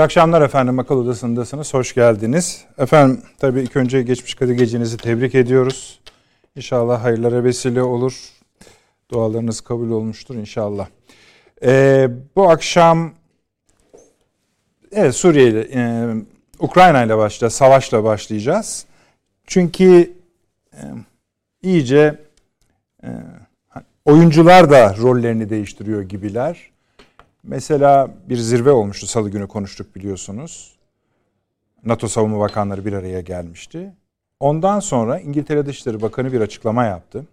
İyi akşamlar efendim. Akıl Odası'ndasınız. Hoş geldiniz. Efendim tabii ilk önce geçmiş Kadir Gecenizi tebrik ediyoruz. İnşallah hayırlara vesile olur. Dualarınız kabul olmuştur inşallah. Ee, bu akşam evet, Suriye ile, e, Ukrayna ile başlayacağız. Savaşla başlayacağız. Çünkü e, iyice e, oyuncular da rollerini değiştiriyor gibiler. Mesela bir zirve olmuştu salı günü konuştuk biliyorsunuz. NATO Savunma Bakanları bir araya gelmişti. Ondan sonra İngiltere Dışişleri Bakanı bir açıklama yaptı.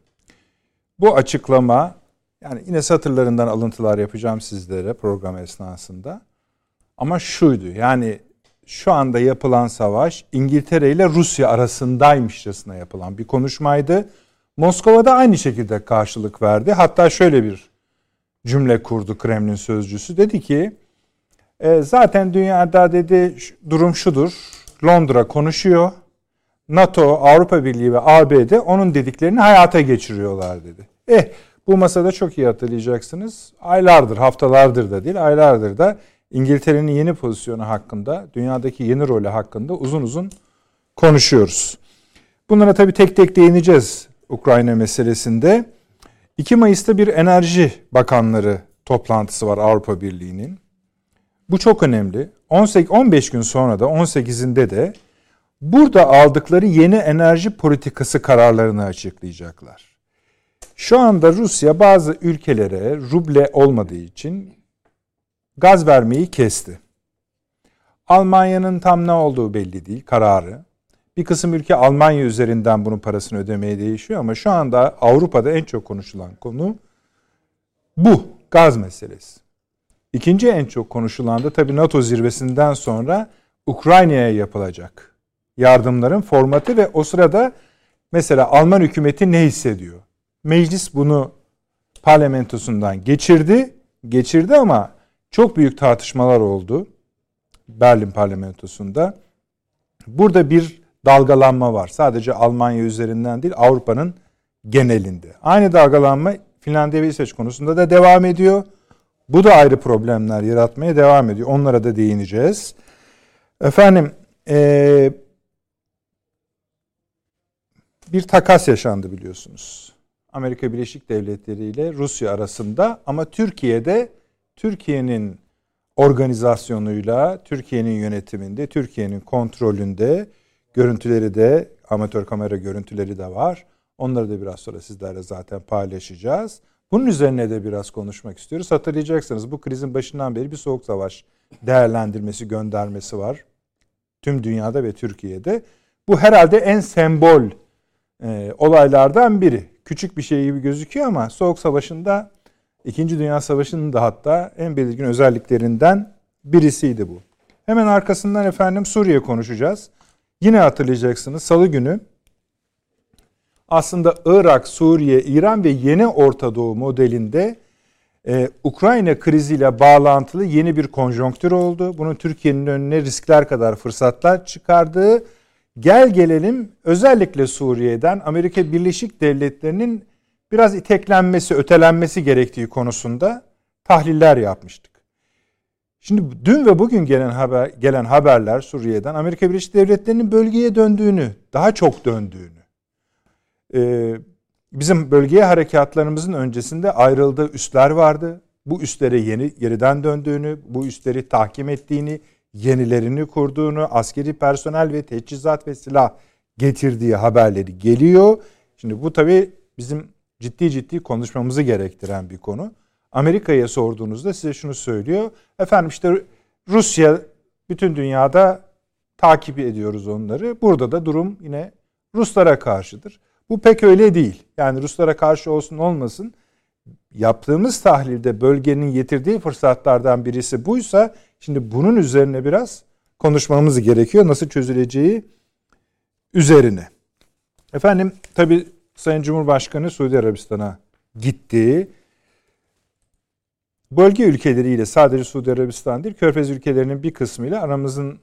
Bu açıklama yani yine satırlarından alıntılar yapacağım sizlere program esnasında. Ama şuydu yani şu anda yapılan savaş İngiltere ile Rusya arasındaymışçasına yapılan bir konuşmaydı. Moskova'da aynı şekilde karşılık verdi. Hatta şöyle bir cümle kurdu Kremlin sözcüsü. Dedi ki e, zaten dünyada dedi durum şudur. Londra konuşuyor. NATO, Avrupa Birliği ve ABD onun dediklerini hayata geçiriyorlar dedi. Eh bu masada çok iyi hatırlayacaksınız. Aylardır, haftalardır da değil, aylardır da İngiltere'nin yeni pozisyonu hakkında, dünyadaki yeni rolü hakkında uzun uzun konuşuyoruz. Bunlara tabii tek tek değineceğiz Ukrayna meselesinde. 2 Mayıs'ta bir enerji bakanları toplantısı var Avrupa Birliği'nin. Bu çok önemli. 18 15 gün sonra da 18'inde de burada aldıkları yeni enerji politikası kararlarını açıklayacaklar. Şu anda Rusya bazı ülkelere ruble olmadığı için gaz vermeyi kesti. Almanya'nın tam ne olduğu belli değil kararı. Bir kısım ülke Almanya üzerinden bunun parasını ödemeye değişiyor ama şu anda Avrupa'da en çok konuşulan konu bu gaz meselesi. İkinci en çok konuşulan da tabii NATO zirvesinden sonra Ukrayna'ya yapılacak yardımların formatı ve o sırada mesela Alman hükümeti ne hissediyor? Meclis bunu parlamentosundan geçirdi, geçirdi ama çok büyük tartışmalar oldu Berlin parlamentosunda. Burada bir dalgalanma var. Sadece Almanya üzerinden değil Avrupa'nın genelinde. Aynı dalgalanma Finlandiya ve İsveç konusunda da devam ediyor. Bu da ayrı problemler yaratmaya devam ediyor. Onlara da değineceğiz. Efendim ee, bir takas yaşandı biliyorsunuz. Amerika Birleşik Devletleri ile Rusya arasında ama Türkiye'de Türkiye'nin organizasyonuyla, Türkiye'nin yönetiminde, Türkiye'nin kontrolünde Görüntüleri de amatör kamera görüntüleri de var. Onları da biraz sonra sizlerle zaten paylaşacağız. Bunun üzerine de biraz konuşmak istiyoruz. Hatırlayacaksınız bu krizin başından beri bir soğuk savaş değerlendirmesi, göndermesi var. Tüm dünyada ve Türkiye'de. Bu herhalde en sembol e, olaylardan biri. Küçük bir şey gibi gözüküyor ama Soğuk Savaşı'nda İkinci Dünya Savaşı'nın da hatta en belirgin özelliklerinden birisiydi bu. Hemen arkasından efendim Suriye konuşacağız. Yine hatırlayacaksınız salı günü aslında Irak, Suriye, İran ve yeni Orta Doğu modelinde e, Ukrayna kriziyle bağlantılı yeni bir konjonktür oldu. Bunun Türkiye'nin önüne riskler kadar fırsatlar çıkardığı gel gelelim özellikle Suriye'den Amerika Birleşik Devletleri'nin biraz iteklenmesi, ötelenmesi gerektiği konusunda tahliller yapmıştık. Şimdi dün ve bugün gelen haber gelen haberler Suriye'den Amerika Birleşik Devletleri'nin bölgeye döndüğünü, daha çok döndüğünü. Ee, bizim bölgeye harekatlarımızın öncesinde ayrıldığı üsler vardı. Bu üstlere yeni yeriden döndüğünü, bu üsleri tahkim ettiğini, yenilerini kurduğunu, askeri personel ve teçhizat ve silah getirdiği haberleri geliyor. Şimdi bu tabii bizim ciddi ciddi konuşmamızı gerektiren bir konu. Amerika'ya sorduğunuzda size şunu söylüyor. Efendim işte Rusya bütün dünyada takip ediyoruz onları. Burada da durum yine Ruslara karşıdır. Bu pek öyle değil. Yani Ruslara karşı olsun olmasın yaptığımız tahlilde bölgenin getirdiği fırsatlardan birisi buysa şimdi bunun üzerine biraz konuşmamız gerekiyor. Nasıl çözüleceği üzerine. Efendim tabi Sayın Cumhurbaşkanı Suudi Arabistan'a gitti. Bölge ülkeleriyle sadece Suudi Arabistan değil, Körfez ülkelerinin bir kısmıyla aramızın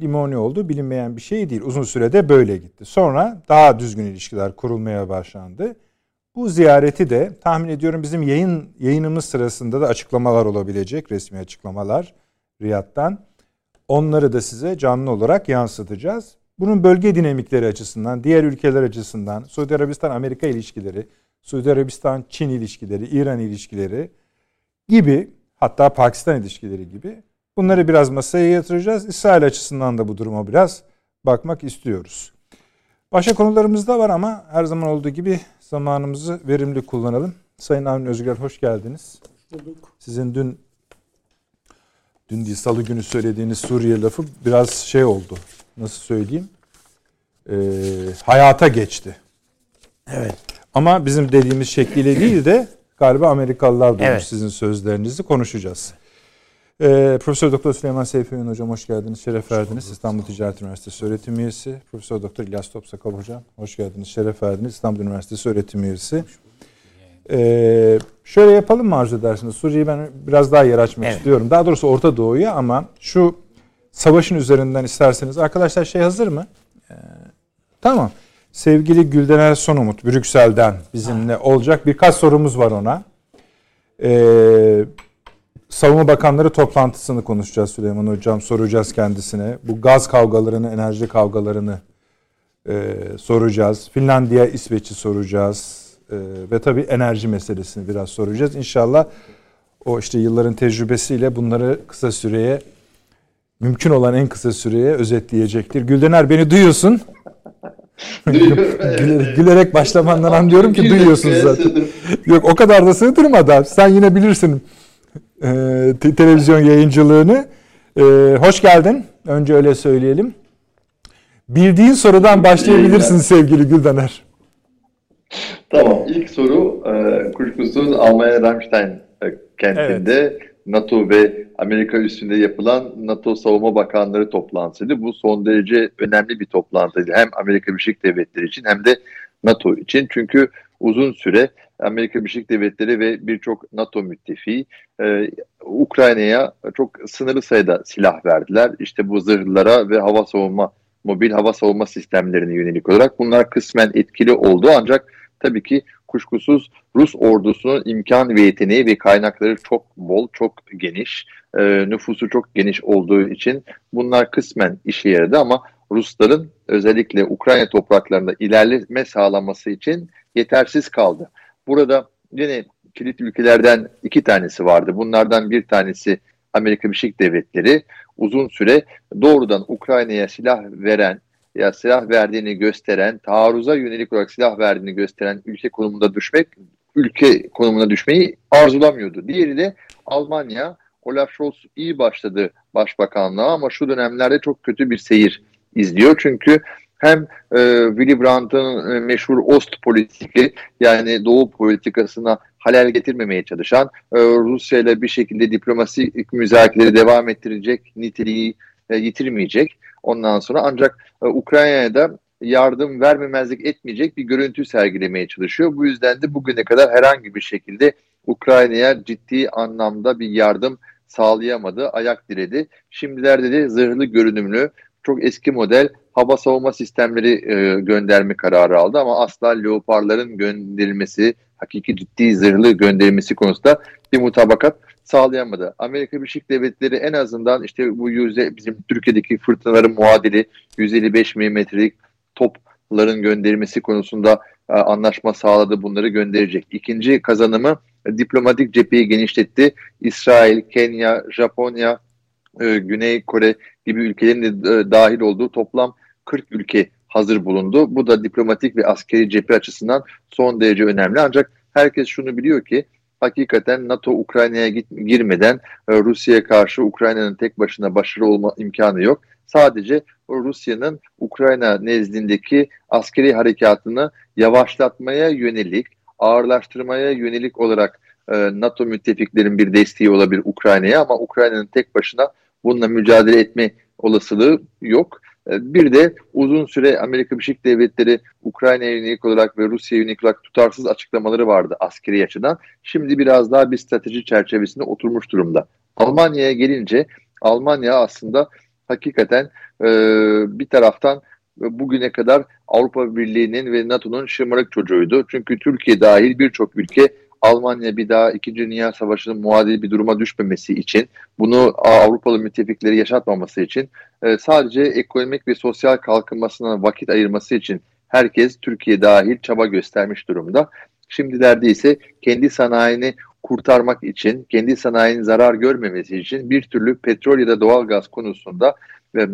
limoni olduğu bilinmeyen bir şey değil. Uzun sürede böyle gitti. Sonra daha düzgün ilişkiler kurulmaya başlandı. Bu ziyareti de tahmin ediyorum bizim yayın yayınımız sırasında da açıklamalar olabilecek, resmi açıklamalar Riyad'dan. Onları da size canlı olarak yansıtacağız. Bunun bölge dinamikleri açısından, diğer ülkeler açısından, Suudi Arabistan-Amerika ilişkileri, Suudi Arabistan-Çin ilişkileri, İran ilişkileri gibi hatta Pakistan ilişkileri gibi bunları biraz masaya yatıracağız. İsrail açısından da bu duruma biraz bakmak istiyoruz. Başka konularımız da var ama her zaman olduğu gibi zamanımızı verimli kullanalım. Sayın Avni Özgür hoş geldiniz. Hoş bulduk. Sizin dün dün değil salı günü söylediğiniz Suriye lafı biraz şey oldu. Nasıl söyleyeyim? Ee, hayata geçti. Evet. Ama bizim dediğimiz şekliyle değil de galiba Amerikalılar duymuş evet. sizin sözlerinizi konuşacağız. Ee, Profesör Doktor Süleyman Seyfi Ün hocam hoş geldiniz, şeref verdiniz. İstanbul Ticaret Üniversitesi öğretim üyesi. Profesör Doktor İlyas Topsakal hocam hoş geldiniz, şeref verdiniz. İstanbul Üniversitesi öğretim üyesi. Ee, şöyle yapalım mı arzu edersiniz? Suriye'yi ben biraz daha yer açmak evet. istiyorum. Daha doğrusu Orta Doğu'ya ama şu savaşın üzerinden isterseniz. Arkadaşlar şey hazır mı? Ee, tamam. Sevgili Güldener Sonumut Brüksel'den bizimle olacak. Birkaç sorumuz var ona. Ee, Savunma Bakanları toplantısını konuşacağız Süleyman Hocam. Soracağız kendisine. Bu gaz kavgalarını, enerji kavgalarını e, soracağız. Finlandiya, İsveç'i soracağız. E, ve tabii enerji meselesini biraz soracağız. İnşallah o işte yılların tecrübesiyle bunları kısa süreye, mümkün olan en kısa süreye özetleyecektir. Güldener beni duyuyorsun. Gülerek, gülerek başlamandan anlıyorum ki duyuyorsun zaten. Yok o kadar da sığdırmadan. Sen yine bilirsin e, te- televizyon yayıncılığını. E, hoş geldin. Önce öyle söyleyelim. Bildiğin sorudan başlayabilirsin sevgili Güldener. Tamam. İlk soru e, kuşkusuz Almanya Ramstein e, kentinde evet. NATO ve Amerika üstünde yapılan NATO Savunma Bakanları toplantısıydı. Bu son derece önemli bir toplantıydı. Hem Amerika Birleşik Devletleri için hem de NATO için. Çünkü uzun süre Amerika Birleşik Devletleri ve birçok NATO müttefiği e, Ukrayna'ya çok sınırlı sayıda silah verdiler. İşte bu zırhlara ve hava savunma, mobil hava savunma sistemlerine yönelik olarak bunlar kısmen etkili oldu ancak tabii ki kuşkusuz Rus ordusunun imkan ve yeteneği ve kaynakları çok bol, çok geniş, e, nüfusu çok geniş olduğu için bunlar kısmen işe yaradı ama Rusların özellikle Ukrayna topraklarında ilerleme sağlaması için yetersiz kaldı. Burada yine kilit ülkelerden iki tanesi vardı. Bunlardan bir tanesi Amerika Birleşik Devletleri uzun süre doğrudan Ukrayna'ya silah veren ya silah verdiğini gösteren, taarruza yönelik olarak silah verdiğini gösteren ülke konumunda düşmek, ülke konumuna düşmeyi arzulamıyordu. Diğeri de Almanya. Olaf Scholz iyi başladı başbakanlığa ama şu dönemlerde çok kötü bir seyir izliyor. Çünkü hem e, Willy Brandt'ın e, meşhur Ost politiki yani Doğu politikasına halel getirmemeye çalışan e, Rusya ile bir şekilde diplomasi müzakereleri devam ettirecek niteliği e, yitirmeyecek. Ondan sonra ancak e, Ukrayna'ya da yardım vermemezlik etmeyecek bir görüntü sergilemeye çalışıyor. Bu yüzden de bugüne kadar herhangi bir şekilde Ukrayna'ya ciddi anlamda bir yardım sağlayamadı, ayak diredi. Şimdilerde de zırhlı görünümlü, çok eski model hava savunma sistemleri e, gönderme kararı aldı ama asla Leopard'ların gönderilmesi, hakiki ciddi zırhlı gönderilmesi konusunda bir mutabakat sağlayamadı. Amerika Birleşik Devletleri en azından işte bu yüze bizim Türkiye'deki fırtınaların muadili 155 milimetrelik topların gönderilmesi konusunda e, anlaşma sağladı. Bunları gönderecek. İkinci kazanımı diplomatik cepheyi genişletti. İsrail, Kenya, Japonya, e, Güney Kore gibi ülkelerin de e, dahil olduğu toplam 40 ülke hazır bulundu. Bu da diplomatik ve askeri cephe açısından son derece önemli. Ancak herkes şunu biliyor ki hakikaten NATO Ukrayna'ya girmeden e, Rusya'ya karşı Ukrayna'nın tek başına başarılı olma imkanı yok. Sadece Rusya'nın Ukrayna nezdindeki askeri harekatını yavaşlatmaya yönelik, ağırlaştırmaya yönelik olarak e, NATO müttefiklerin bir desteği olabilir Ukrayna'ya ama Ukrayna'nın tek başına bununla mücadele etme olasılığı yok. E, bir de uzun süre Amerika Birleşik Devletleri Ukrayna'ya yönelik olarak ve Rusya'ya yönelik olarak tutarsız açıklamaları vardı askeri açıdan. Şimdi biraz daha bir strateji çerçevesinde oturmuş durumda. Almanya'ya gelince Almanya aslında hakikaten e, bir taraftan bugüne kadar Avrupa Birliği'nin ve NATO'nun şımarık çocuğuydu. Çünkü Türkiye dahil birçok ülke Almanya bir daha 2. Dünya Savaşı'nın muadili bir duruma düşmemesi için, bunu Avrupalı müttefikleri yaşatmaması için, e, sadece ekonomik ve sosyal kalkınmasına vakit ayırması için herkes Türkiye dahil çaba göstermiş durumda. Şimdilerde ise kendi sanayini kurtarmak için, kendi sanayinin zarar görmemesi için bir türlü petrol ya da doğal gaz konusunda ve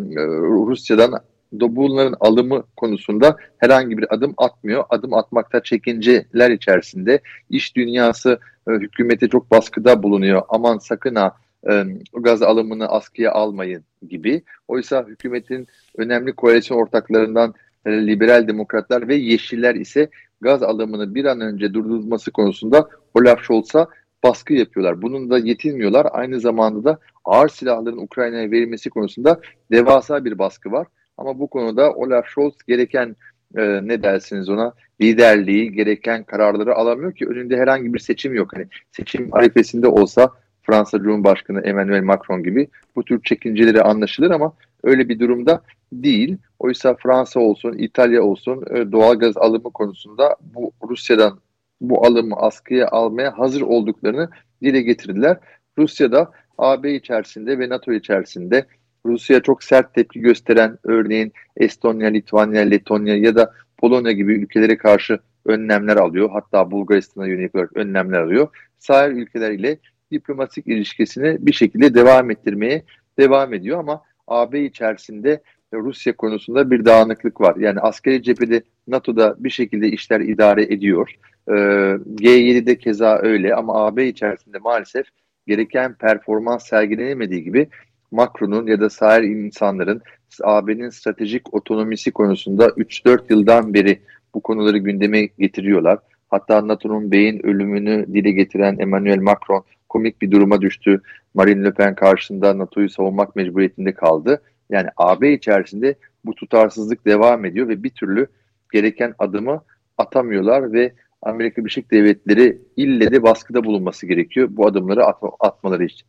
Rusya'dan bunların alımı konusunda herhangi bir adım atmıyor. Adım atmakta çekinceler içerisinde iş dünyası e, hükümete çok baskıda bulunuyor. Aman sakın ha e, gaz alımını askıya almayın gibi. Oysa hükümetin önemli koalisyon ortaklarından e, liberal demokratlar ve yeşiller ise gaz alımını bir an önce durdurulması konusunda Olaf Scholz'a baskı yapıyorlar. Bunun da yetinmiyorlar. Aynı zamanda da ağır silahların Ukrayna'ya verilmesi konusunda devasa bir baskı var. Ama bu konuda Olaf Scholz gereken e, ne dersiniz ona liderliği, gereken kararları alamıyor ki önünde herhangi bir seçim yok. Hani seçim arifesinde olsa Fransa Cumhurbaşkanı Emmanuel Macron gibi bu tür çekinceleri anlaşılır ama öyle bir durumda değil. Oysa Fransa olsun, İtalya olsun e, doğalgaz alımı konusunda bu Rusya'dan bu alımı askıya almaya hazır olduklarını dile getirdiler. Rusya'da AB içerisinde ve NATO içerisinde Rusya çok sert tepki gösteren örneğin Estonya, Litvanya, Letonya ya da Polonya gibi ülkelere karşı önlemler alıyor. Hatta Bulgaristan'a yönelik olarak önlemler alıyor. Sahil ülkeler ile diplomatik ilişkisini bir şekilde devam ettirmeye devam ediyor ama AB içerisinde Rusya konusunda bir dağınıklık var. Yani askeri cephede NATO'da bir şekilde işler idare ediyor. Ee, G7'de keza öyle ama AB içerisinde maalesef gereken performans sergilenemediği gibi Macron'un ya da sahil insanların AB'nin stratejik otonomisi konusunda 3-4 yıldan beri bu konuları gündeme getiriyorlar. Hatta NATO'nun beyin ölümünü dile getiren Emmanuel Macron komik bir duruma düştü. Marine Le Pen karşısında NATO'yu savunmak mecburiyetinde kaldı. Yani AB içerisinde bu tutarsızlık devam ediyor ve bir türlü gereken adımı atamıyorlar ve Amerika Birleşik Devletleri ille de baskıda bulunması gerekiyor bu adımları atma, atmaları için.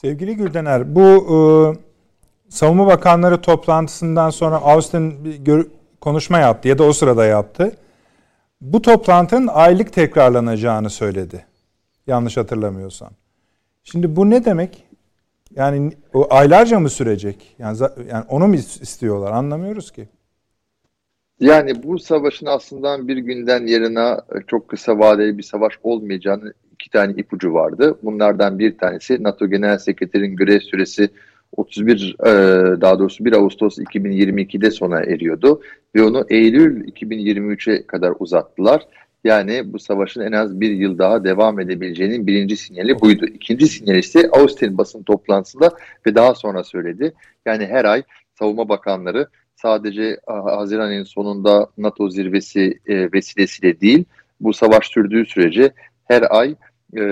Sevgili Güldener, bu e, Savunma Bakanları toplantısından sonra Austin bir gör, konuşma yaptı ya da o sırada yaptı. Bu toplantının aylık tekrarlanacağını söyledi. Yanlış hatırlamıyorsam. Şimdi bu ne demek? Yani o aylarca mı sürecek? Yani yani onu mu istiyorlar? Anlamıyoruz ki. Yani bu savaşın aslında bir günden yarına çok kısa vadeli bir savaş olmayacağını iki tane ipucu vardı. Bunlardan bir tanesi NATO Genel Sekreterinin görev süresi 31 e, daha doğrusu 1 Ağustos 2022'de sona eriyordu ve onu Eylül 2023'e kadar uzattılar. Yani bu savaşın en az bir yıl daha devam edebileceğinin birinci sinyali buydu. İkinci sinyal ise Austin basın toplantısında ve daha sonra söyledi. Yani her ay savunma bakanları sadece Haziran ayının sonunda NATO zirvesi e, vesilesiyle değil, bu savaş sürdüğü sürece her ay e,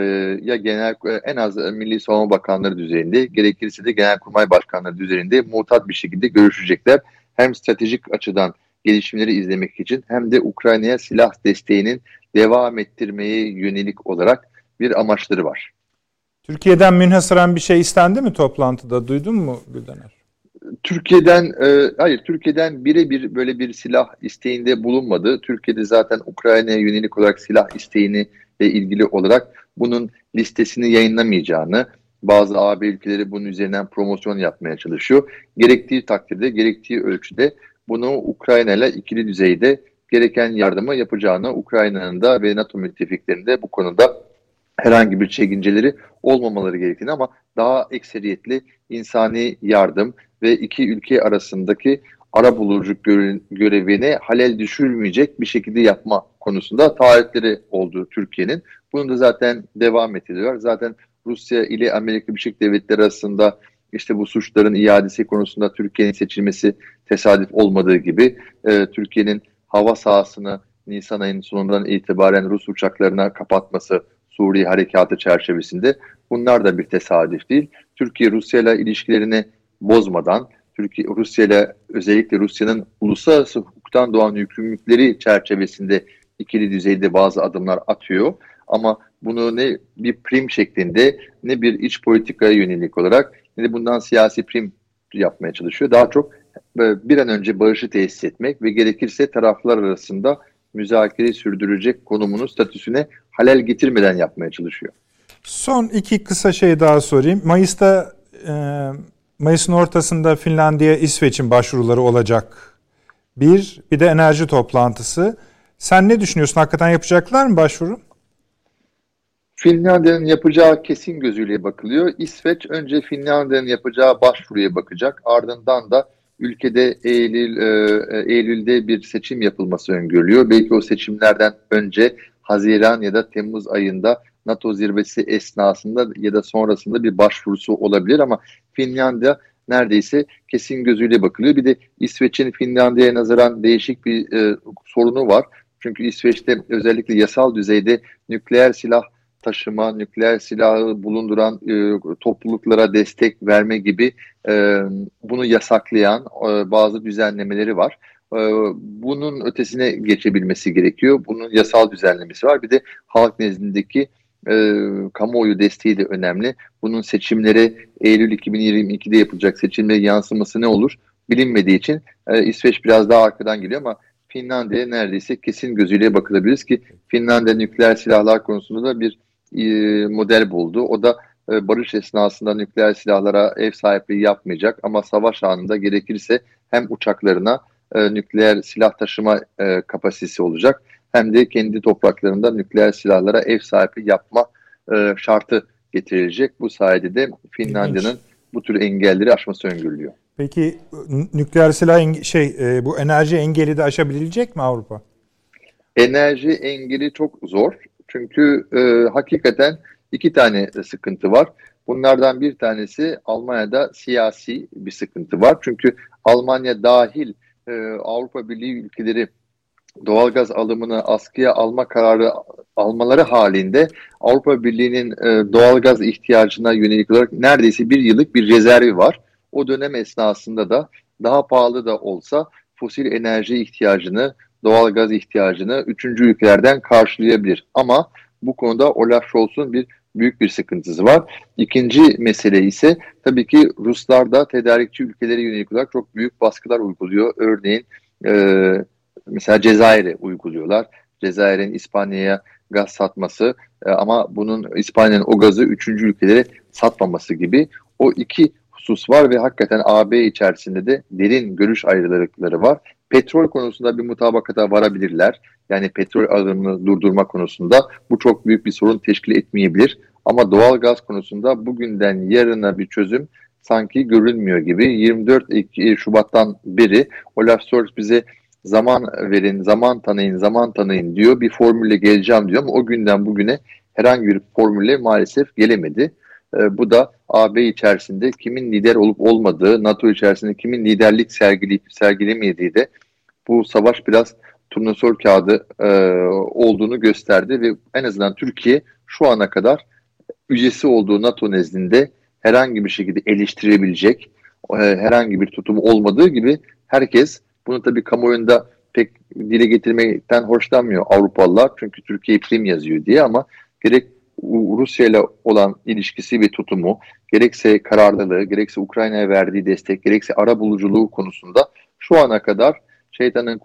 ya genel e, en az Milli Savunma Bakanları düzeyinde gerekirse de Genelkurmay Başkanları düzeyinde mutat bir şekilde görüşecekler. Hem stratejik açıdan gelişmeleri izlemek için hem de Ukrayna'ya silah desteğinin devam ettirmeye yönelik olarak bir amaçları var. Türkiye'den münhasıran bir şey istendi mi toplantıda? Duydun mu Güldener? Türkiye'den e, hayır Türkiye'den birebir böyle bir silah isteğinde bulunmadı. Türkiye'de zaten Ukrayna'ya yönelik olarak silah isteğini ile ilgili olarak bunun listesini yayınlamayacağını, bazı AB ülkeleri bunun üzerinden promosyon yapmaya çalışıyor. Gerektiği takdirde, gerektiği ölçüde bunu Ukrayna ile ikili düzeyde gereken yardımı yapacağını, Ukrayna'nın da ve NATO müttefiklerinde bu konuda herhangi bir çekinceleri olmamaları gerektiğini ama daha ekseriyetli insani yardım ve iki ülke arasındaki ara buluculuk görevini halel düşürmeyecek bir şekilde yapma konusunda taahhütleri oldu Türkiye'nin. Bunu da zaten devam ettiriyorlar. Zaten Rusya ile Amerika Birleşik Devletleri arasında işte bu suçların iadesi konusunda Türkiye'nin seçilmesi tesadüf olmadığı gibi e, Türkiye'nin hava sahasını Nisan ayının sonundan itibaren Rus uçaklarına kapatması Suriye harekatı çerçevesinde bunlar da bir tesadüf değil. Türkiye Rusya ile ilişkilerini bozmadan Türkiye Rusya ile özellikle Rusya'nın uluslararası hukuktan doğan yükümlülükleri çerçevesinde ikili düzeyde bazı adımlar atıyor. Ama bunu ne bir prim şeklinde ne bir iç politikaya yönelik olarak ne de bundan siyasi prim yapmaya çalışıyor. Daha çok e, bir an önce barışı tesis etmek ve gerekirse taraflar arasında müzakere sürdürecek konumunu statüsüne halel getirmeden yapmaya çalışıyor. Son iki kısa şey daha sorayım. Mayıs'ta e, Mayıs'ın ortasında Finlandiya, İsveç'in başvuruları olacak. Bir, bir de enerji toplantısı. Sen ne düşünüyorsun? Hakikaten yapacaklar mı başvuru? Finlandiya'nın yapacağı kesin gözüyle bakılıyor. İsveç önce Finlandiya'nın yapacağı başvuruya bakacak. Ardından da ülkede Eylül e, Eylül'de bir seçim yapılması öngörülüyor. Belki o seçimlerden önce Haziran ya da Temmuz ayında NATO zirvesi esnasında ya da sonrasında bir başvurusu olabilir ama Finlandiya neredeyse kesin gözüyle bakılıyor. Bir de İsveç'in Finlandiya'ya nazaran değişik bir e, sorunu var. Çünkü İsveç'te özellikle yasal düzeyde nükleer silah taşıma, nükleer silahı bulunduran e, topluluklara destek verme gibi e, bunu yasaklayan e, bazı düzenlemeleri var. E, bunun ötesine geçebilmesi gerekiyor. Bunun yasal düzenlemesi var. Bir de halk nezdindeki e, kamuoyu desteği de önemli. Bunun seçimlere Eylül 2022'de yapılacak seçimlere yansıması ne olur bilinmediği için e, İsveç biraz daha arkadan geliyor ama Finlandiya neredeyse kesin gözüyle bakılabiliriz ki Finlandiya nükleer silahlar konusunda da bir e, model buldu. O da e, barış esnasında nükleer silahlara ev sahipliği yapmayacak ama savaş anında gerekirse hem uçaklarına e, nükleer silah taşıma e, kapasitesi olacak hem de kendi topraklarında nükleer silahlara ev sahipliği yapma e, şartı getirilecek. Bu sayede de Finlandiya'nın bu tür engelleri aşması öngörülüyor. Peki nükleer silah şey e, bu enerji engeli de aşabilecek mi Avrupa? Enerji engeli çok zor. Çünkü e, hakikaten iki tane sıkıntı var. Bunlardan bir tanesi Almanya'da siyasi bir sıkıntı var. Çünkü Almanya dahil e, Avrupa Birliği ülkeleri doğalgaz alımını askıya alma kararı almaları halinde Avrupa Birliği'nin e, doğalgaz ihtiyacına yönelik olarak neredeyse bir yıllık bir rezervi var. O dönem esnasında da daha pahalı da olsa fosil enerji ihtiyacını, doğalgaz ihtiyacını üçüncü ülkelerden karşılayabilir. Ama bu konuda Olaf Scholz'un bir büyük bir sıkıntısı var. İkinci mesele ise tabii ki Ruslar da tedarikçi ülkelere yönelik olarak çok büyük baskılar uyguluyor. Örneğin e, mesela Cezayir'e uyguluyorlar. Cezayir'in İspanya'ya gaz satması e, ama bunun İspanya'nın o gazı üçüncü ülkelere satmaması gibi o iki husus var ve hakikaten AB içerisinde de derin görüş ayrılıkları var. Petrol konusunda bir mutabakata varabilirler. Yani petrol alımını durdurma konusunda bu çok büyük bir sorun teşkil etmeyebilir. Ama doğal gaz konusunda bugünden yarına bir çözüm sanki görünmüyor gibi. 24 Şubat'tan beri Olaf Scholz bize zaman verin, zaman tanıyın, zaman tanıyın diyor. Bir formülle geleceğim diyor ama o günden bugüne herhangi bir formülle maalesef gelemedi. E, bu da AB içerisinde kimin lider olup olmadığı, NATO içerisinde kimin liderlik sergileyip sergilemediği de bu savaş biraz turnusol kağıdı e, olduğunu gösterdi ve en azından Türkiye şu ana kadar üyesi olduğu NATO nezdinde herhangi bir şekilde eleştirebilecek e, herhangi bir tutum olmadığı gibi herkes bunu tabii kamuoyunda pek dile getirmekten hoşlanmıyor Avrupalılar. Çünkü Türkiye prim yazıyor diye ama gerek Rusya ile olan ilişkisi ve tutumu, gerekse kararlılığı, gerekse Ukrayna'ya verdiği destek, gerekse ara buluculuğu konusunda şu ana kadar şeytanın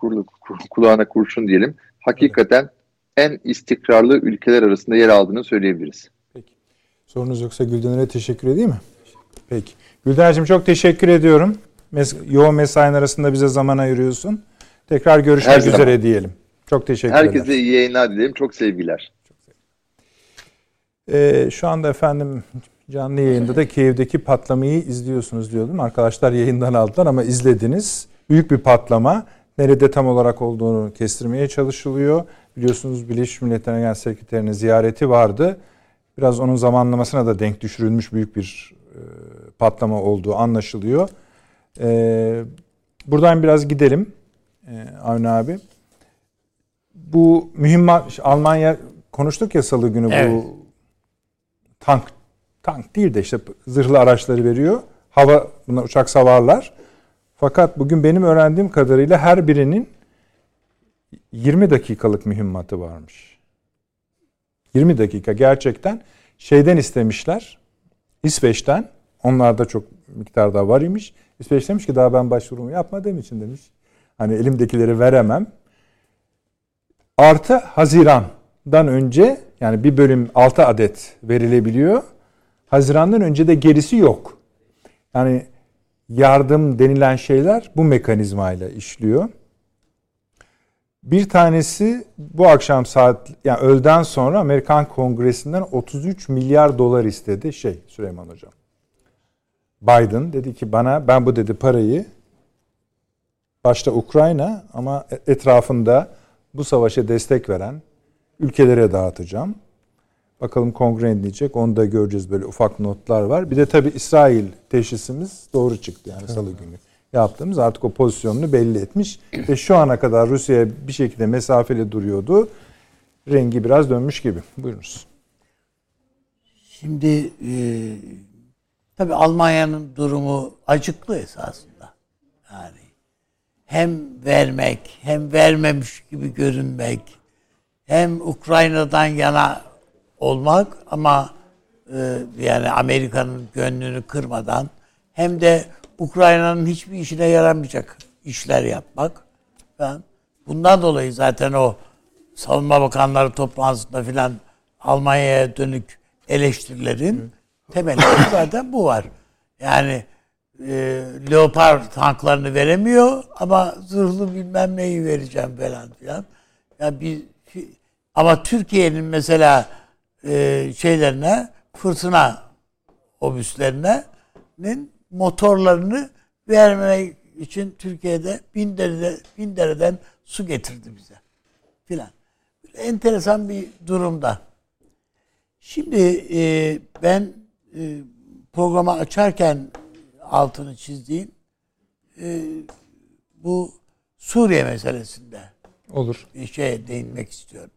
kulağına kurşun diyelim, hakikaten en istikrarlı ülkeler arasında yer aldığını söyleyebiliriz. Peki. Sorunuz yoksa Güldener'e teşekkür edeyim mi? Peki. Güldener'cim çok teşekkür ediyorum mes yoğun mesain arasında bize zaman ayırıyorsun. Tekrar görüşmek Her üzere zaman. diyelim. Çok teşekkür ederim. Herkese iyi yayınlar dilerim. Çok sevgiler. Ee, şu anda efendim canlı yayında da Kiev'deki patlamayı izliyorsunuz diyordum. Arkadaşlar yayından aldılar ama izlediniz. Büyük bir patlama. Nerede tam olarak olduğunu kestirmeye çalışılıyor. Biliyorsunuz Birleşmiş Milletler Genel Sekreterinin ziyareti vardı. Biraz onun zamanlamasına da denk düşürülmüş büyük bir e, patlama olduğu anlaşılıyor. Ee, buradan biraz gidelim ee, Avni abi. Bu mühim Almanya konuştuk ya salı günü evet. bu tank tank değil de işte zırhlı araçları veriyor. Hava buna uçak savarlar. Fakat bugün benim öğrendiğim kadarıyla her birinin 20 dakikalık mühimmatı varmış. 20 dakika gerçekten şeyden istemişler. İsveç'ten. Onlarda çok miktarda var imiş. İsveç demiş ki daha ben başvurumu yapmadığım için demiş. Hani elimdekileri veremem. Artı Haziran'dan önce yani bir bölüm 6 adet verilebiliyor. Haziran'dan önce de gerisi yok. Yani yardım denilen şeyler bu mekanizmayla işliyor. Bir tanesi bu akşam saat yani öğleden sonra Amerikan Kongresi'nden 33 milyar dolar istedi şey Süleyman Hocam. Biden dedi ki bana ben bu dedi parayı başta Ukrayna ama etrafında bu savaşa destek veren ülkelere dağıtacağım. Bakalım kongre ne diyecek onu da göreceğiz böyle ufak notlar var. Bir de tabi İsrail teşhisimiz doğru çıktı yani salı günü yaptığımız artık o pozisyonunu belli etmiş. Ve şu ana kadar Rusya'ya bir şekilde mesafeli duruyordu. Rengi biraz dönmüş gibi. Buyurunuz. Şimdi e, tabii Almanya'nın durumu acıklı esasında. Yani hem vermek hem vermemiş gibi görünmek hem Ukrayna'dan yana olmak ama e, yani Amerika'nın gönlünü kırmadan hem de Ukrayna'nın hiçbir işine yaramayacak işler yapmak. Ben bundan dolayı zaten o savunma bakanları toplantısında filan Almanya'ya dönük eleştirilerin temelinde zaten bu var. Yani e, Leopard tanklarını veremiyor ama zırhlı bilmem neyi vereceğim falan filan. Ya yani bir ama Türkiye'nin mesela e, şeylerine fırtına obüslerine motorlarını vermek için Türkiye'de bin, derede, bin dereden su getirdi bize filan. Enteresan bir durumda. Şimdi e, ben e, programı açarken altını çizdiğim e, bu Suriye meselesinde olur bir şey değinmek istiyorum.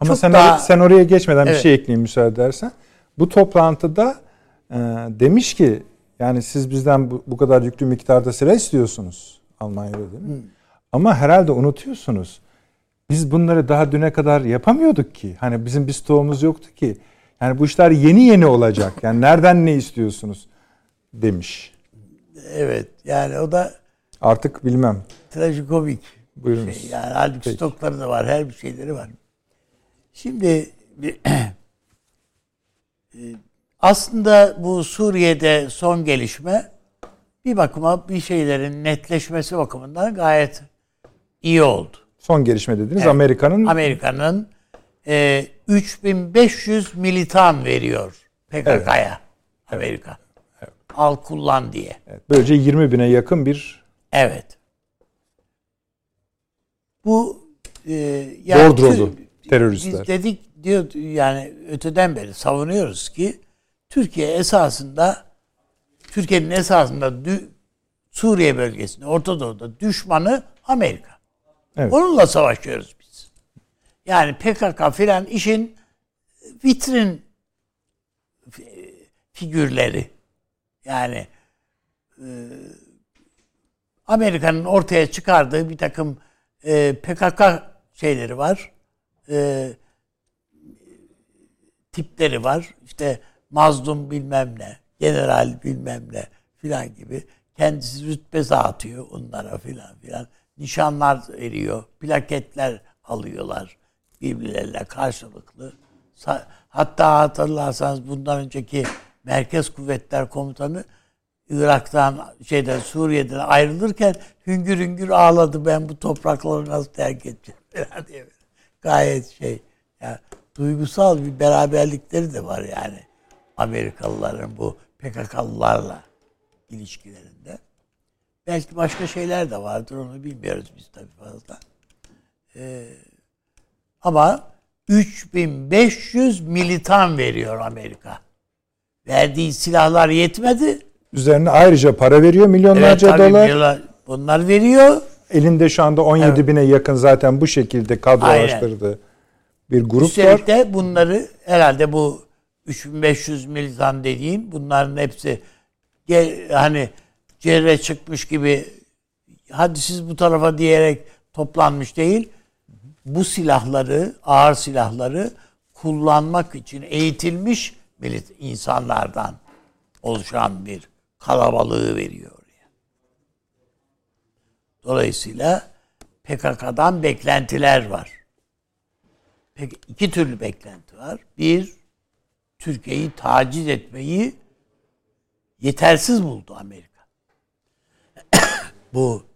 Ama sen, daha, sen oraya geçmeden evet. bir şey ekleyeyim müsaade edersen. Bu toplantıda e, demiş ki yani siz bizden bu, bu kadar yüklü miktarda silah istiyorsunuz Almanya'da değil mi? Hmm. Ama herhalde unutuyorsunuz. Biz bunları daha düne kadar yapamıyorduk ki. Hani bizim bir stoğumuz yoktu ki. Yani bu işler yeni yeni olacak. Yani nereden ne istiyorsunuz demiş. Evet yani o da artık bilmem. Trajikomik. Buyurunuz. Şey. Yani halbuki Peki. stokları da var, her bir şeyleri var. Şimdi e, aslında bu Suriye'de son gelişme bir bakıma bir şeylerin netleşmesi bakımından gayet iyi oldu. Son gelişme dediniz evet. Amerika'nın Amerika'nın e, 3500 militan veriyor PKK'ya evet. Amerika. Evet. Al kullan diye. Evet. Böylece 20 bine yakın bir Evet. Bu e, yani Bordrolu teröristler. Biz dedik diyor yani öteden beri savunuyoruz ki Türkiye esasında Türkiye'nin esasında Suriye bölgesinde Orta Doğu'da düşmanı Amerika. Evet. Onunla savaşıyoruz biz. Yani PKK filan işin vitrin figürleri. Yani e, Amerika'nın ortaya çıkardığı bir takım e, PKK şeyleri var. E, tipleri var. İşte mazlum bilmem ne, general bilmem ne filan gibi. Kendisi rütbe dağıtıyor onlara filan filan. Nişanlar veriyor, plaketler alıyorlar birbirleriyle karşılıklı. Hatta hatırlarsanız bundan önceki Merkez Kuvvetler Komutanı Irak'tan şeyden Suriye'den ayrılırken hüngür hüngür ağladı ben bu toprakları nasıl terk edeceğim diye. Gayet şey yani duygusal bir beraberlikleri de var yani. Amerikalıların bu PKK'lılarla ilişkilerinde. Belki başka şeyler de vardır onu bilmiyoruz biz tabii fazla. Ee, ama 3500 militan veriyor Amerika. Verdiği silahlar yetmedi. Üzerine ayrıca para veriyor milyonlarca evet, dolar. Milyonlar, bunlar veriyor. Elinde şu anda 17 evet. bine yakın zaten bu şekilde kadrolaştırdığı bir grup Üstelik var. de bunları herhalde bu 3500 militan dediğin bunların hepsi hani cerre çıkmış gibi hadi siz bu tarafa diyerek toplanmış değil. Bu silahları, ağır silahları kullanmak için eğitilmiş insanlardan oluşan bir kalabalığı veriyor. Dolayısıyla PKK'dan beklentiler var. Peki iki türlü beklenti var. Bir, Türkiye'yi taciz etmeyi yetersiz buldu Amerika. Bu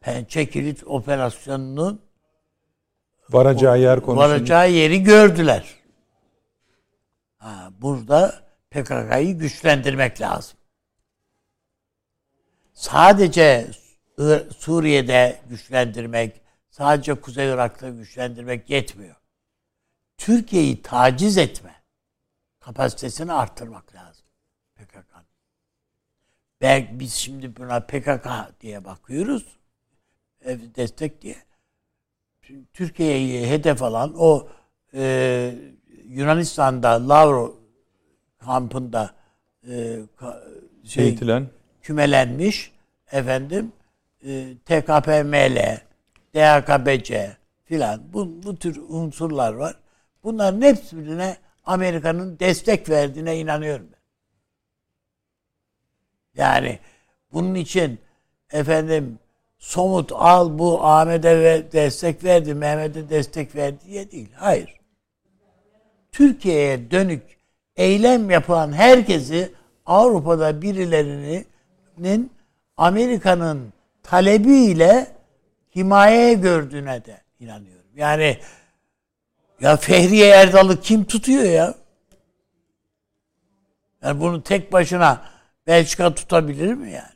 Pençe Kilit operasyonunun varacağı yer konusunda. varacağı yeri gördüler. Ha, burada PKK'yı güçlendirmek lazım. Sadece Suriye'de güçlendirmek, sadece Kuzey Irak'ta güçlendirmek yetmiyor. Türkiye'yi taciz etme kapasitesini arttırmak lazım PKK'nın. Belki biz şimdi buna PKK diye bakıyoruz. e, Destek diye. Türkiye'yi hedef alan o e, Yunanistan'da Lavro kampında e, şey, Eğitilen. kümelenmiş efendim e, TKPML, DHKBC filan bu, bu tür unsurlar var. Bunların hepsine Amerika'nın destek verdiğine inanıyorum ben. Yani bunun için efendim somut al bu Ahmet'e ve destek verdi, Mehmet'e destek verdi diye değil. Hayır. Türkiye'ye dönük eylem yapan herkesi Avrupa'da birilerinin Amerika'nın talebiyle himayeye gördüğüne de inanıyorum. Yani ya Fehriye Erdal'ı kim tutuyor ya? Yani bunu tek başına Belçika tutabilir mi yani?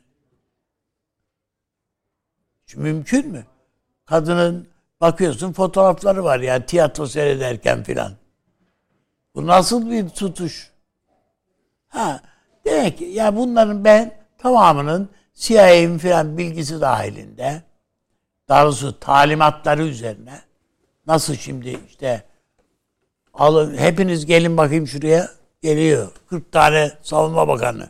Şimdi mümkün mü? Kadının bakıyorsun fotoğrafları var yani tiyatro seyrederken filan. Bu nasıl bir tutuş? Ha, demek ki ya bunların ben tamamının CIA'nin filan bilgisi dahilinde doğrusu talimatları üzerine nasıl şimdi işte alın hepiniz gelin bakayım şuraya geliyor 40 tane savunma bakanı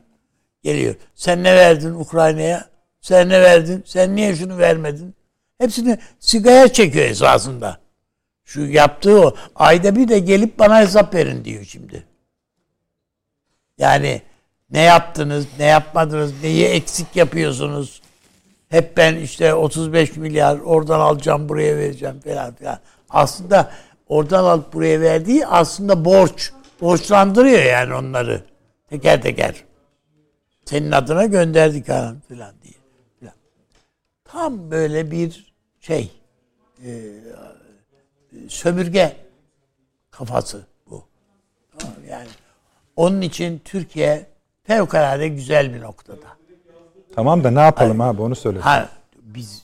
geliyor. Sen ne verdin Ukrayna'ya? Sen ne verdin? Sen niye şunu vermedin? Hepsini sigaya çekiyor esasında. Şu yaptığı o. Ayda bir de gelip bana hesap verin diyor şimdi. Yani ne yaptınız, ne yapmadınız, neyi eksik yapıyorsunuz? Hep ben işte 35 milyar oradan alacağım buraya vereceğim falan filan. Aslında oradan alıp buraya verdiği aslında borç. Borçlandırıyor yani onları. Teker teker. Senin adına gönderdik hanım filan diye. Filan. Tam böyle bir şey. e, sömürge kafası bu. Tamam? Yani onun için Türkiye fevkalade güzel bir noktada. Tamam da ne yapalım abi onu söyle. Ha biz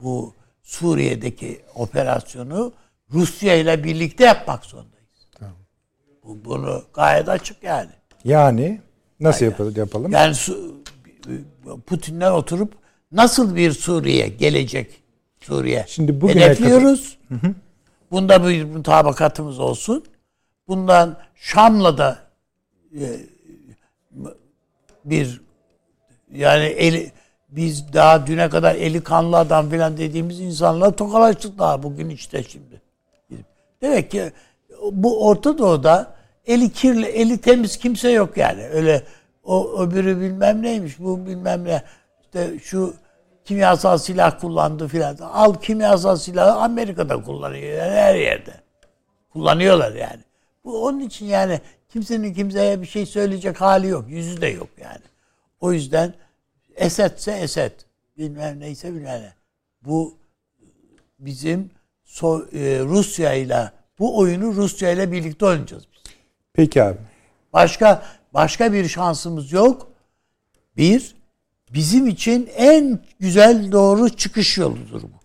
bu Suriye'deki operasyonu Rusya ile birlikte yapmak zorundayız. Bu, bunu gayet açık yani. Yani nasıl yapalım? yapalım? Yani Putin'le oturup nasıl bir Suriye gelecek Suriye Şimdi bugüne hedefliyoruz. Bunda bir mutabakatımız olsun. Bundan Şam'la da e, bir yani eli, biz daha düne kadar eli kanlı adam filan dediğimiz insanla tokalaştık daha bugün işte şimdi. Demek ki bu Orta Doğu'da eli kirli, eli temiz kimse yok yani. Öyle o öbürü bilmem neymiş, bu bilmem ne. İşte şu kimyasal silah kullandı filan. Al kimyasal silahı Amerika'da kullanıyor yani her yerde. Kullanıyorlar yani. Bu onun için yani kimsenin kimseye bir şey söyleyecek hali yok. Yüzü de yok yani. O yüzden Esed'se Esed. Bilmem neyse bilmem ne. Bu bizim so, e, Rusya ile bu oyunu Rusya ile birlikte oynayacağız biz. Peki abi. Başka başka bir şansımız yok. Bir, bizim için en güzel doğru çıkış yoludur bu.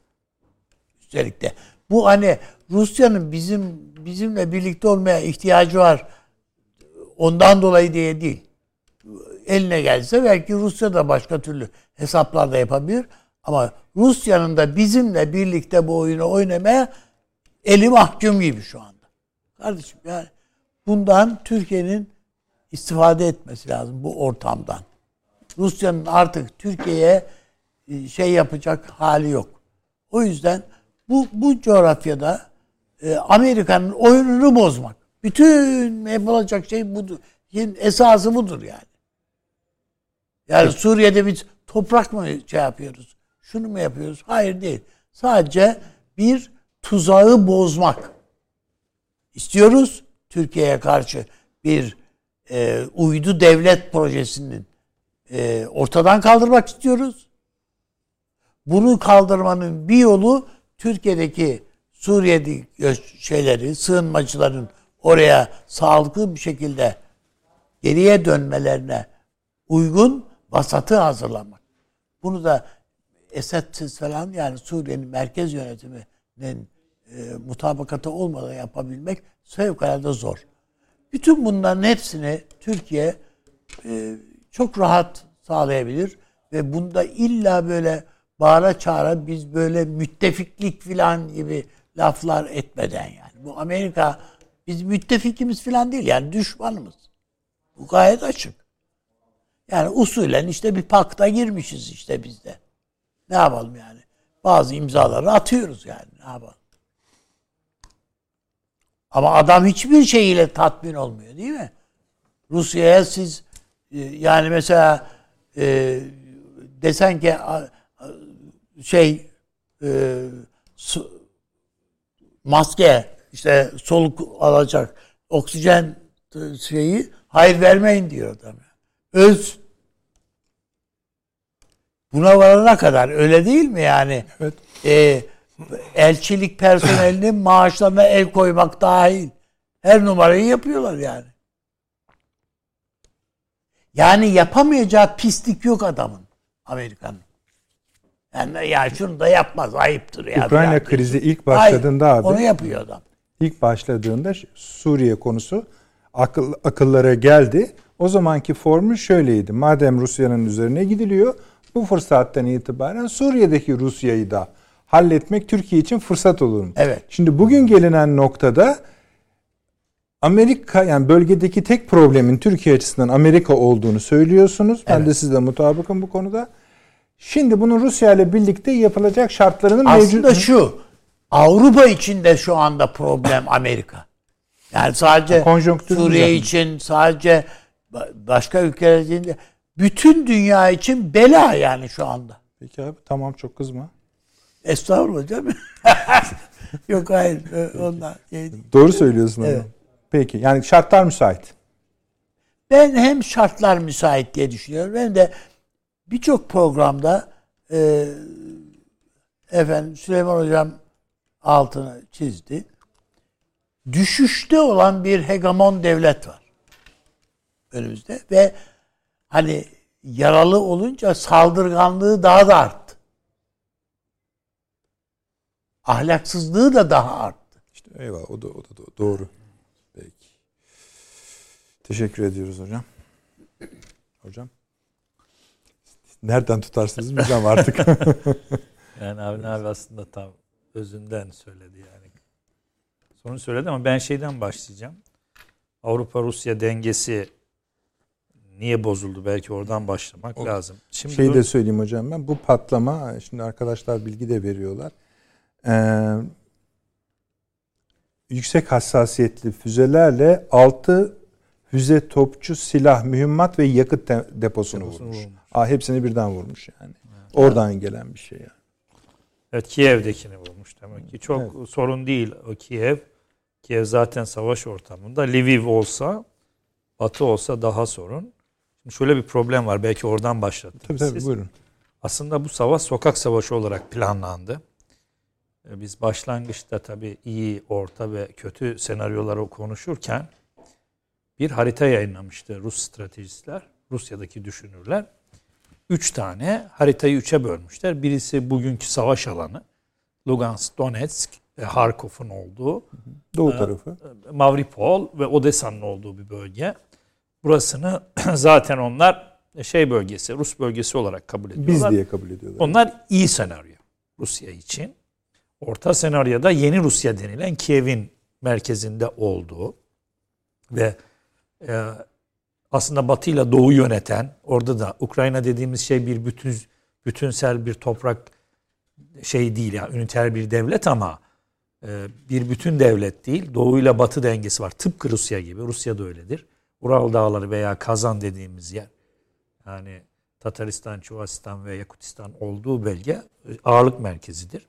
Üstelik de. Bu hani Rusya'nın bizim bizimle birlikte olmaya ihtiyacı var. Ondan dolayı diye değil. Eline gelse belki Rusya da başka türlü hesaplar da yapabilir. Ama Rusya'nın da bizimle birlikte bu oyunu oynamaya eli mahkum gibi şu anda. Kardeşim yani bundan Türkiye'nin istifade etmesi lazım bu ortamdan. Rusya'nın artık Türkiye'ye e, şey yapacak hali yok. O yüzden bu bu coğrafyada e, Amerika'nın oyununu bozmak. Bütün yapılacak şey budur. Esası budur yani. Yani Suriye'de biz toprak mı şey yapıyoruz? Şunu mu yapıyoruz? Hayır değil. Sadece bir tuzağı bozmak istiyoruz. Türkiye'ye karşı bir e, uydu devlet projesinin e, ortadan kaldırmak istiyoruz. Bunu kaldırmanın bir yolu Türkiye'deki Suriye'deki şeyleri, sığınmacıların oraya sağlıklı bir şekilde geriye dönmelerine uygun vasatı hazırlamak. Bunu da Esed'siz falan yani Suriye'nin merkez yönetiminin e, mutabakatı olmadan yapabilmek fevkalade zor. Bütün bunların hepsini Türkiye e, çok rahat sağlayabilir ve bunda illa böyle bağıra çağıra biz böyle müttefiklik falan gibi laflar etmeden yani. Bu Amerika biz müttefikimiz falan değil yani düşmanımız. Bu gayet açık. Yani usulen işte bir pakta girmişiz işte biz de. Ne yapalım yani? Bazı imzaları atıyoruz yani. Ne yapalım? Ama adam hiçbir şeyiyle tatmin olmuyor değil mi? Rusya'ya siz yani mesela e, desen ki şey e, su, maske işte soluk alacak oksijen şeyi hayır vermeyin diyor adam. Öz buna varana kadar öyle değil mi yani? Evet. E, elçilik personelinin maaşlarına el koymak dahil. Her numarayı yapıyorlar yani. Yani yapamayacağı pislik yok adamın. Amerika'nın. Yani ya şunu da yapmaz ayıptır ya. Ukrayna ya. krizi ilk başladığında Hayır, abi. Onu yapıyor adam. İlk başladığında Suriye konusu akıl, akıllara geldi. O zamanki formu şöyleydi. Madem Rusya'nın üzerine gidiliyor bu fırsattan itibaren Suriye'deki Rusya'yı da halletmek Türkiye için fırsat olur mu? Evet. Şimdi bugün gelinen noktada Amerika yani bölgedeki tek problemin Türkiye açısından Amerika olduğunu söylüyorsunuz. Ben evet. de sizle mutabıkım bu konuda. Şimdi bunun Rusya ile birlikte yapılacak şartlarının mevcut... Aslında şu, Avrupa için de şu anda problem Amerika. Yani sadece Suriye için, sadece başka ülkeler için de bütün dünya için bela yani şu anda. Peki abi tamam çok kızma. Estağfurullah değil mi? Yok hayır ondan. Doğru söylüyorsun evet. ama. Peki yani şartlar müsait. Ben hem şartlar müsait diye düşünüyorum hem de birçok programda e, efendim Süleyman Hocam altını çizdi. Düşüşte olan bir hegemon devlet var önümüzde ve hani yaralı olunca saldırganlığı daha da arttı. Ahlaksızlığı da daha arttı. İşte eyvallah o da, o da doğru. Teşekkür ediyoruz hocam. Hocam. Nereden tutarsınız bilmem artık. yani Avni abi aslında tam özünden söyledi yani. Sonra söyledi ama ben şeyden başlayacağım. Avrupa-Rusya dengesi niye bozuldu belki oradan başlamak o, lazım. Şimdi şey de söyleyeyim hocam ben bu patlama şimdi arkadaşlar bilgi de veriyorlar. Ee, yüksek hassasiyetli füzelerle 6 füze topçu silah mühimmat ve yakıt de, deposunu, deposunu vurmuş. vurmuş. Aa, hepsini birden vurmuş yani. Evet. Oradan gelen bir şey yani. Evet Kiev'dekini vurmuş demek ki. Çok evet. sorun değil o Kiev. Kiev zaten savaş ortamında. Lviv olsa, Batı olsa daha sorun. Şimdi şöyle bir problem var. Belki oradan başlattınız tabii, tabii, siz. Buyurun. Aslında bu savaş sokak savaşı olarak planlandı. Ee, biz başlangıçta tabii iyi, orta ve kötü senaryoları konuşurken bir harita yayınlamıştı Rus stratejistler, Rusya'daki düşünürler. Üç tane haritayı üçe bölmüşler. Birisi bugünkü savaş alanı, Lugansk, Donetsk ve Harkov'un olduğu. Doğu e, tarafı. Mavripol ve Odessa'nın olduğu bir bölge. Burasını zaten onlar şey bölgesi, Rus bölgesi olarak kabul ediyorlar. Biz diye kabul ediyorlar. Onlar iyi senaryo Rusya için. Orta senaryoda yeni Rusya denilen Kiev'in merkezinde olduğu ve e, aslında Batı ile Doğu yöneten, orada da Ukrayna dediğimiz şey bir bütün bütünsel bir toprak şey değil ya, yani, üniter bir devlet ama e, bir bütün devlet değil. Doğu ile Batı dengesi var. Tıpkı Rusya gibi. Rusya da öyledir. Ural Dağları veya Kazan dediğimiz yer. Yani Tataristan, Çuvasistan ve Yakutistan olduğu bölge e, ağırlık merkezidir.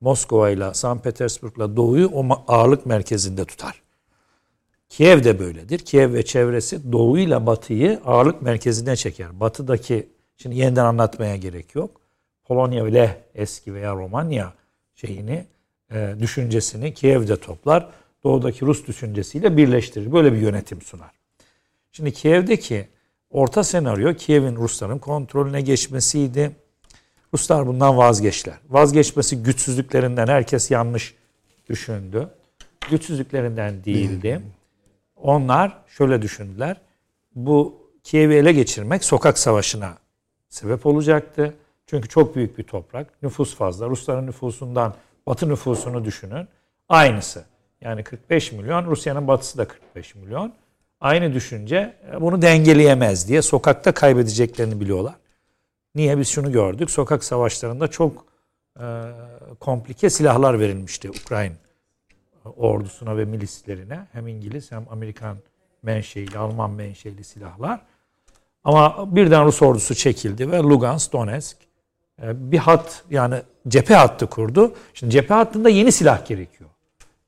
Moskova ile San Petersburg'la doğuyu o ağırlık merkezinde tutar. Kiev de böyledir. Kiev ve çevresi doğuyla batıyı ağırlık merkezine çeker. Batıdaki, şimdi yeniden anlatmaya gerek yok. Polonya ile eski veya Romanya şeyini, e, düşüncesini Kiev'de toplar. Doğudaki Rus düşüncesiyle birleştirir. Böyle bir yönetim sunar. Şimdi Kiev'deki orta senaryo Kiev'in Rusların kontrolüne geçmesiydi. Ruslar bundan vazgeçtiler. Vazgeçmesi güçsüzlüklerinden herkes yanlış düşündü. Güçsüzlüklerinden değildi. Onlar şöyle düşündüler. Bu Kiev'i ele geçirmek sokak savaşına sebep olacaktı. Çünkü çok büyük bir toprak. Nüfus fazla. Rusların nüfusundan Batı nüfusunu düşünün. Aynısı. Yani 45 milyon. Rusya'nın batısı da 45 milyon. Aynı düşünce e, bunu dengeleyemez diye sokakta kaybedeceklerini biliyorlar. Niye? Biz şunu gördük. Sokak savaşlarında çok e, komplike silahlar verilmişti Ukrayna ordusuna ve milislerine. Hem İngiliz hem Amerikan menşeili, Alman menşeili silahlar. Ama birden Rus ordusu çekildi ve Lugansk, Donetsk e, bir hat yani cephe hattı kurdu. Şimdi cephe hattında yeni silah gerekiyor.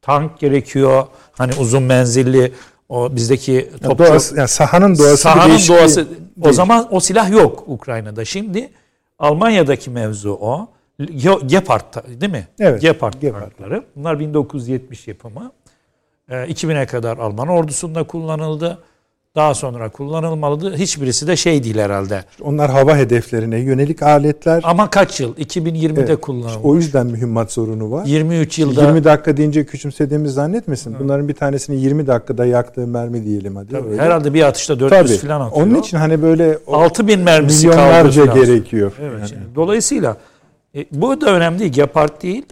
Tank gerekiyor. Hani uzun menzilli o bizdeki topçu, doğası, yani sahanın doğası sahanın doğası o zaman o silah yok Ukrayna'da. Şimdi Almanya'daki mevzu o. Gepard değil mi? Evet. Gepard, Gepard. tankları. Bunlar 1970 yapımı. 2000'e ee, kadar Alman ordusunda kullanıldı. Daha sonra kullanılmalıdı. Hiçbirisi de şey değil herhalde. Onlar hava hedeflerine yönelik aletler. Ama kaç yıl? 2020'de evet. kullanıldı. O yüzden mühimmat sorunu var. 23 yılda. 20 dakika deyince küçümsediğimiz zannetmesin. Hı. Bunların bir tanesini 20 dakikada yaktığı mermi diyelim hadi. Tabii, herhalde bir atışta 400 Tabii. falan atıyor. Onun için hani böyle 6000 mermisi milyonlarca gerekiyor. Evet. Yani. Dolayısıyla e, bu da önemli değil. Gepard değil.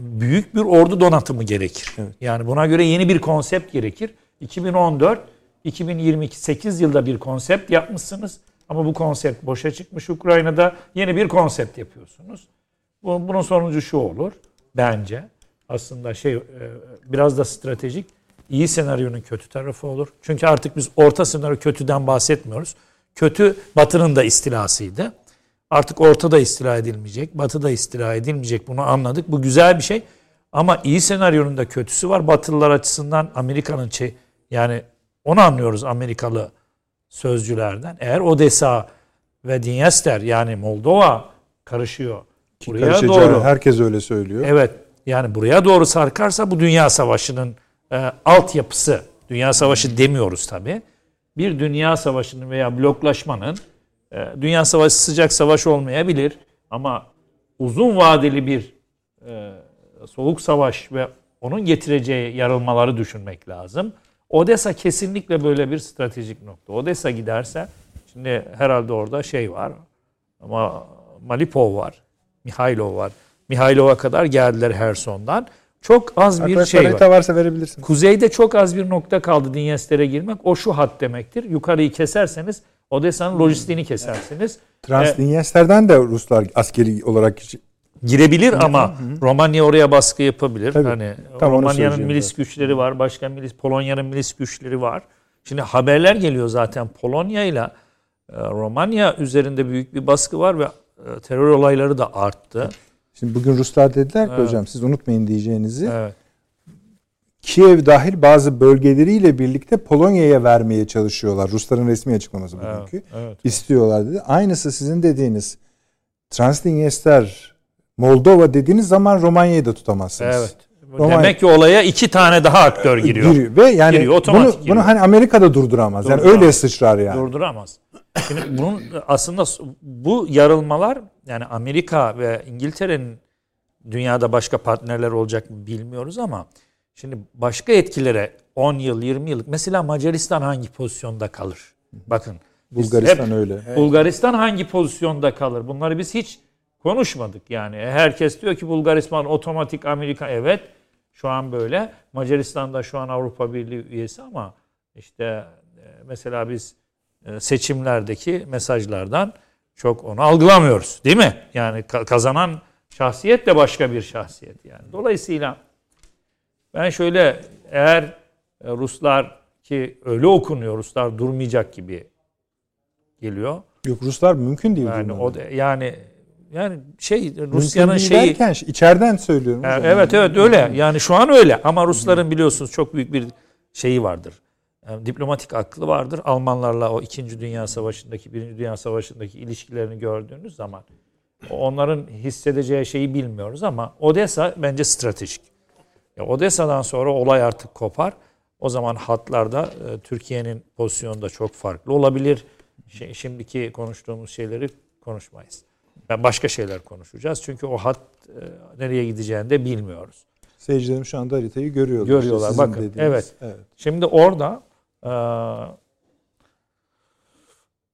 Büyük bir ordu donatımı gerekir. Evet. Yani buna göre yeni bir konsept gerekir. 2014 2022 8 yılda bir konsept yapmışsınız. Ama bu konsept boşa çıkmış Ukrayna'da. Yeni bir konsept yapıyorsunuz. Bunun sonucu şu olur bence. Aslında şey e, biraz da stratejik. İyi senaryonun kötü tarafı olur. Çünkü artık biz orta senaryo kötüden bahsetmiyoruz. Kötü Batı'nın da istilasıydı. Artık ortada istila edilmeyecek, batıda istila edilmeyecek bunu anladık. Bu güzel bir şey. Ama iyi senaryonun da kötüsü var. Batılılar açısından Amerika'nın şey yani onu anlıyoruz Amerikalı sözcülerden. Eğer Odessa ve Dniester yani Moldova karışıyor. Ki buraya doğru. Herkes öyle söylüyor. Evet. Yani buraya doğru sarkarsa bu dünya savaşının e, altyapısı, dünya savaşı demiyoruz tabi. Bir dünya savaşının veya bloklaşmanın dünya savaşı sıcak savaş olmayabilir ama uzun vadeli bir e, soğuk savaş ve onun getireceği yarılmaları düşünmek lazım. Odessa kesinlikle böyle bir stratejik nokta. Odessa giderse şimdi herhalde orada şey var ama Malipov var, Mihailov var. Mihailov'a kadar geldiler Herson'dan. Çok az bir Arkadaşlar şey var. varsa verebilirsiniz. Kuzeyde çok az bir nokta kaldı Dinyester'e girmek. O şu hat demektir. Yukarıyı keserseniz Odessa'nın lojistiğini kesersiniz. Transdinyester'den de Ruslar askeri olarak girebilir ama hı. Romanya oraya baskı yapabilir. Tabii, hani Romanya'nın milis güçleri var, başka milis Polonya'nın milis güçleri var. Şimdi haberler geliyor zaten Polonya ile e, Romanya üzerinde büyük bir baskı var ve e, terör olayları da arttı. Şimdi bugün Ruslar dediler ki evet. hocam siz unutmayın diyeceğinizi. Evet. Kiev dahil bazı bölgeleriyle birlikte Polonya'ya vermeye çalışıyorlar. Rusların resmi açıklaması bugünkü. Evet, evet, İstiyorlar dedi. Aynısı sizin dediğiniz Transdniester, Moldova dediğiniz zaman Romanya'yı da tutamazsınız. Evet. Romanya... Demek ki olaya iki tane daha aktör giriyor. Giriyor. Ve yani giriyor, bunu, giriyor. bunu hani Amerika'da durduramaz. durduramaz. Yani öyle sıçrar yani. Durduramaz. Şimdi bunun aslında bu yarılmalar yani Amerika ve İngiltere'nin dünyada başka partnerler olacak mı bilmiyoruz ama Şimdi başka etkilere 10 yıl, 20 yıllık mesela Macaristan hangi pozisyonda kalır? Bakın. Bulgaristan öyle. Bulgaristan hangi pozisyonda kalır? Bunları biz hiç konuşmadık yani. Herkes diyor ki Bulgaristan otomatik Amerika evet. Şu an böyle. Macaristan da şu an Avrupa Birliği üyesi ama işte e, mesela biz e, seçimlerdeki mesajlardan çok onu algılamıyoruz. Değil mi? Yani kazanan şahsiyet de başka bir şahsiyet yani. Dolayısıyla ben şöyle eğer e, Ruslar ki öyle okunuyor Ruslar durmayacak gibi geliyor. Yok Ruslar mümkün değil. Yani durmadan. o da- yani yani şey Rusya'nın şeyi derken içeriden söylüyorum. Ha, hocam. Evet evet öyle. Yani şu an öyle. Ama Rusların biliyorsunuz çok büyük bir şeyi vardır. Yani diplomatik aklı vardır. Almanlarla o 2. Dünya Savaşı'ndaki, 1. Dünya Savaşı'ndaki ilişkilerini gördüğünüz zaman onların hissedeceği şeyi bilmiyoruz ama Odessa bence stratejik. Ya Odessa'dan sonra olay artık kopar. O zaman hatlarda e, Türkiye'nin pozisyonu da çok farklı olabilir. Şey, şimdiki konuştuğumuz şeyleri konuşmayız. Ben başka şeyler konuşacağız. Çünkü o hat e, nereye gideceğini de bilmiyoruz. Seyircilerim şu anda haritayı görüyorlar. Görüyorlar, İşte bakın, dediğiniz. evet. evet. Şimdi orada e,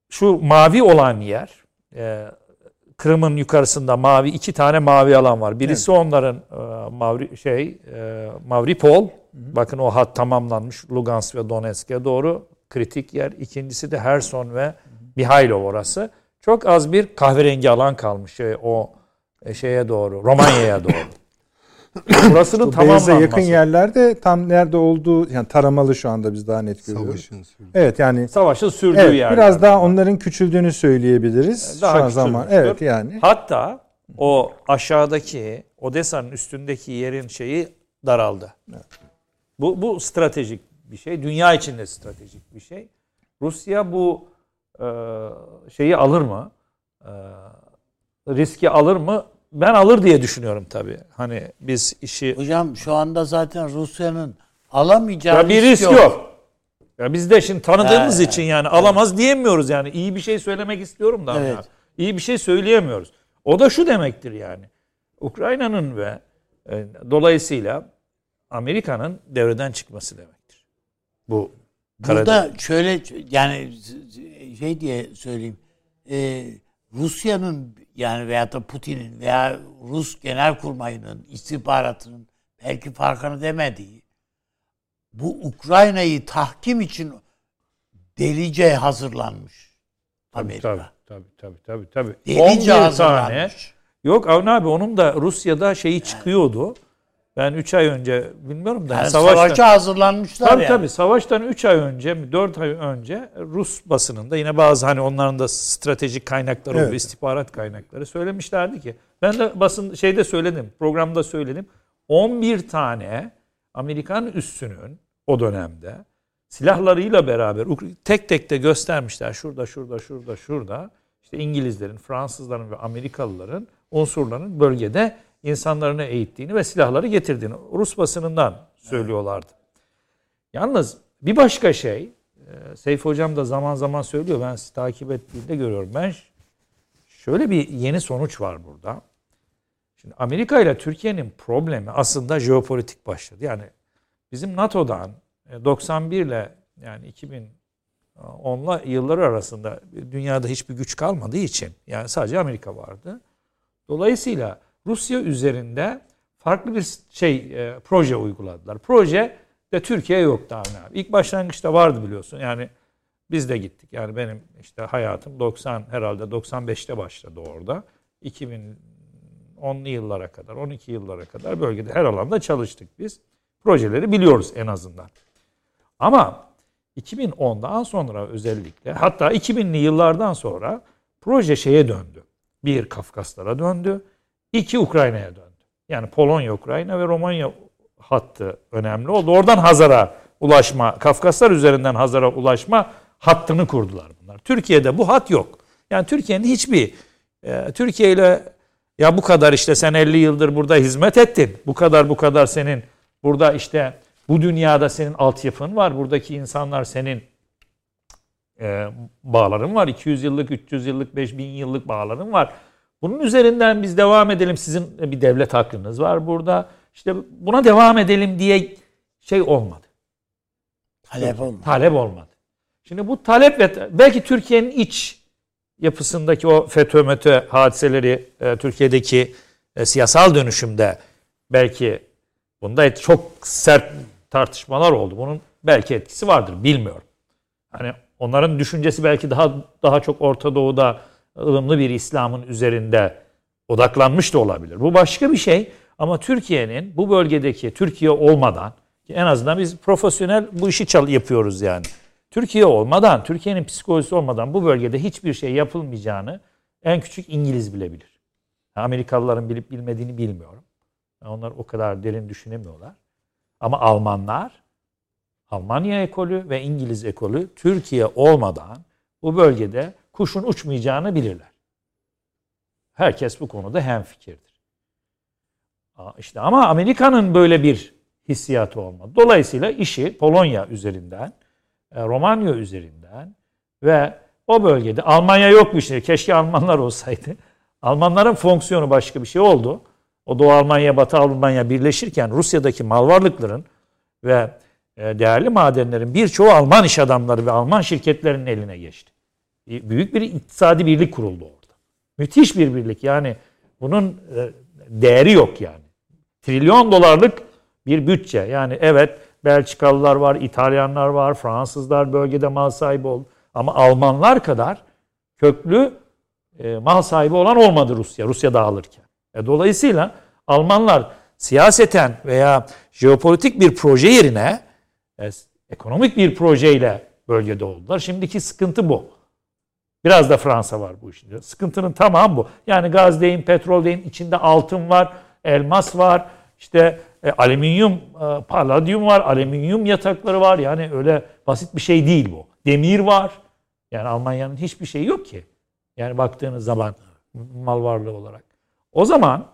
şu mavi olan yer e, Kırım'ın yukarısında mavi iki tane mavi alan var. Birisi onların e, Mavri şey e, Mavripol. Bakın o hat tamamlanmış Lugansk ve Donetsk'e doğru kritik yer. İkincisi de Herson ve Mihailov orası. Çok az bir kahverengi alan kalmış şey, o e, şeye doğru, Romanya'ya doğru. Burasının Bu Beyaz'a tamamlanması. yakın yerlerde tam nerede olduğu yani taramalı şu anda biz daha net görüyoruz. Savaşın sürdüğü. Evet yani Savaşın sürdüğü evet, yer. biraz daha onların küçüldüğünü söyleyebiliriz. Daha şu an zaman. Evet yani. Hatta o aşağıdaki Odessa'nın üstündeki yerin şeyi daraldı. Bu bu stratejik bir şey. Dünya için de stratejik bir şey. Rusya bu e, şeyi alır mı? E, riski alır mı? Ben alır diye düşünüyorum tabii. Hani biz işi Hocam şu anda zaten Rusya'nın alamayacağı ya bir risk yok. Ya biz de şimdi tanıdığımız Ha, için yani alamaz diyemiyoruz yani. İyi bir şey söylemek istiyorum da. Evet. İyi bir şey söyleyemiyoruz. O da şu demektir yani. Ukrayna'nın ve e, dolayısıyla Amerika'nın devreden çıkması demektir. Bu. Burada şöyle yani şey diye söyleyeyim. Ee, Rusya'nın yani veyahut da Putin'in veya Rus genelkurmayının istihbaratının belki farkını demediği bu Ukrayna'yı tahkim için delice hazırlanmış Amerika. Tabii tabii tabii tabii. tabii. Delice 11 tane. hazırlanmış. Yok Avni abi onun da Rusya'da şeyi çıkıyordu. Ben 3 ay önce bilmiyorum da Yani savaşta- savaşa hazırlanmışlar Tabii yani. tabii savaştan 3 ay önce, 4 ay önce Rus basınında yine bazı hani onların da stratejik kaynakları Evet. istihbarat kaynakları söylemişlerdi ki. Ben de basın şeyde söyledim, programda söyledim. 11 tane Amerikan üssünün o dönemde silahlarıyla beraber tek tek de göstermişler. Şurada, şurada, şurada, şurada. İşte İngilizlerin, Fransızların ve Amerikalıların unsurların bölgede insanlarını eğittiğini ve silahları getirdiğini Rus basınından söylüyorlardı. Yalnız bir başka şey, e, Seyfi Hocam da zaman zaman söylüyor, ben sizi takip ettiğimde görüyorum. Ben şöyle bir yeni sonuç var burada. Şimdi Amerika ile Türkiye'nin problemi aslında jeopolitik başladı. Yani bizim NATO'dan e, 91 ile yani 2010'la yılları arasında dünyada hiçbir güç kalmadığı için yani sadece Amerika vardı. Dolayısıyla Rusya üzerinde farklı bir şey e, proje uyguladılar. Proje de Türkiye yoktu Avni abi. İlk başlangıçta vardı biliyorsun. Yani biz de gittik. Yani benim işte hayatım 90 herhalde 95'te başladı orada. 2010'lu yıllara kadar, 12 yıllara kadar bölgede her alanda çalıştık biz. Projeleri biliyoruz en azından. Ama 2010'dan sonra özellikle hatta 2000'li yıllardan sonra proje şeye döndü. Bir Kafkaslara döndü. İki Ukrayna'ya döndü. Yani Polonya, Ukrayna ve Romanya hattı önemli oldu. Oradan Hazar'a ulaşma, Kafkaslar üzerinden Hazar'a ulaşma hattını kurdular bunlar. Türkiye'de bu hat yok. Yani Türkiye'nin hiçbir e, Türkiye ile ya bu kadar işte sen 50 yıldır burada hizmet ettin. Bu kadar bu kadar senin burada işte bu dünyada senin altyapın var. Buradaki insanlar senin e, bağların var. 200 yıllık, 300 yıllık, 5000 yıllık bağların var. Bunun üzerinden biz devam edelim. Sizin bir devlet hakkınız var burada. İşte buna devam edelim diye şey olmadı. Talep olmuş. Talep olmadı. Şimdi bu talep ve belki Türkiye'nin iç yapısındaki o FETÖ METÖ hadiseleri e, Türkiye'deki e, siyasal dönüşümde belki bunda çok sert tartışmalar oldu. Bunun belki etkisi vardır bilmiyorum. Hani onların düşüncesi belki daha daha çok Orta Doğu'da ılımlı bir İslam'ın üzerinde odaklanmış da olabilir. Bu başka bir şey ama Türkiye'nin bu bölgedeki Türkiye olmadan en azından biz profesyonel bu işi çal yapıyoruz yani. Türkiye olmadan, Türkiye'nin psikolojisi olmadan bu bölgede hiçbir şey yapılmayacağını en küçük İngiliz bilebilir. Amerikalıların bilip bilmediğini bilmiyorum. Onlar o kadar derin düşünemiyorlar. Ama Almanlar, Almanya ekolü ve İngiliz ekolü Türkiye olmadan bu bölgede kuşun uçmayacağını bilirler. Herkes bu konuda hemfikirdir. İşte ama Amerika'nın böyle bir hissiyatı olmadı. Dolayısıyla işi Polonya üzerinden, e, Romanya üzerinden ve o bölgede Almanya yok bir şey. Keşke Almanlar olsaydı. Almanların fonksiyonu başka bir şey oldu. O Doğu Almanya, Batı Almanya birleşirken Rusya'daki mal varlıkların ve e, değerli madenlerin birçoğu Alman iş adamları ve Alman şirketlerinin eline geçti. Büyük bir iktisadi birlik kuruldu orada. Müthiş bir birlik. Yani bunun e, değeri yok yani. Trilyon dolarlık bir bütçe. Yani evet Belçikalılar var, İtalyanlar var, Fransızlar bölgede mal sahibi oldu. Ama Almanlar kadar köklü e, mal sahibi olan olmadı Rusya, Rusya dağılırken. E, dolayısıyla Almanlar siyaseten veya jeopolitik bir proje yerine e, ekonomik bir projeyle bölgede oldular. Şimdiki sıkıntı bu. Biraz da Fransa var bu işin. Sıkıntının tamamı bu. Yani gaz deyin, petrol deyin, içinde altın var, elmas var, işte e, alüminyum, e, paladyum var, alüminyum yatakları var. Yani öyle basit bir şey değil bu. Demir var. Yani Almanya'nın hiçbir şeyi yok ki. Yani baktığınız zaman mal varlığı olarak. O zaman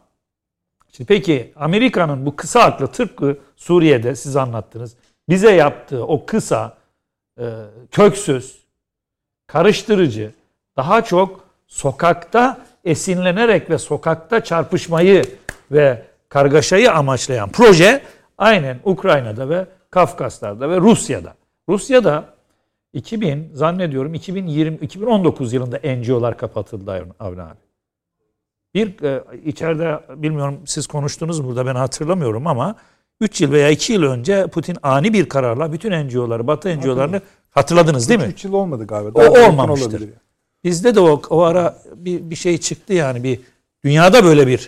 şimdi peki Amerika'nın bu kısa aklı tıpkı Suriye'de siz anlattınız. Bize yaptığı o kısa, e, köksüz, karıştırıcı, daha çok sokakta esinlenerek ve sokakta çarpışmayı ve kargaşayı amaçlayan proje aynen Ukrayna'da ve Kafkaslar'da ve Rusya'da. Rusya'da 2000 zannediyorum 2020 2019 yılında NGO'lar kapatıldı Avni abi. Bir e, içeride bilmiyorum siz konuştunuz burada ben hatırlamıyorum ama 3 yıl veya 2 yıl önce Putin ani bir kararla bütün NGO'ları, Batı NGO'larını hatırladınız değil mi? 3 yıl olmadı galiba. Daha o olmamıştır. Bizde de o, o ara bir, bir şey çıktı yani bir dünyada böyle bir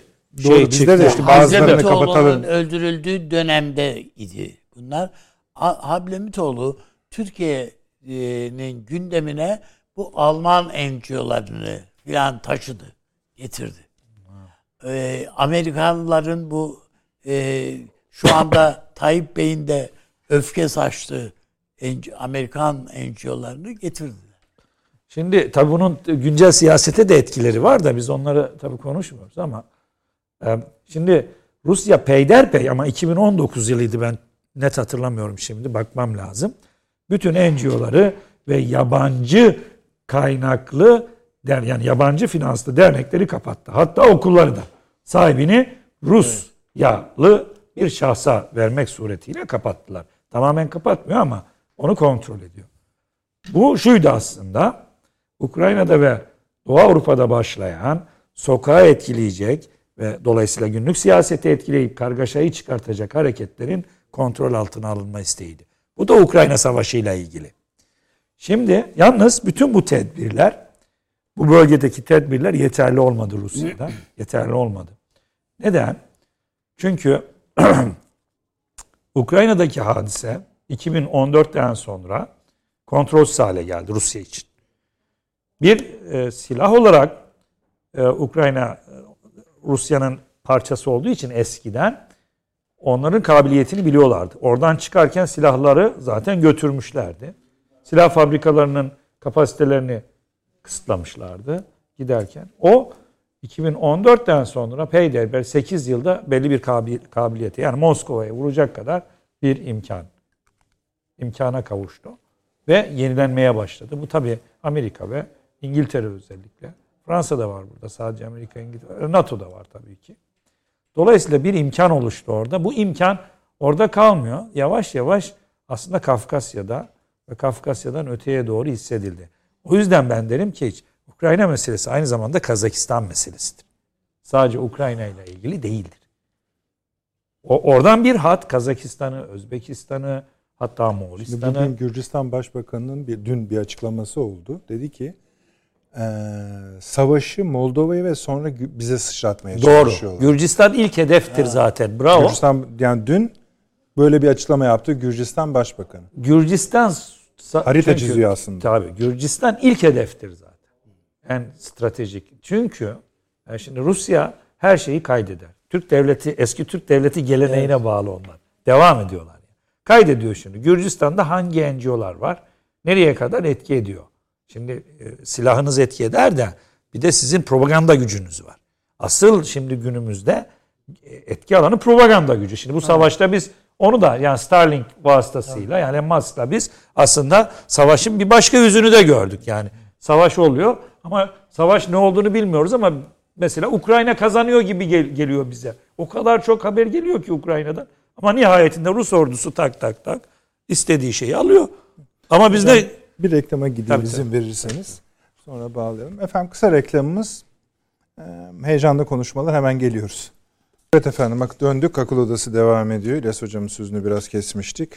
şey Doğru, çıktı. Bizde de işte bazılarını kapatalım. öldürüldüğü dönemde idi bunlar. Hablemitoğlu Türkiye'nin gündemine bu Alman NGO'larını filan taşıdı, getirdi. Ee, Amerikanlıların bu e, şu anda Tayyip Bey'in de öfke saçtığı Amerikan NGO'larını getirdi. Şimdi tabii bunun güncel siyasete de etkileri var da biz onları tabii konuşmuyoruz ama e, şimdi Rusya peyderpey ama 2019 yılıydı ben net hatırlamıyorum şimdi bakmam lazım. Bütün NGO'ları ve yabancı kaynaklı der yani yabancı finanslı dernekleri kapattı. Hatta okulları da sahibini Rusyalı bir şahsa vermek suretiyle kapattılar. Tamamen kapatmıyor ama onu kontrol ediyor. Bu şuydu aslında. Ukrayna'da ve Doğu Avrupa'da başlayan sokağa etkileyecek ve dolayısıyla günlük siyaseti etkileyip kargaşayı çıkartacak hareketlerin kontrol altına alınma isteğiydi. Bu da Ukrayna Savaşı ile ilgili. Şimdi yalnız bütün bu tedbirler, bu bölgedeki tedbirler yeterli olmadı Rusya'da. yeterli olmadı. Neden? Çünkü Ukrayna'daki hadise 2014'ten sonra kontrolsüz hale geldi Rusya için. Bir e, silah olarak e, Ukrayna e, Rusya'nın parçası olduğu için eskiden onların kabiliyetini biliyorlardı. Oradan çıkarken silahları zaten götürmüşlerdi. Silah fabrikalarının kapasitelerini kısıtlamışlardı giderken. O 2014'ten sonra peyderpey 8 yılda belli bir kabiliyeti yani Moskova'ya vuracak kadar bir imkan imkana kavuştu ve yenilenmeye başladı. Bu tabi Amerika ve İngiltere özellikle. Fransa da var burada sadece Amerika, İngiltere, NATO da var tabii ki. Dolayısıyla bir imkan oluştu orada. Bu imkan orada kalmıyor. Yavaş yavaş aslında Kafkasya'da ve Kafkasya'dan öteye doğru hissedildi. O yüzden ben derim ki hiç Ukrayna meselesi aynı zamanda Kazakistan meselesidir. Sadece Ukrayna ile ilgili değildir. O, oradan bir hat Kazakistan'ı, Özbekistan'ı, hatta Moğolistan'ı. Şimdi bugün Gürcistan Başbakanı'nın bir, dün bir açıklaması oldu. Dedi ki e, savaşı Moldova'ya ve sonra bize sıçratmaya Doğru. çalışıyorlar. Gürcistan ilk hedeftir ha. zaten. Bravo. Gürcistan yani dün böyle bir açıklama yaptı Gürcistan Başbakanı. Gürcistan Harita çünkü, çiziyor aslında. Tabii Gürcistan ilk hedeftir zaten. En stratejik. Çünkü yani şimdi Rusya her şeyi kaydeder. Türk devleti, eski Türk devleti geleneğine evet. bağlı onlar. Devam ediyorlar. Kaydediyor şimdi. Gürcistan'da hangi NGO'lar var? Nereye kadar etki ediyor? Şimdi e, silahınız etki eder de bir de sizin propaganda gücünüz var. Asıl şimdi günümüzde e, etki alanı propaganda gücü. Şimdi bu savaşta biz onu da yani Starlink vasıtasıyla yani Musk'la biz aslında savaşın bir başka yüzünü de gördük. Yani savaş oluyor ama savaş ne olduğunu bilmiyoruz ama mesela Ukrayna kazanıyor gibi gel- geliyor bize. O kadar çok haber geliyor ki Ukrayna'dan. Ama nihayetinde Rus ordusu tak tak tak istediği şeyi alıyor. Ama biz de bir reklama gideyim tabii, izin tabii. verirseniz. Sonra bağlayalım. Efendim kısa reklamımız. Heyecanlı konuşmalar hemen geliyoruz. Evet efendim bak döndük akıl odası devam ediyor. İlyas hocamın sözünü biraz kesmiştik.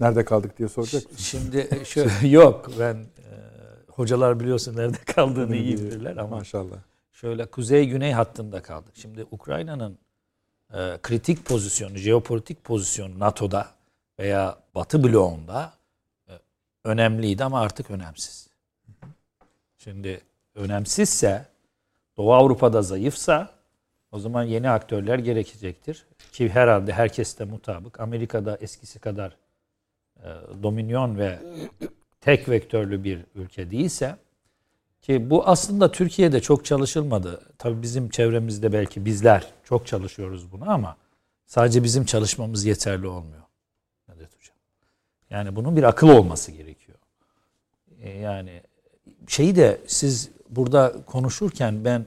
Nerede kaldık diye soracak Şimdi e, şöyle yok ben e, hocalar biliyorsun nerede kaldığını iyi bilirler ama maşallah. Şöyle kuzey güney hattında kaldık. Şimdi Ukrayna'nın e, kritik pozisyonu, jeopolitik pozisyonu NATO'da veya Batı bloğunda e, önemliydi ama artık önemsiz. Şimdi önemsizse Doğu Avrupa'da zayıfsa o zaman yeni aktörler gerekecektir. Ki herhalde herkes de mutabık. Amerika'da eskisi kadar e, dominyon ve tek vektörlü bir ülke değilse ki bu aslında Türkiye'de çok çalışılmadı. Tabii bizim çevremizde belki bizler çok çalışıyoruz bunu ama sadece bizim çalışmamız yeterli olmuyor. Nedet Hocam. Yani bunun bir akıl olması gerekiyor. E, yani şeyi de siz burada konuşurken ben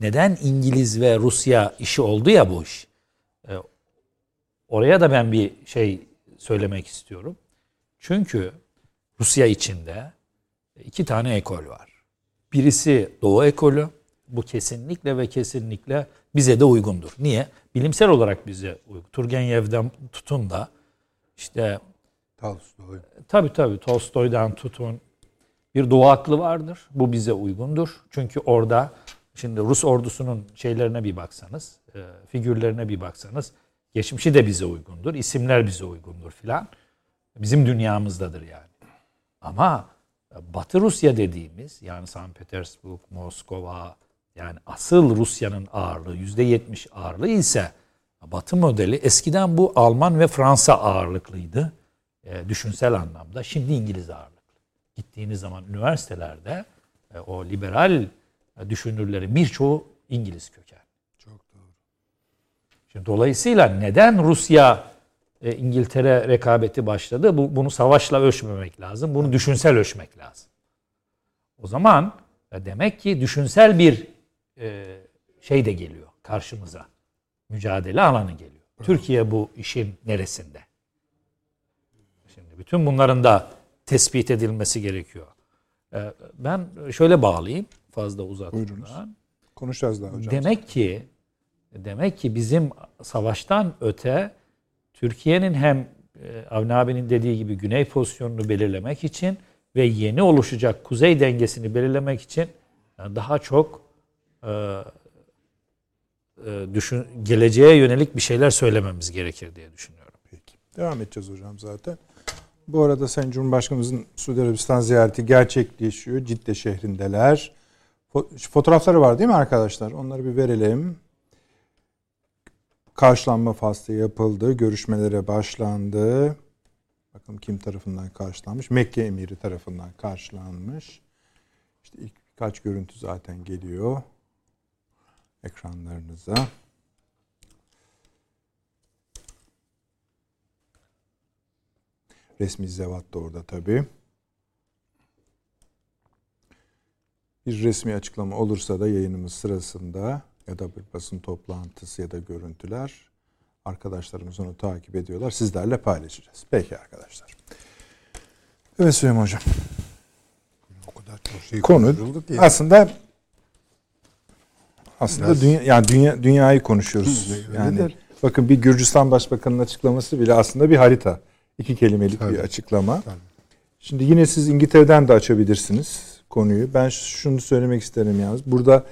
neden İngiliz ve Rusya işi oldu ya bu iş. E, oraya da ben bir şey söylemek istiyorum. Çünkü Rusya içinde iki tane ekol var. Birisi Doğu ekolü. Bu kesinlikle ve kesinlikle bize de uygundur. Niye? Bilimsel olarak bize uygun. Turgenev'den tutun da işte Tolstoy. Tabii tabii Tolstoy'dan tutun. Bir Doğu aklı vardır. Bu bize uygundur. Çünkü orada Şimdi Rus ordusunun şeylerine bir baksanız, e, figürlerine bir baksanız, geçmişi de bize uygundur, isimler bize uygundur filan. Bizim dünyamızdadır yani. Ama Batı Rusya dediğimiz yani St. Petersburg, Moskova yani asıl Rusya'nın ağırlığı yüzde yetmiş ağırlığı ise Batı modeli eskiden bu Alman ve Fransa ağırlıklıydı e, düşünsel anlamda. Şimdi İngiliz ağırlıklı. Gittiğiniz zaman üniversitelerde e, o liberal düşünürleri birçoğu İngiliz köken. Çok doğru. Şimdi dolayısıyla neden Rusya e, İngiltere rekabeti başladı? Bu, bunu savaşla ölçmemek lazım. Bunu düşünsel ölçmek lazım. O zaman e, demek ki düşünsel bir e, şey de geliyor karşımıza. Mücadele alanı geliyor. Türkiye bu işin neresinde? Şimdi bütün bunların da tespit edilmesi gerekiyor. E, ben şöyle bağlayayım fazla uzatmadan. Konuşacağız daha hocam. Demek ki demek ki bizim savaştan öte Türkiye'nin hem e, Avni abinin dediği gibi güney pozisyonunu belirlemek için ve yeni oluşacak kuzey dengesini belirlemek için daha çok e, e, düşün, geleceğe yönelik bir şeyler söylememiz gerekir diye düşünüyorum. Peki. Devam edeceğiz hocam zaten. Bu arada Sayın Cumhurbaşkanımızın Suudi Arabistan ziyareti gerçekleşiyor. Cidde şehrindeler. Fotoğrafları var değil mi arkadaşlar? Onları bir verelim. Karşılanma faslı yapıldı. Görüşmelere başlandı. Bakın kim tarafından karşılanmış? Mekke emiri tarafından karşılanmış. İşte ilk birkaç görüntü zaten geliyor ekranlarınıza. Resmi zevat da orada tabii. bir resmi açıklama olursa da yayınımız sırasında ya da bir basın toplantısı ya da görüntüler arkadaşlarımız onu takip ediyorlar. Sizlerle paylaşacağız. Peki arkadaşlar. Evet Süleyman Hocam. O kadar çok şey konu ki. Aslında aslında Biraz... dünya, yani dünya, dünyayı konuşuyoruz. Hı, yani bakın bir Gürcistan Başbakanı'nın açıklaması bile aslında bir harita. İki kelimelik Tabii. bir açıklama. Tabii. Şimdi yine siz İngiltere'den de açabilirsiniz konuyu. Ben şunu söylemek isterim yalnız. Burada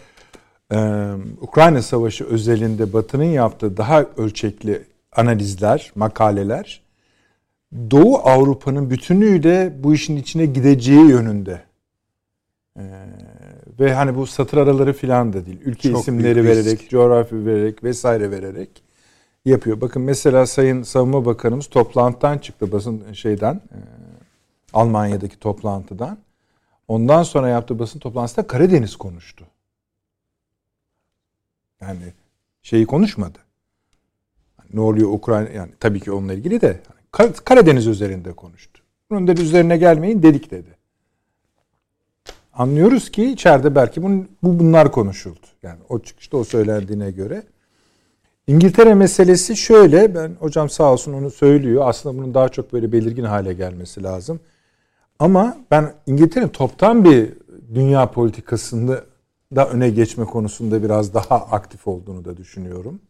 e, Ukrayna Savaşı özelinde Batı'nın yaptığı daha ölçekli analizler, makaleler Doğu Avrupa'nın bütünüyle bu işin içine gideceği yönünde. Ve hani bu satır araları filan da değil. Ülke Çok isimleri vererek, risk. coğrafya vererek vesaire vererek yapıyor. Bakın mesela Sayın Savunma Bakanımız toplantıdan çıktı basın şeyden e, Almanya'daki toplantıdan. Ondan sonra yaptığı basın toplantısında Karadeniz konuştu. Yani şeyi konuşmadı. Ne oluyor Ukrayna yani tabii ki onunla ilgili de Kar- Karadeniz üzerinde konuştu. Bunun da üzerine gelmeyin dedik dedi. Anlıyoruz ki içeride belki bunun, bu bunlar konuşuldu. Yani o çıkışta o söylendiğine göre. İngiltere meselesi şöyle, ben hocam sağ olsun onu söylüyor. Aslında bunun daha çok böyle belirgin hale gelmesi lazım. Ama ben İngiltere'nin toptan bir dünya politikasında da öne geçme konusunda biraz daha aktif olduğunu da düşünüyorum.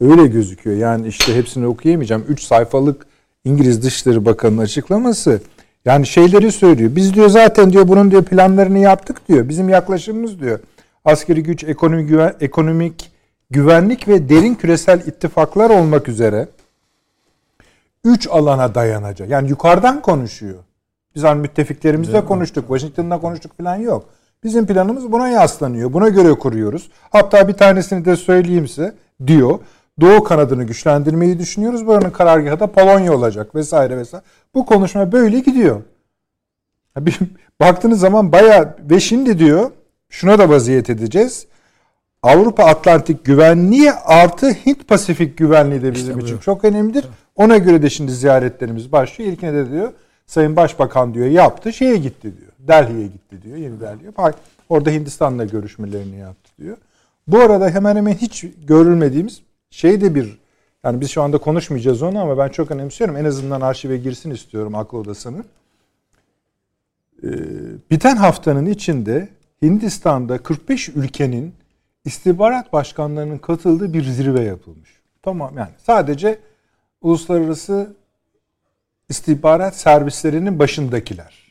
Öyle gözüküyor. Yani işte hepsini okuyamayacağım. 3 sayfalık İngiliz Dışişleri Bakanı'nın açıklaması yani şeyleri söylüyor. Biz diyor zaten diyor bunun diyor planlarını yaptık diyor. Bizim yaklaşımımız diyor. Askeri güç, ekonomi güven, ekonomik güvenlik ve derin küresel ittifaklar olmak üzere üç alana dayanacak. Yani yukarıdan konuşuyor. Biz hani müttefiklerimizle konuştuk, Washington'la konuştuk falan yok. Bizim planımız buna yaslanıyor. Buna göre kuruyoruz. Hatta bir tanesini de söyleyeyim size diyor. Doğu kanadını güçlendirmeyi düşünüyoruz. Buranın karargahı da Polonya olacak vesaire vesaire. Bu konuşma böyle gidiyor. Bir, baktığınız zaman bayağı ve şimdi diyor şuna da vaziyet edeceğiz. Avrupa Atlantik güvenliği artı Hint Pasifik güvenliği de bizim için çok önemlidir. Ona göre de şimdi ziyaretlerimiz başlıyor. İlkine de diyor Sayın Başbakan diyor yaptı şeye gitti diyor. Delhi'ye gitti diyor. Yeni Delhi'ye. Orada Hindistan'la görüşmelerini yaptı diyor. Bu arada hemen hemen hiç görülmediğimiz şey de bir yani biz şu anda konuşmayacağız onu ama ben çok önemsiyorum. En azından arşive girsin istiyorum akıl odasının. Ee, biten haftanın içinde Hindistan'da 45 ülkenin istihbarat başkanlarının katıldığı bir zirve yapılmış. Tamam yani sadece uluslararası istihbarat servislerinin başındakiler.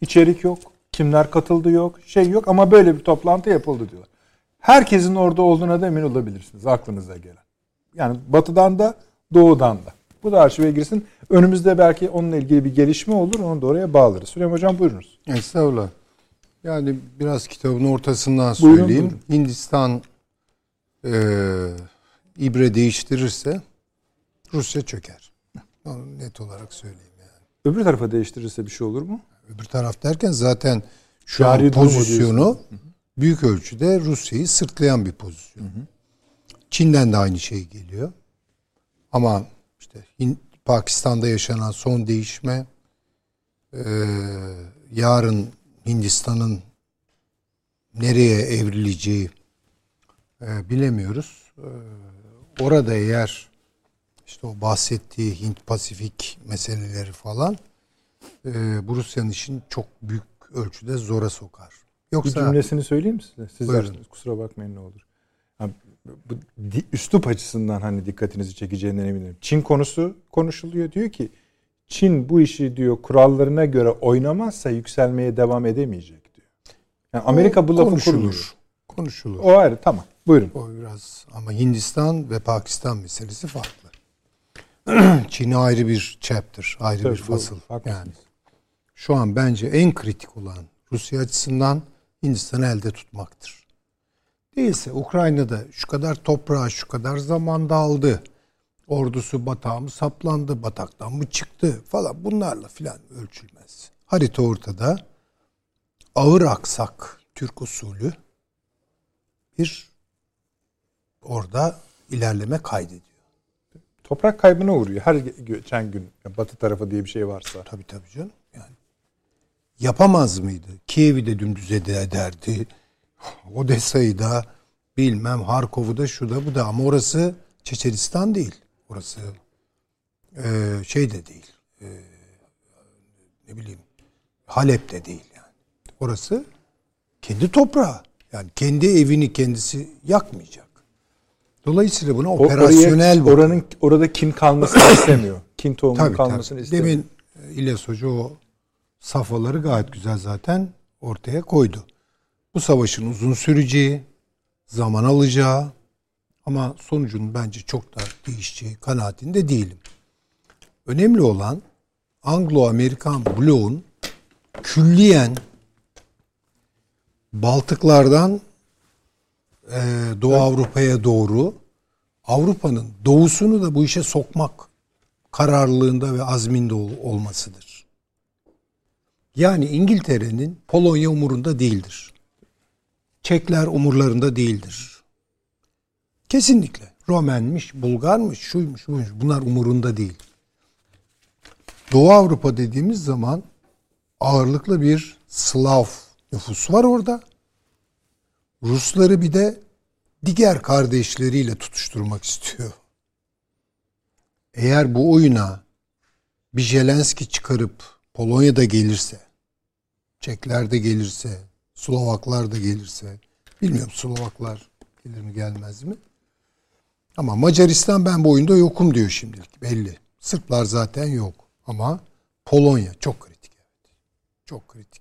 İçerik yok, kimler katıldı yok, şey yok ama böyle bir toplantı yapıldı diyorlar. Herkesin orada olduğuna da emin olabilirsiniz aklınıza gelen. Yani batıdan da doğudan da. Bu da arşive girsin. Önümüzde belki onunla ilgili bir gelişme olur. Onu da oraya bağlarız. Süleyman Hocam buyurunuz. Estağfurullah. Yani biraz kitabın ortasından Buyurun, söyleyeyim. buyurun. Hindistan e, ibre değiştirirse Rusya çöker. Onu net olarak söyleyeyim yani. Öbür tarafa değiştirirse bir şey olur mu? Öbür taraf derken zaten şu Cari an pozisyonu büyük ölçüde Rusya'yı sırtlayan bir pozisyon. Çin'den de aynı şey geliyor. Ama işte Pakistan'da yaşanan son değişme e, yarın Hindistan'ın nereye evrileceği e, bilemiyoruz. E, orada eğer işte o bahsettiği Hint Pasifik meseleleri falan e, bu Rusya'nın işini çok büyük ölçüde zora sokar. Bir Yoksa cümlesini söyleyeyim mi size? Siz Buyurun. dersiniz. Kusura bakmayın ne olur. Ha, bu di- üslup açısından hani dikkatinizi çekeceğinden eminim. Çin konusu konuşuluyor. Diyor ki Çin bu işi diyor kurallarına göre oynamazsa yükselmeye devam edemeyecek diyor. Yani Amerika bu lafı kurmuyor. konuşulur. Konuşulur. O ayrı tamam. Buyurun. O biraz ama Hindistan ve Pakistan meselesi farklı. Çin'e ayrı bir chapter, ayrı Tabii, bir bu- fasıl. haklısınız. Yani şu an bence en kritik olan Rusya açısından Hindistan'ı elde tutmaktır. Değilse Ukrayna'da şu kadar toprağı şu kadar zamanda aldı. Ordusu batağa mı saplandı, bataktan mı çıktı falan bunlarla filan ölçülmez. Harita ortada. Ağır aksak Türk usulü bir orada ilerleme kaydediyor. Toprak kaybına uğruyor her ge- geçen gün. Yani batı tarafı diye bir şey varsa. Tabii tabii canım. Yani yapamaz mıydı? Kiev'i de dümdüz ede- ederdi. Odessa'yı da bilmem Harkov'u da şu da bu da ama orası Çeçenistan değil. Orası e, şey de değil. E, ne bileyim Halep de değil yani. Orası kendi toprağı. Yani kendi evini kendisi yakmayacak. Dolayısıyla buna O- operasyonel oraya, oranın orada kin kalmasını istemiyor. Kin tohumunun Tabii, kalmasını tabii. istemiyor. Demin e, İlyas Hoca o safhaları gayet güzel zaten ortaya koydu. Bu savaşın uzun süreceği, zaman alacağı ama sonucun bence çok da değişeceği kanaatinde değilim. Önemli olan Anglo-Amerikan bloğun külliyen Baltıklardan e, Doğu Avrupa'ya doğru Avrupa'nın doğusunu da bu işe sokmak kararlılığında ve azminde ol- olmasıdır. Yani İngiltere'nin Polonya umurunda değildir. Çekler umurlarında değildir. Kesinlikle. Romenmiş, Bulgarmış, şuymuş, buymuş. Bunlar umurunda değil. Doğu Avrupa dediğimiz zaman ağırlıklı bir Slav nüfus var orada. Rusları bir de diğer kardeşleriyle tutuşturmak istiyor. Eğer bu oyuna bir Jelenski çıkarıp Polonya'da gelirse, Çekler de gelirse, Slovaklar da gelirse, bilmiyorum Slovaklar gelir mi gelmez mi? Ama Macaristan ben bu oyunda yokum diyor şimdilik belli. Sırplar zaten yok ama Polonya çok kritik. Çok kritik.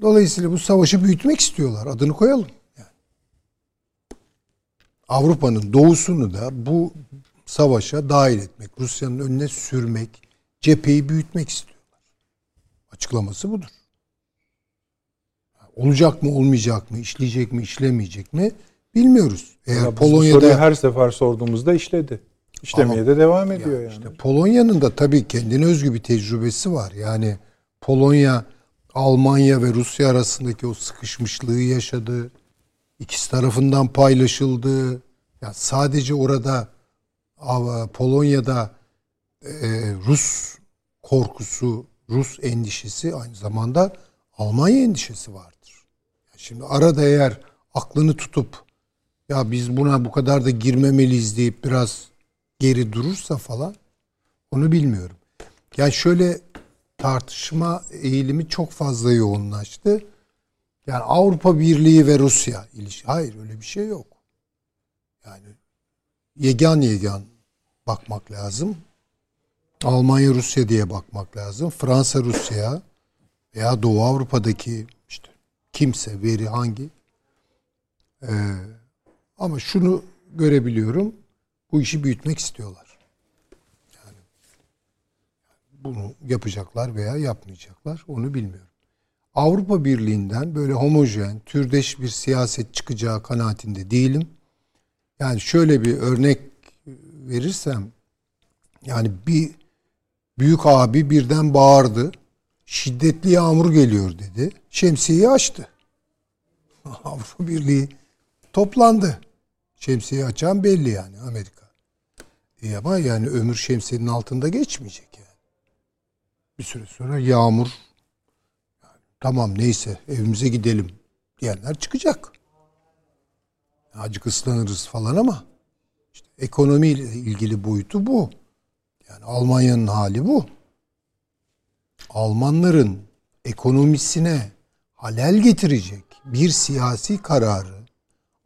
Dolayısıyla bu savaşı büyütmek istiyorlar. Adını koyalım. Yani. Avrupa'nın doğusunu da bu savaşa dahil etmek, Rusya'nın önüne sürmek, cepheyi büyütmek istiyorlar. Açıklaması budur. Olacak mı, olmayacak mı, işleyecek mi, işlemeyecek mi bilmiyoruz. Eğer Ya Polonya'da her sefer sorduğumuzda işledi. İşlemeye de devam ediyor yani. işte Polonya'nın da tabii kendine özgü bir tecrübesi var. Yani Polonya Almanya ve Rusya arasındaki o sıkışmışlığı yaşadı. İkisi tarafından paylaşıldı. Yani sadece orada Polonya'da e, Rus korkusu, Rus endişesi aynı zamanda Almanya endişesi vardır. Şimdi arada eğer aklını tutup ya biz buna bu kadar da girmemeliyiz deyip biraz geri durursa falan onu bilmiyorum. Yani şöyle tartışma eğilimi çok fazla yoğunlaştı. Yani Avrupa Birliği ve Rusya ilişki. Hayır öyle bir şey yok. Yani yegan yegan bakmak lazım. Almanya Rusya diye bakmak lazım. Fransa Rusya veya Doğu Avrupa'daki işte kimse veri hangi Ee, ama şunu görebiliyorum. Bu işi büyütmek istiyorlar. Bunu yapacaklar veya yapmayacaklar onu bilmiyorum. Avrupa Birliği'nden böyle homojen, türdeş bir siyaset çıkacağı kanaatinde değilim. Yani şöyle bir örnek verirsem yani bir büyük abi birden bağırdı. Şiddetli yağmur geliyor dedi. Şemsiyeyi açtı. Avrupa Birliği toplandı. Şemsiyeyi açan belli yani Amerika. E ama yani ömür şemsiyenin altında geçmeyecek. Bir süre sonra yağmur tamam neyse evimize gidelim diyenler çıkacak. Acık ıslanırız falan ama işte ekonomiyle ilgili boyutu bu. Yani Almanya'nın hali bu. Almanların ekonomisine halel getirecek bir siyasi kararı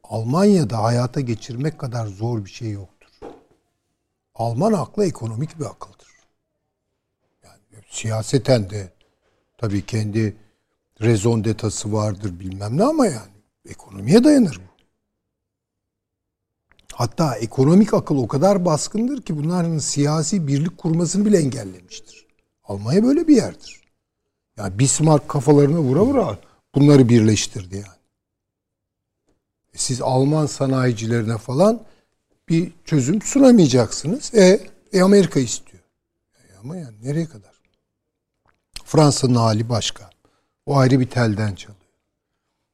Almanya'da hayata geçirmek kadar zor bir şey yoktur. Alman aklı ekonomik bir akıldır. Siyaseten de tabii kendi rezon detası vardır bilmem ne ama yani ekonomiye dayanır bu. Hatta ekonomik akıl o kadar baskındır ki bunların siyasi birlik kurmasını bile engellemiştir. Almanya böyle bir yerdir. Yani Bismarck kafalarına vura vura bunları birleştirdi yani. E siz Alman sanayicilerine falan bir çözüm sunamayacaksınız. E, e Amerika istiyor. E ama yani nereye kadar? Fransa'nın hali başka. O ayrı bir telden çalıyor.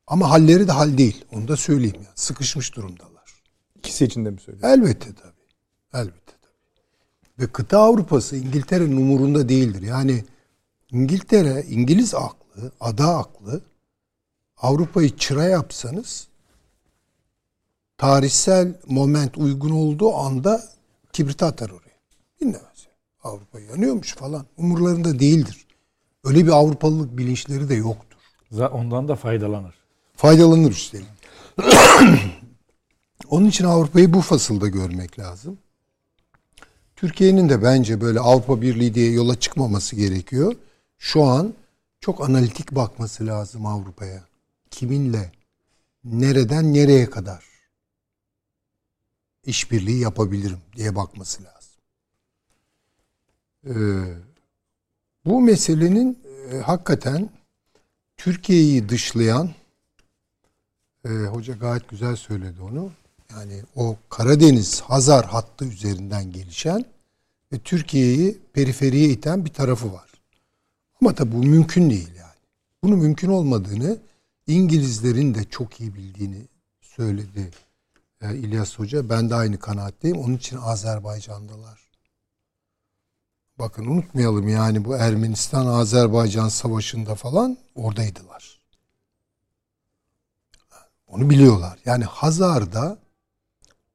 Ama halleri de hal değil. Onu da söyleyeyim yani. Sıkışmış durumdalar. İkisi için de mi söylüyorsun? Elbette tabii. Elbette tabii. Ve kıta Avrupa'sı İngiltere'nin umurunda değildir. Yani İngiltere, İngiliz aklı, ada aklı Avrupa'yı çıra yapsanız tarihsel moment uygun olduğu anda kibrit atar oraya. Dinlemez. Avrupa yanıyormuş falan. Umurlarında değildir. Öyle bir Avrupalılık bilinçleri de yoktur. Ondan da faydalanır. Faydalanır üstelik. Onun için Avrupa'yı bu fasılda görmek lazım. Türkiye'nin de bence böyle Avrupa Birliği diye yola çıkmaması gerekiyor. Şu an çok analitik bakması lazım Avrupa'ya. Kiminle, nereden nereye kadar işbirliği yapabilirim diye bakması lazım. Ee, bu meselenin e, hakikaten Türkiye'yi dışlayan e, hoca gayet güzel söyledi onu. Yani o Karadeniz Hazar hattı üzerinden gelişen ve Türkiye'yi periferiye iten bir tarafı var. Ama tabi bu mümkün değil yani. Bunun mümkün olmadığını İngilizlerin de çok iyi bildiğini söyledi e, İlyas Hoca. Ben de aynı kanaatteyim. Onun için Azerbaycan'dalar. Bakın unutmayalım yani bu Ermenistan-Azerbaycan savaşında falan oradaydılar. Onu biliyorlar. Yani Hazar'da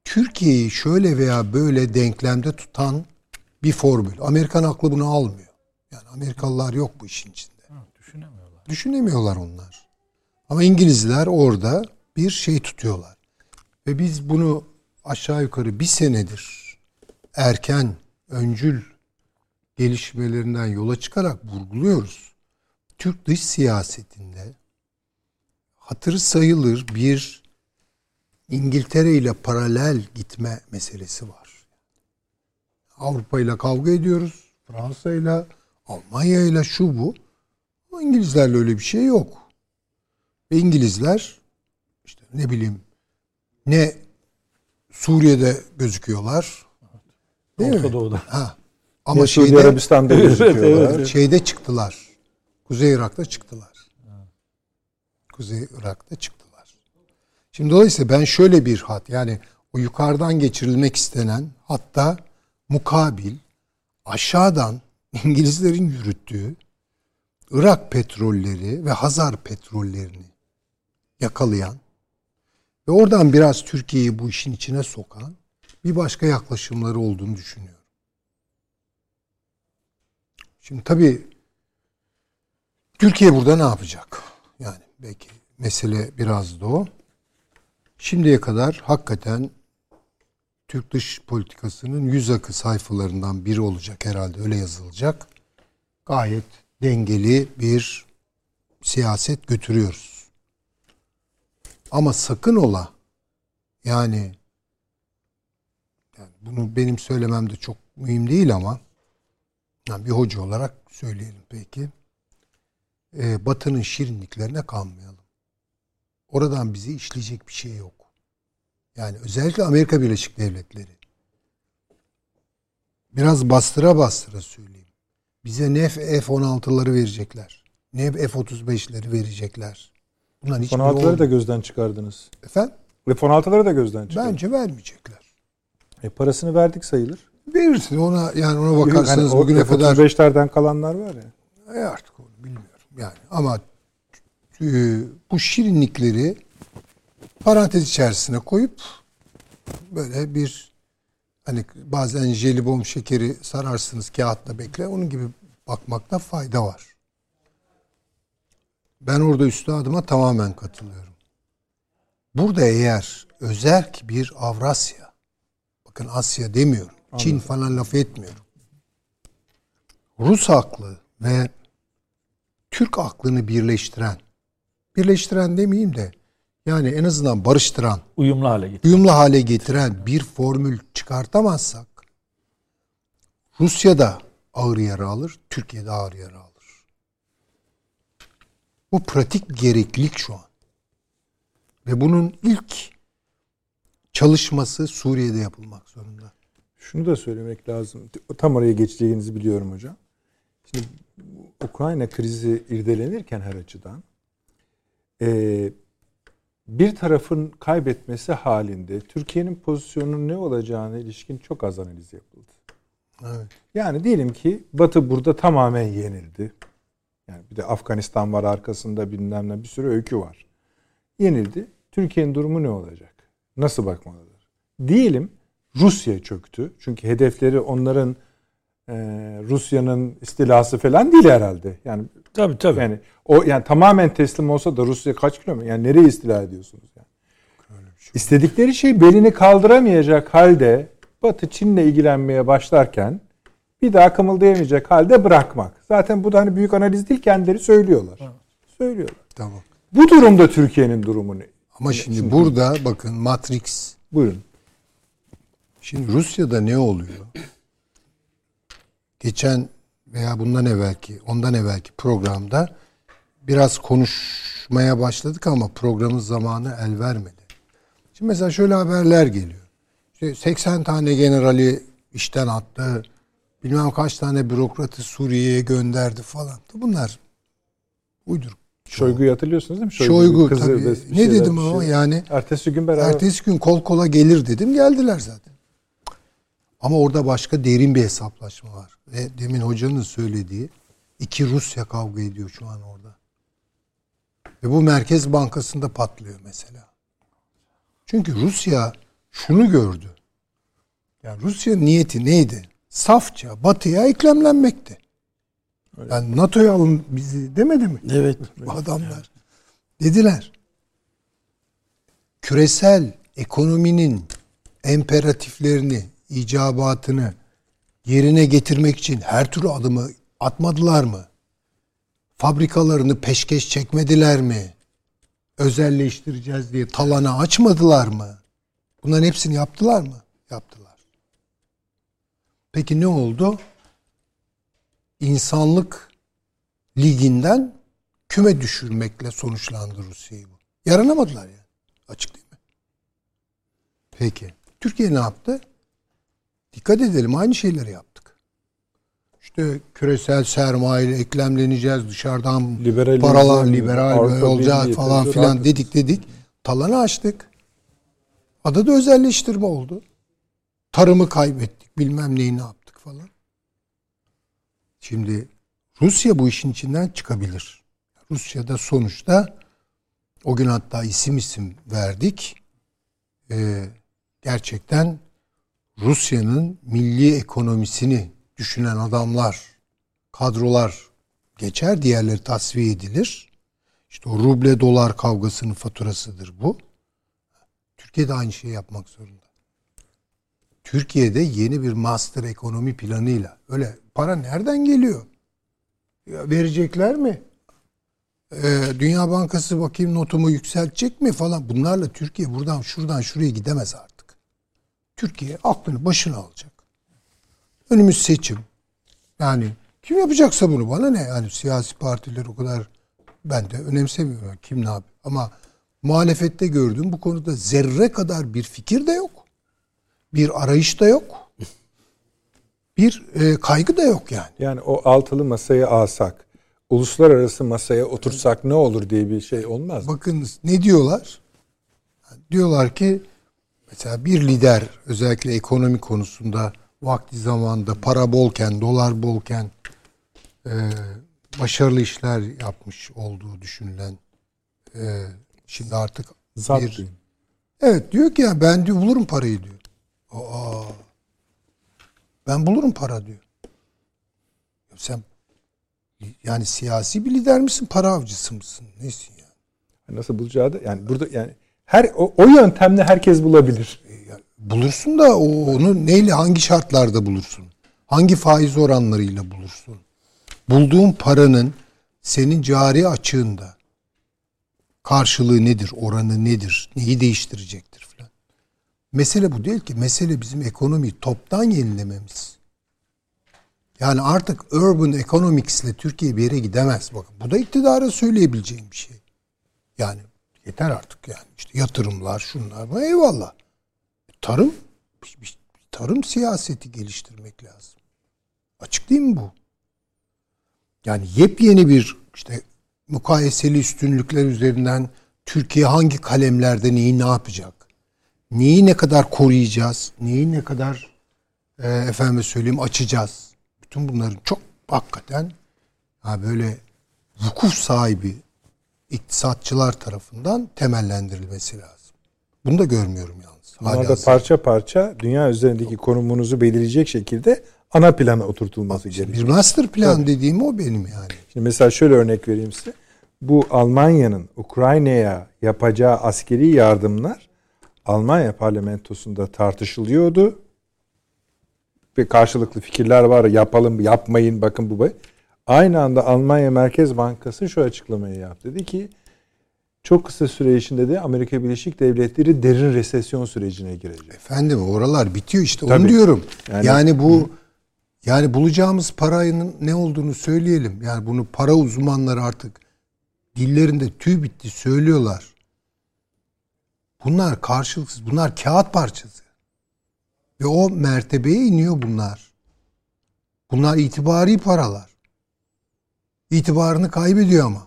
Türkiye'yi şöyle veya böyle denklemde tutan bir formül. Amerikan aklı bunu almıyor. Yani Amerikalılar yok bu işin içinde. Düşünemiyorlar. Düşünemiyorlar onlar. Ama İngilizler orada bir şey tutuyorlar. Ve biz bunu aşağı yukarı bir senedir erken, öncül gelişmelerinden yola çıkarak vurguluyoruz. Türk dış siyasetinde hatırı sayılır bir İngiltere ile paralel gitme meselesi var. Avrupa ile kavga ediyoruz. Fransa ile, Almanya ile şu bu. Ama İngilizlerle öyle bir şey yok. Ve İngilizler işte ne bileyim ne Suriye'de gözüküyorlar. Değil Orta mi? Doğu'da. Ha. Ama Suudi şeyde Arabistan'da gözüküyorlar. evet. şeyde çıktılar. Kuzey Irak'ta çıktılar. Kuzey Irak'ta çıktılar. Şimdi dolayısıyla ben şöyle bir hat yani o yukarıdan geçirilmek istenen hatta mukabil aşağıdan İngilizlerin yürüttüğü Irak petrolleri ve Hazar petrollerini yakalayan ve oradan biraz Türkiye'yi bu işin içine sokan bir başka yaklaşımları olduğunu düşünüyorum. Şimdi tabii Türkiye burada ne yapacak? Yani belki mesele biraz da o. Şimdiye kadar hakikaten Türk dış politikasının yüz akı sayfalarından biri olacak herhalde öyle yazılacak. Gayet dengeli bir siyaset götürüyoruz. Ama sakın ola yani, yani bunu benim söylemem de çok mühim değil ama yani bir hoca olarak söyleyelim peki. Ee, Batı'nın şirinliklerine kanmayalım. Oradan bizi işleyecek bir şey yok. Yani özellikle Amerika Birleşik Devletleri. Biraz bastıra bastıra söyleyeyim. Bize ne F-16'ları verecekler. Ne F-35'leri verecekler. Bunların hiçbiri F-16'ları da gözden çıkardınız. Efendim? F-16'ları da gözden çıkardınız. Bence vermeyecekler. E, parasını verdik sayılır. Verirsin ona yani ona bakarsanız O bugüne kadar F-35'lerden kalanlar var ya. E artık onu bilmiyorum yani ama e, bu şirinlikleri parantez içerisine koyup böyle bir hani bazen jelibon şekeri sararsınız kağıtla bekle onun gibi bakmakta fayda var. Ben orada üstadıma tamamen katılıyorum. Burada eğer özerk bir Avrasya, bakın Asya demiyorum, Çin falan laf etmiyorum. Rus aklı ve Türk aklını birleştiren, birleştiren demeyeyim de yani en azından barıştıran, Uyumlu hale getir. uyumlu hale getiren bir formül çıkartamazsak Rusya da ağır yara alır, Türkiye de ağır yara alır. Bu pratik gereklilik şu an. Ve bunun ilk çalışması Suriye'de yapılmak zorunda. Şunu da söylemek lazım. Tam oraya geçeceğinizi biliyorum hocam. Şimdi Ukrayna krizi irdelenirken her açıdan e, bir tarafın kaybetmesi halinde Türkiye'nin pozisyonunun ne olacağına ilişkin çok az analiz yapıldı. Evet. Yani diyelim ki Batı burada tamamen yenildi. Yani bir de Afganistan var arkasında bilmem ne bir sürü öykü var. Yenildi. Türkiye'nin durumu ne olacak? Nasıl bakmalıdır? Diyelim Rusya çöktü. Çünkü hedefleri onların e, Rusya'nın istilası falan değil herhalde. Yani Tabii tabii. yani o yani tamamen teslim olsa da Rusya kaç kilometre? Yani nereye istila ediyorsunuz yani? İstedikleri şey belini kaldıramayacak halde Batı Çin'le ilgilenmeye başlarken bir daha kımıldayamayacak halde bırakmak. Zaten bu da hani büyük analiz değil kendileri söylüyorlar. Söylüyorlar. Tamam. Bu durumda Türkiye'nin durumu ne? Ama şimdi burada bakın Matrix. Buyurun. Şimdi Rusya'da ne oluyor? geçen veya bundan evvelki, ondan evvelki programda biraz konuşmaya başladık ama programın zamanı el vermedi. Şimdi mesela şöyle haberler geliyor. İşte 80 tane generali işten attı. Bilmem kaç tane bürokratı Suriye'ye gönderdi falan. Bunlar uyduruk. Şoygu'yu hatırlıyorsunuz değil mi? Şoygu kızı tabii. Ne dedim ama şey. yani Ertesi gün beraber. ertesi gün kol kola gelir dedim. Geldiler zaten. Ama orada başka derin bir hesaplaşma var. Ve demin hocanın söylediği iki Rusya kavga ediyor şu an orada. Ve bu Merkez Bankası'nda patlıyor mesela. Çünkü Rusya şunu gördü. Yani Rusya niyeti neydi? Safça batıya eklemlenmekti. Yani NATO'ya alın bizi demedi mi? Evet. Bu adamlar. Dediler. Küresel ekonominin imperatiflerini, icabatını yerine getirmek için her türlü adımı atmadılar mı? Fabrikalarını peşkeş çekmediler mi? Özelleştireceğiz diye talana açmadılar mı? Bunların hepsini yaptılar mı? Yaptılar. Peki ne oldu? İnsanlık liginden küme düşürmekle sonuçlandı Rusya'yı bu. Yaranamadılar yani. Açık değil mi? Peki. Türkiye ne yaptı? Dikkat edelim aynı şeyleri yaptık. İşte küresel sermaye eklemleneceğiz dışarıdan Liberalizm, paralar liberal böyle olacak Birliği, falan filan dedik dedik. Talanı açtık. Adada özelleştirme oldu. Tarımı kaybettik bilmem neyi ne yaptık falan. Şimdi Rusya bu işin içinden çıkabilir. Rusya'da sonuçta o gün hatta isim isim verdik. Ee, gerçekten Rusya'nın milli ekonomisini düşünen adamlar, kadrolar geçer, diğerleri tasfiye edilir. İşte o ruble dolar kavgasının faturasıdır bu. Türkiye de aynı şeyi yapmak zorunda. Türkiye'de yeni bir master ekonomi planıyla öyle para nereden geliyor? Ya verecekler mi? Ee, Dünya Bankası bakayım notumu yükseltecek mi falan. Bunlarla Türkiye buradan şuradan şuraya gidemez artık. Türkiye aklını başına alacak. Önümüz seçim. Yani kim yapacaksa bunu bana ne? Yani siyasi partiler o kadar ben de önemsemiyorum. Kim ne yapıyor? Ama muhalefette gördüğüm bu konuda zerre kadar bir fikir de yok. Bir arayış da yok. Bir e, kaygı da yok yani. Yani o altılı masayı alsak, uluslararası masaya otursak ne olur diye bir şey olmaz mı? Bakınız ne diyorlar? Diyorlar ki mesela bir lider özellikle ekonomi konusunda vakti zamanında para bolken, dolar bolken e, başarılı işler yapmış olduğu düşünülen e, şimdi artık Zat bir diyeyim. Evet diyor ki ya ben diyor bulurum parayı diyor. Aa, ben bulurum para diyor. Sen yani siyasi bir lider misin, para avcısı mısın? Nesin ya? Nasıl bulacağı da yani burada yani her o, o yöntemle herkes bulabilir. Bulursun da onu neyle, hangi şartlarda bulursun? Hangi faiz oranlarıyla bulursun? Bulduğun paranın senin cari açığında karşılığı nedir, oranı nedir, neyi değiştirecektir filan. Mesele bu değil ki. Mesele bizim ekonomiyi toptan yenilememiz. Yani artık urban economics ile Türkiye bir yere gidemez. Bakın bu da iktidara söyleyebileceğim bir şey. Yani yeter artık yani. İşte yatırımlar, şunlar, bu eyvallah. Tarım, tarım siyaseti geliştirmek lazım. Açık değil mi bu? Yani yepyeni bir işte mukayeseli üstünlükler üzerinden Türkiye hangi kalemlerde neyi ne yapacak? Neyi ne kadar koruyacağız? Neyi ne kadar e, efendime söyleyeyim açacağız? Bütün bunların çok hakikaten ha böyle vukuf sahibi iktisatçılar tarafından temellendirilmesi lazım. Bunu da görmüyorum yalnız. Bunlar da parça parça dünya üzerindeki konumunuzu belirleyecek şekilde ana plana oturtulması Bir gerekiyor. master plan dediğim o benim yani. Şimdi mesela şöyle örnek vereyim size. Bu Almanya'nın Ukrayna'ya yapacağı askeri yardımlar Almanya parlamentosunda tartışılıyordu. Ve karşılıklı fikirler var. Yapalım, yapmayın, bakın bu. Aynı anda Almanya Merkez Bankası şu açıklamayı yaptı. Dedi ki çok kısa süre içinde de Amerika Birleşik Devletleri derin resesyon sürecine girecek. Efendim oralar bitiyor işte Tabii. onu diyorum. Yani- Yani, bu Yani bulacağımız paranın ne olduğunu söyleyelim. Yani bunu para uzmanları artık dillerinde tüy bitti söylüyorlar. Bunlar karşılıksız. Bunlar kağıt parçası. Ve o mertebeye iniyor bunlar. Bunlar itibari paralar. İtibarını kaybediyor ama.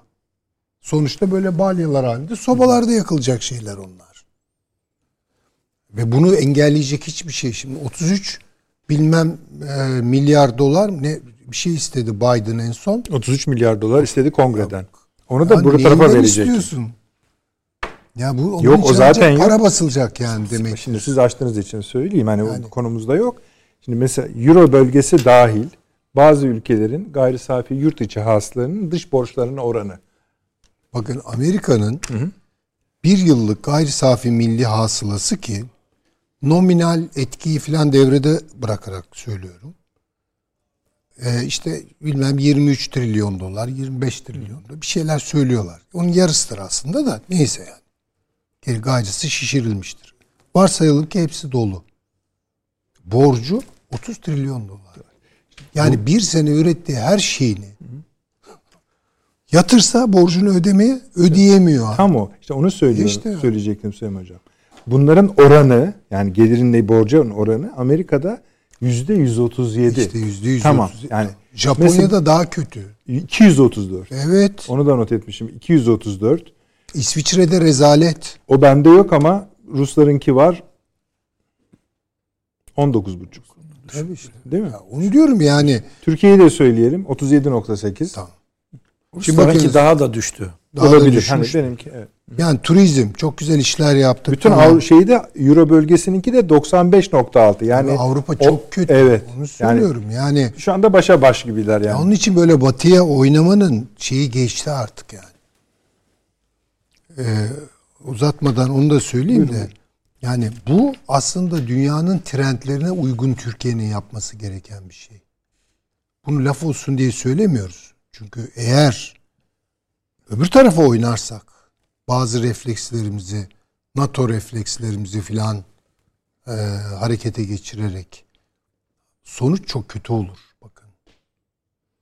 Sonuçta böyle balyalar halinde sobalarda yakılacak şeyler onlar. Ve bunu engelleyecek hiçbir şey. Şimdi 33 bilmem e, milyar dolar ne bir şey istedi Biden en son. 33 milyar dolar istedi kongreden. Onu da Ya bu tarafa verecek. istiyorsun? Ya bu onun Yok, o zaten yok. para basılacak yani demek. Şimdi siz açtığınız için söyleyeyim. Hani Yani. o konumuzda yok. Şimdi mesela Euro bölgesi dahil bazı ülkelerin gayri safi yurt içi hasılarının dış borçlarının oranı. Bakın Amerika'nın bir yıllık gayri safi milli hasılası ki nominal etkiyi falan devrede bırakarak söylüyorum. Ee, işte bilmem 23 trilyon dolar, 25 trilyon dolar bir şeyler söylüyorlar. Onun yarısıdır aslında da neyse yani. Geri gayrısı şişirilmiştir. Varsayalım ki hepsi dolu. Borcu 30 trilyon dolar. Yani bir sene ürettiği her şeyini yatırsa borcunu ödemeye ödeyemiyor. Tam o. İşte onu söylüyorum. İşte. Söyleyecektim Süleyman Hocam. Bunların oranı yani gelirinle borcun oranı Amerika'da yüzde 137. İşte yüzde yüz Tamam. otuz. Yani Japonya'da mesela daha kötü. 234. Evet. Onu da not etmişim. 234. İsviçre'de rezalet. O bende yok ama Ruslarınki var. 19,5. Tabii işte. Değil mi? Ya onu diyorum yani. Türkiye'yi de söyleyelim. 37.8. Tamam. Şimdi bakınız- daha da düştü. Daha da Olabilir. düşmüş. Hani benimki evet. Yani turizm çok güzel işler yaptı. Bütün Tamam. Avru- şeyi de Euro bölgesininki de 95.6. Yani Avrupa o- çok kötü. Evet. Onu Yani söylüyorum. Yani, şu anda başa baş gibiler yani. onun için böyle batıya oynamanın şeyi geçti artık yani. Ee, uzatmadan onu da söyleyeyim de. Yani bu aslında dünyanın trendlerine uygun Türkiye'nin yapması gereken bir şey. Bunu laf olsun diye söylemiyoruz. Çünkü eğer öbür tarafa oynarsak bazı reflekslerimizi, NATO reflekslerimizi filan e, harekete geçirerek sonuç çok kötü olur. Bakın.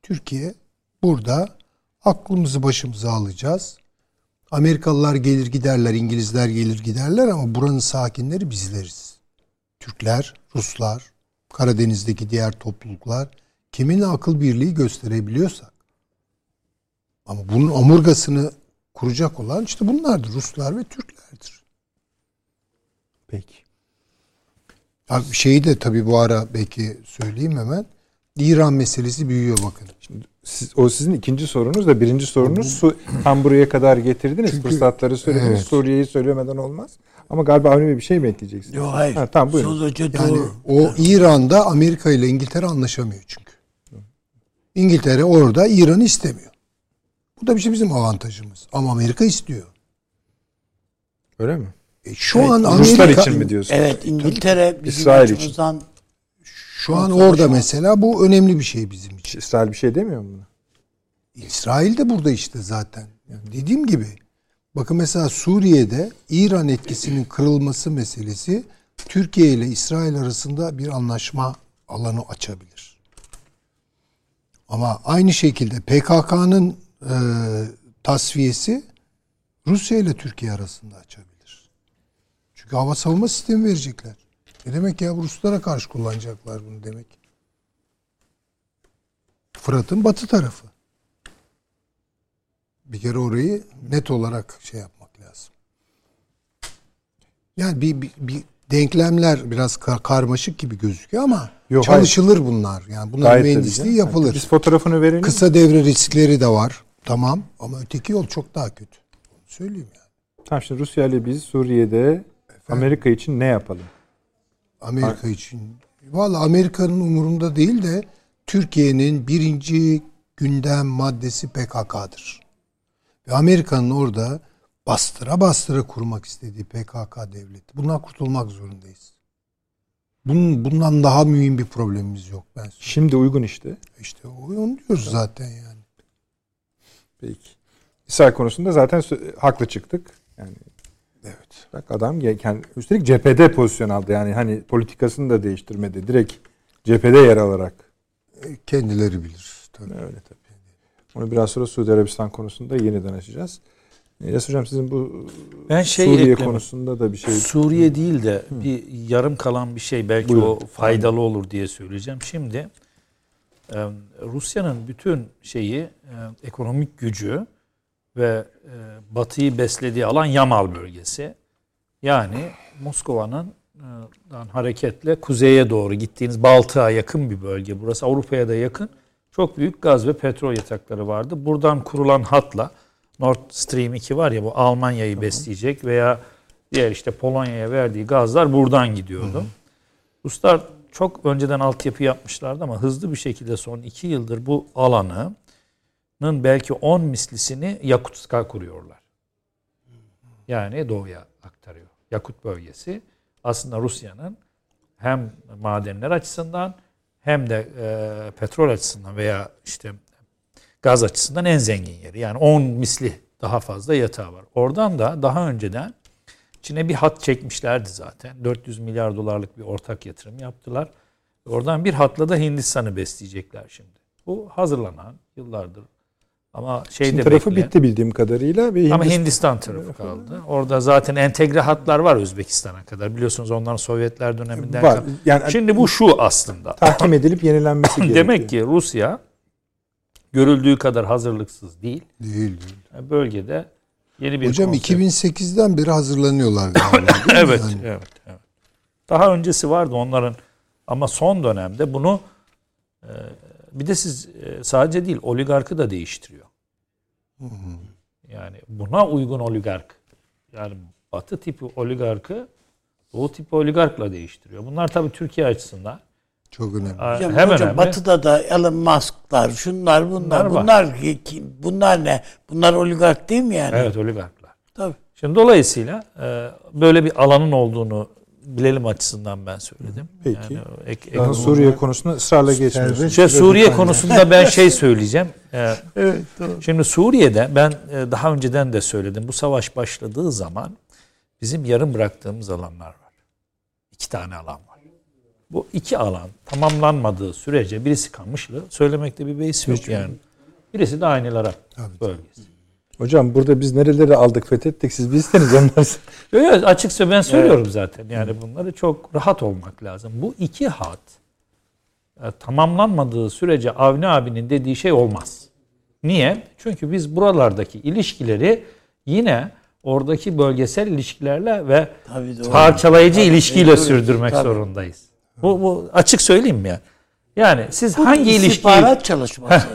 Türkiye burada aklımızı başımıza alacağız. Amerikalılar gelir giderler, İngilizler gelir giderler ama buranın sakinleri bizleriz. Türkler, Ruslar, Karadeniz'deki diğer topluluklar kimin akıl birliği gösterebiliyorsak. Ama bunun omurgasını kuracak olan işte bunlardır. Ruslar ve Türklerdir. Peki. Ha, şeyi de tabii bu ara belki söyleyeyim hemen. İran meselesi büyüyor bakın. Siz, o sizin ikinci sorunuz da birinci sorunuz su, tam buraya kadar getirdiniz. Çünkü- fırsatları söylediniz. Evet. Suriye'yi söylemeden olmaz. Ama galiba Avni bir şey mi ekleyeceksiniz? Yok hayır. Ha, tamam buyurun. Sonucu Yani doğru. o İran'da Amerika ile İngiltere anlaşamıyor çünkü. İngiltere orada İran'ı istemiyor. Bu da bir şey bizim avantajımız. Ama Amerika istiyor. Öyle mi? E şu Evet, an Ruslar Amerika için mi diyorsun? Evet İngiltere bizim İsrail için. Şu an orada şu mesela bu önemli bir şey bizim için. İsrail bir şey demiyor mu? İsrail de burada işte zaten. Yani dediğim gibi bakın mesela Suriye'de İran etkisinin kırılması meselesi Türkiye ile İsrail arasında bir anlaşma alanı açabilir. Ama aynı şekilde PKK'nın e, tasfiyesi Rusya ile Türkiye arasında açabilir. Çünkü hava savunma sistemi verecekler. Ne demek ya Ruslara karşı kullanacaklar bunu demek. Fırat'ın batı tarafı. Bir kere orayı net olarak şey yapmak lazım. Yani bir, bir, bir denklemler biraz ka- karmaşık gibi gözüküyor ama Yok, çalışılır bunlar. Yani bunlar Gayet tabii mühendisliği canım. yapılır. Biz fotoğrafını verelim. Kısa devre riskleri de var. Tamam ama öteki yol çok daha kötü. Onu söyleyeyim yani. Tamam şimdi Rusya ile biz Suriye'de Amerika için ne yapalım? Amerika için. Valla Amerika'nın umurunda değil de Türkiye'nin birinci gündem maddesi PKK'dır. Ve Amerika'nın orada bastıra bastıra kurmak istediği PKK devleti. Bundan kurtulmak zorundayız. Bunun, bundan daha mühim bir problemimiz yok ben söyleyeyim. Şimdi uygun işte. İşte onu diyoruz zaten yani. Peki. İsrail konusunda zaten haklı çıktık. Yani Evet. bak adam ya- kendi, üstelik cephede pozisyon aldı. Yani hani politikasını da değiştirmedi. Direkt cephede yer alarak. Kendileri bilir. Tabii. Öyle tabii. Onu biraz sonra Suudi Arabistan konusunda yeniden açacağız. Yas Hocam sizin bu Ben şey Suriye eklemek- konusunda da bir şey... Suriye değil de bir yarım kalan bir şey belki Buyurun. o faydalı olur diye söyleyeceğim. Şimdi e, Rusya'nın bütün şeyi e, ekonomik gücü ve e, Batı'yı beslediği alan Yamal bölgesi. Yani Moskova'nın e, hareketle kuzeye doğru gittiğiniz Baltık'a yakın bir bölge. Burası Avrupa'ya da yakın. Çok büyük gaz ve petrol yatakları vardı. Buradan kurulan hatla Nord Stream 2 var ya bu Almanya'yı besleyecek veya diğer işte Polonya'ya verdiği gazlar buradan gidiyordu. Ruslar çok önceden altyapı yapmışlardı ama hızlı bir şekilde son iki yıldır bu alanın belki 10 mislisini Yakutsk'a kuruyorlar. Yani doğuya aktarıyor. Yakut bölgesi aslında Rusya'nın hem madenler açısından hem de e, petrol açısından veya işte gaz açısından en zengin yeri. Yani 10 misli daha fazla yatağı var. Oradan da daha önceden Çin'e bir hat çekmişlerdi zaten. 400 milyar dolarlık bir ortak yatırım yaptılar. Oradan bir hatla da Hindistan'ı besleyecekler şimdi. Bu hazırlanan yıllardır ama Çin şeyde tarafı bekleyen- bitti bildiğim kadarıyla. Ve ama Hindistan- Hindistan tarafı kaldı. Orada zaten entegre hatlar var Özbekistan'a kadar. Biliyorsunuz onların Sovyetler döneminden var. Yani Şimdi bu şu aslında. tahkim edilip yenilenmesi gerekiyor. Demek ki Rusya görüldüğü kadar hazırlıksız değil. Değil. değil. Bölgede yeni bir Hocam konsept- 2008'den beri hazırlanıyorlar galiba. evet, Yani evet, evet. Daha öncesi vardı onların ama son dönemde bunu e, bir de siz e, sadece değil oligarkı da değiştiriyor. Yani buna uygun oligark. Yani batı tipi oligarkı doğu tipi oligarkla değiştiriyor. Bunlar tabii Türkiye açısından Çok önemli. e, Hocam, hem hocam önemli. Batı'da da Elon Musk'lar, şunlar bunlar, Bunlar bunlar kim? Bunlar ne? Bunlar oligark değil mi yani? Evet oligarklar. Tabii. Şimdi dolayısıyla e, böyle bir alanın olduğunu bilelim açısından ben söyledim. Peki. Yani ek- Daha ek- Suriye konusunda ısrarla geçmiyorsunuz. Şey, Suriye konusunda ben şey söyleyeceğim. Ee, Şimdi Suriye'de ben e, daha önceden de söyledim. Bu savaş başladığı zaman bizim yarım bıraktığımız alanlar var. İki tane alan var. Bu iki alan tamamlanmadığı sürece birisi Kamışlı, söylemekte bir beis yok yani. Birisi de Aynel Arap bölgesi. Hocam burada biz nereleri aldık fethettik siz bilseniz onlar. Yok yok açıkça ben söylüyorum zaten. Yani bunları çok rahat olmak lazım. Bu iki hat e, tamamlanmadığı sürece Avni abinin dediği şey olmaz. Niye? Çünkü biz buralardaki ilişkileri yine oradaki bölgesel ilişkilerle ve Tabii doğru. parçalayıcı Tabii, ilişkiyle doğru. sürdürmek Tabii. zorundayız. Bu, bu açık söyleyeyim mi ya? Yani siz hangi ilişkiyi İstihbarat çalışması.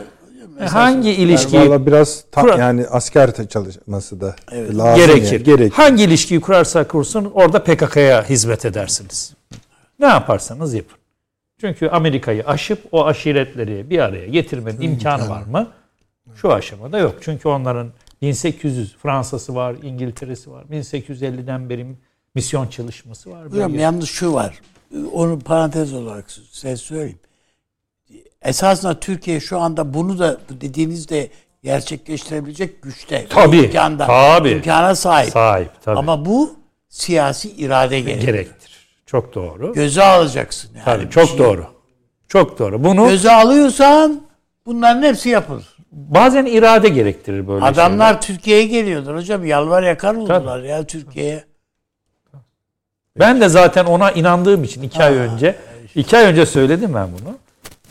Hangi ilişkiyi Valla biraz ta- Kural- yani asker çalışması da Evet. lazım. gerekir. yani, gerek. Hangi ilişkiyi kurarsa kursun orada PKK'ya hizmet edersiniz. Ne yaparsanız yapın. Çünkü Amerika'yı aşıp o aşiretleri bir araya getirmenin imkanı var mı? Şu aşamada yok. Çünkü onların 1800 Fransa'sı var, İngiltere'si var. 1850'den beri misyon çalışması var. Hocam yalnız şu var. Onu parantez olarak size söyleyeyim. Esasında Türkiye şu anda bunu da dediğinizde gerçekleştirebilecek güçte. Tabii, imkanda, tabii. imkana sahip. Sahip tabii. Ama bu siyasi irade gerekir. gerektir. Çok doğru. Göze alacaksın yani. Tabii çok şeyi. doğru. Çok doğru. Bunu Göze alıyorsan bunların hepsi yapılır. bazen irade gerektirir böyle Adamlar Türkiye'ye geliyorlar hocam. Yalvar yakar oldular ya Türkiye'ye. Ben de zaten ona inandığım için iki ay önce iki ay önce söyledim ben bunu.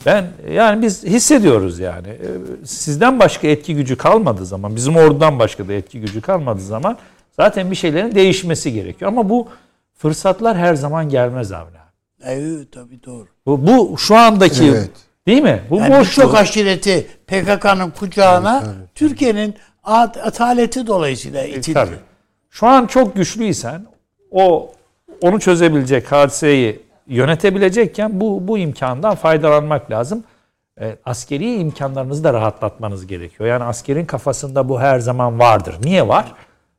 Ben yani biz hissediyoruz yani. Ee, Sizden başka etki gücü kalmadığı zaman, bizim ordudan başka da etki gücü kalmadığı zaman zaten bir şeylerin değişmesi gerekiyor. Ama bu fırsatlar her zaman gelmez abi. Evet tabii doğru. Bu, bu şu andaki Evet. değil mi? Bu Yani boşluk. aşireti PKK'nın kucağına Türkiye'nin at- ataleti dolayısıyla itildi. Tabii. Şu an çok güçlüysen o onu çözebilecek hadiseyi yönetebilecekken bu bu imkandan faydalanmak lazım. E, askeri imkanlarınızı da rahatlatmanız gerekiyor. Yani askerin kafasında bu her zaman vardır. Niye var?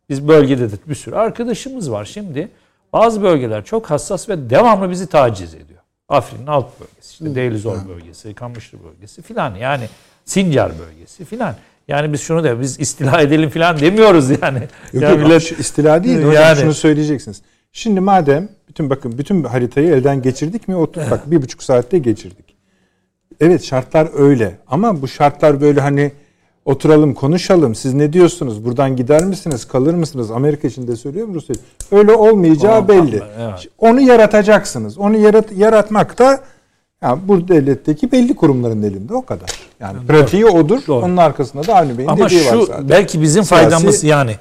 Biz bölgede de bir sürü arkadaşımız var. Şimdi bazı bölgeler çok hassas ve devamlı bizi taciz ediyor. Afrin'in alt bölgesi, işte Deylizor bölgesi, Kamışlı bölgesi filan yani Sincar bölgesi filan. Yani biz şunu da biz istila edelim filan demiyoruz yani. Yok, Ya yok, millet- istila değil. Hocam Yani- şunu söyleyeceksiniz. Şimdi madem bütün bakın bütün haritayı elden geçirdik mi? Otur, bak bir buçuk saatte geçirdik. Evet şartlar öyle ama bu şartlar böyle hani oturalım konuşalım siz ne diyorsunuz buradan gider misiniz kalır mısınız Amerika için de söylüyorum Rusya için. öyle olmayacağı Tamam, belli. tamam, evet. Onu yaratacaksınız. Onu yarat, yaratmak da yani bu devletteki belli kurumların elinde o kadar. Yani pratiği odur. Doğru. Onun arkasında da Avni Bey'in Ama dediği var şu zaten. belki bizim Siyasi- faydamız yani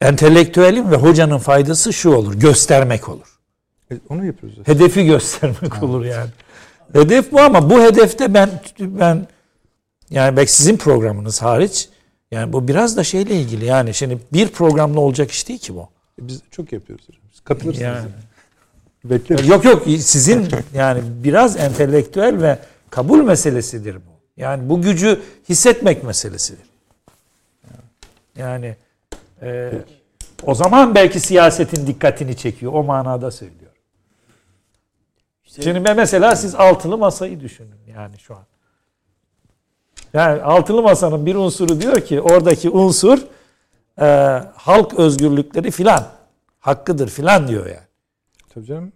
entelektüelin ve hocanın faydası şu olur. Göstermek olur. E, Onu yapıyoruz. zaten. Hedefi göstermek olur yani. Hedef bu ama bu hedefte ben ben yani belki sizin programınız hariç yani bu biraz da şeyle ilgili yani şimdi bir programla olacak iş değil ki bu. E, Biz çok yapıyoruz. Biz katılırsınız. Yani. Yani. Bekleriz. Yok yok sizin yani biraz entelektüel ve kabul meselesidir bu. Yani bu gücü hissetmek meselesidir. Yani e, o zaman belki siyasetin dikkatini çekiyor. O manada söylüyor. Şimdi ben mesela siz altılı masayı düşünün yani şu an. Yani altılı masanın bir unsuru diyor ki oradaki unsur e, halk özgürlükleri filan hakkıdır filan diyor yani. Tabii canım.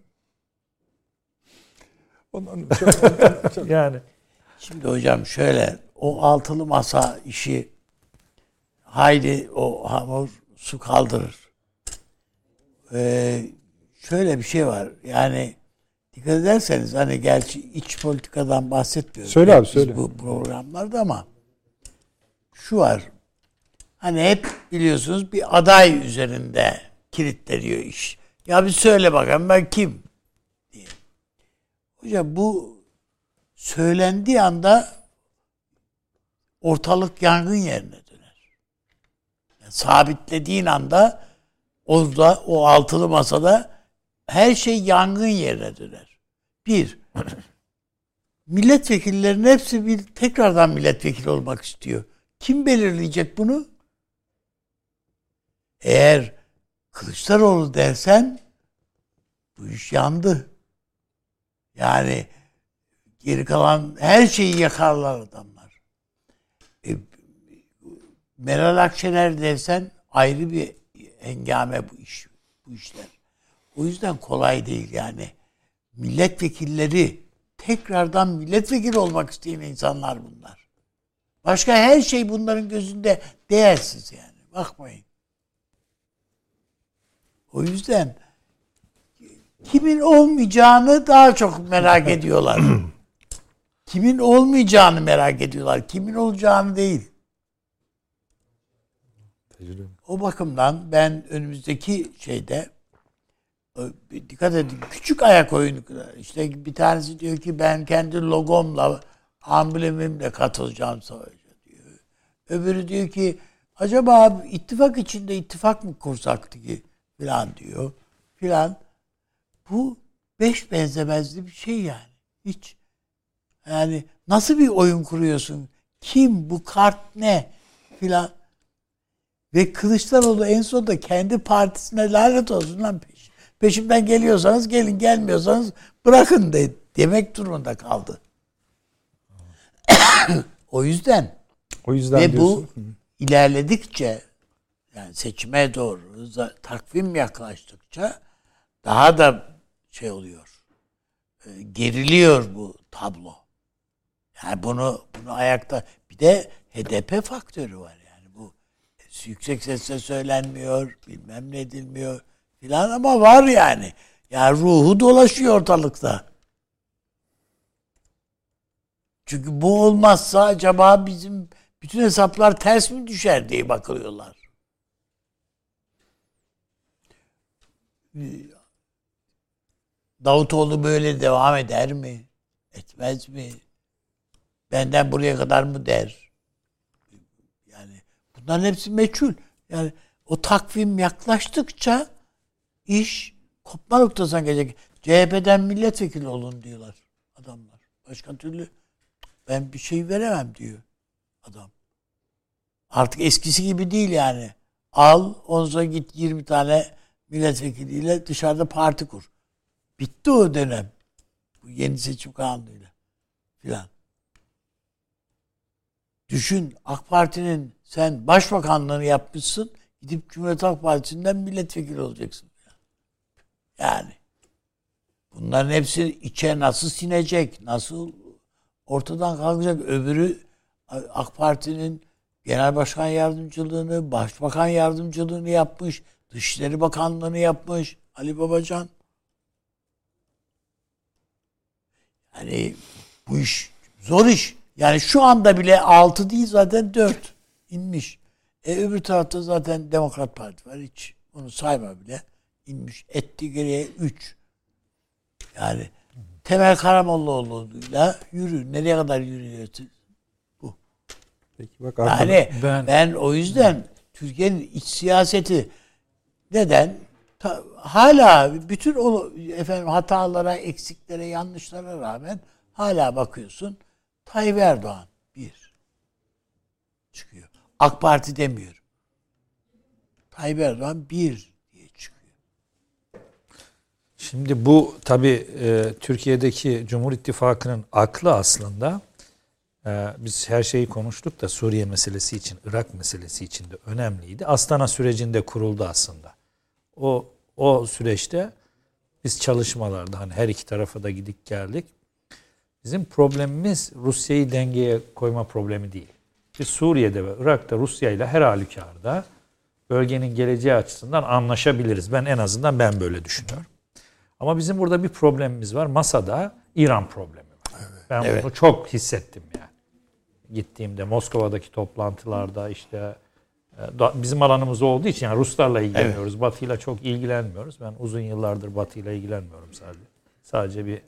Ondan Yani Şimdi hocam şöyle o altılı masa işi haydi o hamur su kaldırır. Ee, şöyle bir şey var. Yani dikkat ederseniz hani gerçi iç politikadan bahsetmiyoruz. Söyle abi, söyle. Bu programlarda ama şu var. Hani hep biliyorsunuz bir aday üzerinde kilitleniyor iş. Ya bir söyle bakalım ben kim? diye. Hocam bu söylendiği anda ortalık yangın yerine döner. Yani sabitlediğin anda orada o altılı masada her şey yangın yerine döner. Bir, milletvekillerinin hepsi bir tekrardan milletvekili olmak istiyor. Kim belirleyecek bunu? Eğer Kılıçdaroğlu dersen bu iş yandı. Yani geri kalan her şeyi yakarlar adamlar. Meral Akşener dersen ayrı bir hengame bu iş bu işler. O yüzden kolay değil yani. Milletvekilleri tekrardan milletvekili olmak isteyen insanlar bunlar. Başka her şey bunların gözünde değersiz yani. Bakmayın. O yüzden kimin olmayacağını daha çok merak ediyorlar. kimin olmayacağını merak ediyorlar. Kimin olacağını değil. O bakımdan ben önümüzdeki şeyde e, dikkat edin küçük ayak oyunu işte bir tanesi diyor ki ben kendi logomla amblemimle katılacağım savaşa diyor. Öbürü diyor ki acaba ittifak içinde ittifak mı kursak ki filan diyor filan. Bu beş benzemezli bir şey yani. Hiç. Yani nasıl bir oyun kuruyorsun? Kim? Bu kart ne? Filan. Ve Kılıçdaroğlu en sonunda kendi partisine lanet olsun lan peş. Peşimden geliyorsanız gelin gelmiyorsanız bırakın de demek durumunda kaldı. o yüzden o yüzden ve diyorsun. bu ilerledikçe yani seçime doğru takvim yaklaştıkça daha da şey oluyor. e, Geriliyor bu tablo. Yani bunu bunu ayakta bir de HDP faktörü var yüksek sesle söylenmiyor, bilmem ne edilmiyor filan ama var yani. Yani ruhu dolaşıyor ortalıkta. Çünkü bu olmazsa acaba bizim bütün hesaplar ters mi düşer diye bakıyorlar. Davutoğlu böyle devam eder mi? Etmez mi? Benden buraya kadar mı der? Bunların hepsi meçhul. Yani o takvim yaklaştıkça iş kopma noktasına gelecek. CHP'den milletvekili olun diyorlar adamlar. Başka türlü ben bir şey veremem diyor adam. Artık eskisi gibi değil yani. Al, ondan git 20 tane milletvekiliyle dışarıda parti kur. Bitti o dönem. Bu yeni seçim kanunuyla filan. Düşün AK Parti'nin sen başbakanlığını yapmışsın. Gidip Cumhuriyet Halk Partisi'nden milletvekili olacaksın. Yani bunların hepsi içe nasıl sinecek, nasıl ortadan kalkacak. Öbürü AK Parti'nin genel başkan yardımcılığını, başbakan yardımcılığını yapmış. Dışişleri Bakanlığı'nı yapmış. Ali Babacan. Yani bu iş zor iş. Yani şu anda bile 6 değil zaten 4 inmiş. E öbür tarafta zaten Demokrat Parti var hiç. Onu sayma bile. inmiş. Etti geriye 3. Yani Temel Karamollaoğlu'yla yürü. Nereye kadar yürüyorsun? Peki bak arkada- Yani Ben- ben, o yüzden Türkiye'nin iç siyaseti neden Ta- hala bütün o efendim hatalara, eksiklere, yanlışlara rağmen hala bakıyorsun Tayyip Erdoğan bir çıkıyor. AK Parti demiyorum. Tayyip Erdoğan bir diye çıkıyor. Şimdi bu tabii e, Türkiye'deki Cumhur İttifakı'nın aklı aslında e, biz her şeyi konuştuk da Suriye meselesi için, Irak meselesi için de önemliydi. Astana sürecinde kuruldu aslında. O o süreçte biz çalışmalarda hani her iki tarafa da gidip geldik. Bizim problemimiz Rusya'yı dengeye koyma problemi değil. Biz Suriye'de ve Irak'ta Rusya ile her halükarda bölgenin geleceği açısından anlaşabiliriz. Ben en azından ben böyle düşünüyorum. Ama bizim burada bir problemimiz var. Masada İran problemi var. Ben Evet. bunu çok hissettim yani. Gittiğimde Moskova'daki toplantılarda işte e, bizim alanımız olduğu için yani Ruslarla ilgileniyoruz. Batı'yla çok ilgilenmiyoruz. Ben uzun yıllardır Batı'yla ilgilenmiyorum sadece. Sadece bir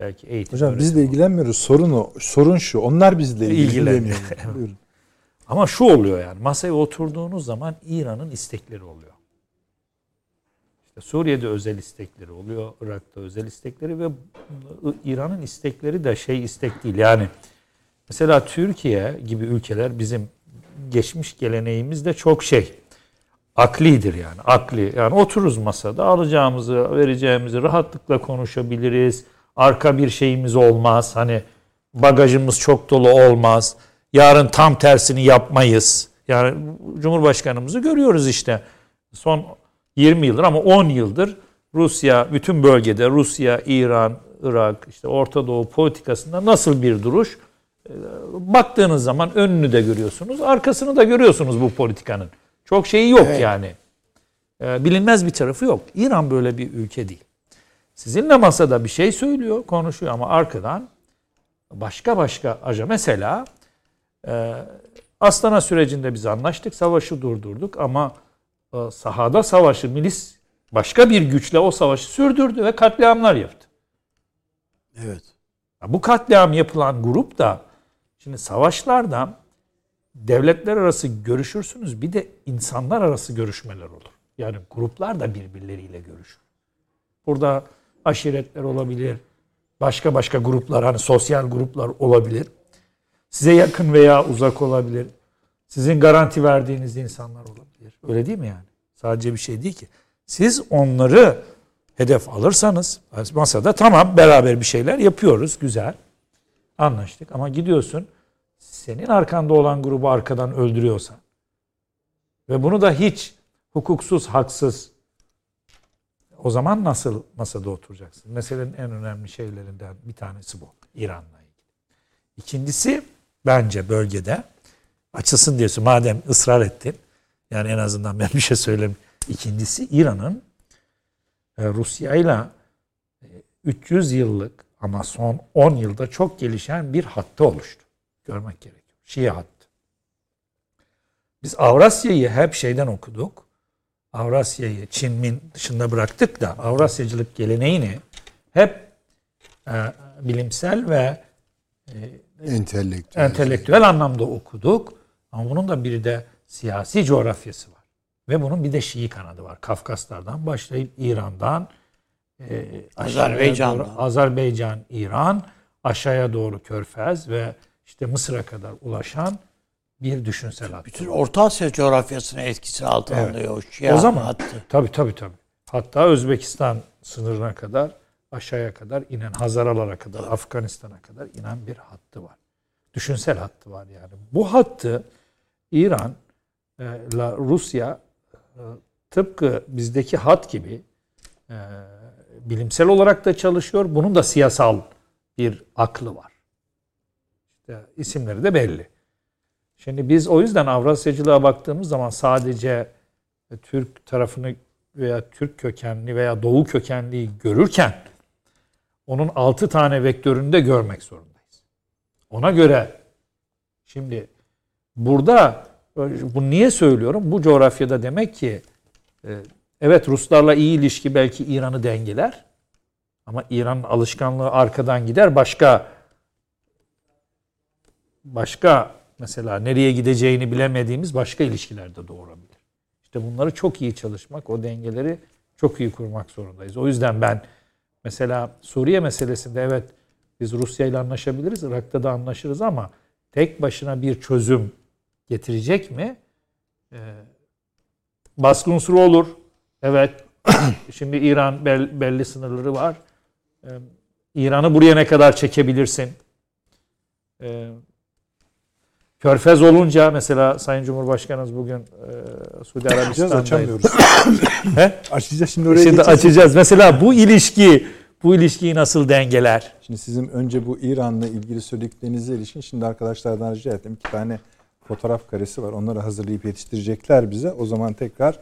belki eğitim. Hocam biz de öğretim ilgilenmiyoruz. Sorun o. Sorun şu. Onlar bizle İlgileniyor. Ama şu oluyor yani masaya oturduğunuz zaman İran'ın istekleri oluyor. İşte Suriye'de özel istekleri oluyor, Irak'ta özel istekleri ve İran'ın istekleri de şey istek değil. Yani mesela Türkiye gibi ülkeler bizim geçmiş geleneğimizde çok şey aklidir yani akli. Yani otururuz masada alacağımızı vereceğimizi rahatlıkla konuşabiliriz. Arka bir şeyimiz olmaz. Hani bagajımız çok dolu olmaz. Yarın tam tersini yapmayız. Yani Cumhurbaşkanımızı görüyoruz işte. Son 20 yıldır ama 10 yıldır Rusya bütün bölgede Rusya, İran, Irak, işte Orta Doğu politikasında nasıl bir duruş? Ee, Baktığınız zaman önünü de görüyorsunuz, arkasını da görüyorsunuz bu politikanın. Çok şeyi yok Evet. yani. Ee, Bilinmez bir tarafı yok. İran böyle bir ülke değil. Sizinle masada bir şey söylüyor, konuşuyor ama arkadan başka başka aja mesela e, Astana sürecinde biz anlaştık, savaşı durdurduk ama e, sahada savaşı milis başka bir güçle o savaşı sürdürdü ve katliamlar yaptı. Evet. Bu katliam yapılan grup da şimdi savaşlarda devletler arası görüşürsünüz bir de insanlar arası görüşmeler olur. Yani gruplar da birbirleriyle görüşür. Burada aşiretler olabilir, başka başka gruplar hani sosyal gruplar olabilir. Size yakın veya uzak olabilir. Sizin garanti verdiğiniz insanlar olabilir. Öyle değil mi yani? Sadece bir şey değil ki. Siz onları hedef alırsanız masada tamam beraber bir şeyler yapıyoruz güzel. Anlaştık ama gidiyorsun senin arkanda olan grubu arkadan öldürüyorsan ve bunu da hiç hukuksuz, haksız o zaman nasıl masada oturacaksın? Meselenin en önemli şeylerinden bir tanesi bu. İran'la ilgili. İkincisi bence bölgede açılsın diyorsun madem ısrar ettin. Yani en azından ben bir şey söyleyeyim. İkincisi İran'ın e, Rusya'yla e, 300 yıllık ama son 10 yılda çok gelişen bir hattı oluştu. Görmek gerekiyor. Şii hattı. Biz Avrasya'yı hep şeyden okuduk. Avrasya'yı Çin'in dışında bıraktık da Avrasyacılık geleneğini hep e, bilimsel ve e, Entelektüel. entelektüel anlamda okuduk. Ama bunun da bir de siyasi coğrafyası var. Ve bunun bir de Şii kanadı var. Kafkaslardan başlayıp İran'dan e, aşağıya Azerbaycan'dan. doğru- Azerbaycan, İran, aşağıya doğru Körfez ve işte Mısır'a kadar ulaşan bir düşünsel hattı. Bütün Orta Asya coğrafyasını etkisi altına Evet. alıyor. o Şia o zaman hattı. tabii tabii tabii. Hatta Özbekistan sınırına kadar aşağıya kadar inen Hazaralara kadar Afganistan'a kadar inen bir hattı var. Düşünsel hattı var yani. Bu hattı İran e, la Rusya e, tıpkı bizdeki hat gibi e, bilimsel olarak da çalışıyor. Bunun da siyasal bir aklı var. İşte isimleri de belli. Şimdi biz o yüzden Avrasyacılığa baktığımız zaman sadece Türk tarafını veya Türk kökenli veya Doğu kökenliyi görürken onun altı tane vektörünü de görmek zorundayız. Ona göre şimdi burada bu niye söylüyorum? Bu coğrafyada demek ki e, evet Ruslarla iyi ilişki belki İran'ı dengeler ama İran'ın alışkanlığı arkadan gider başka başka mesela nereye gideceğini bilemediğimiz başka ilişkilerde doğurabilir. İşte bunları çok iyi çalışmak, o dengeleri çok iyi kurmak zorundayız. O yüzden ben mesela Suriye meselesinde evet biz Rusya ile anlaşabiliriz, Irak'ta da anlaşırız ama tek başına bir çözüm getirecek mi? Ee, baskı unsuru olur. Evet. Şimdi İran belli sınırları var. Ee, İran'ı buraya ne kadar çekebilirsin? Ee, Körfez olunca mesela Sayın Cumhurbaşkanımız bugün e, Suudi Arabistan'da açamıyoruz. He? Açacağız şimdi oraya Şimdi açacağız. Mesela bu ilişki bu ilişkiyi nasıl dengeler? Şimdi sizin önce bu İran'la ilgili söylediklerinize ilişkin şimdi arkadaşlardan rica ettim. iki tane fotoğraf karesi var. Onları hazırlayıp yetiştirecekler bize. O zaman tekrar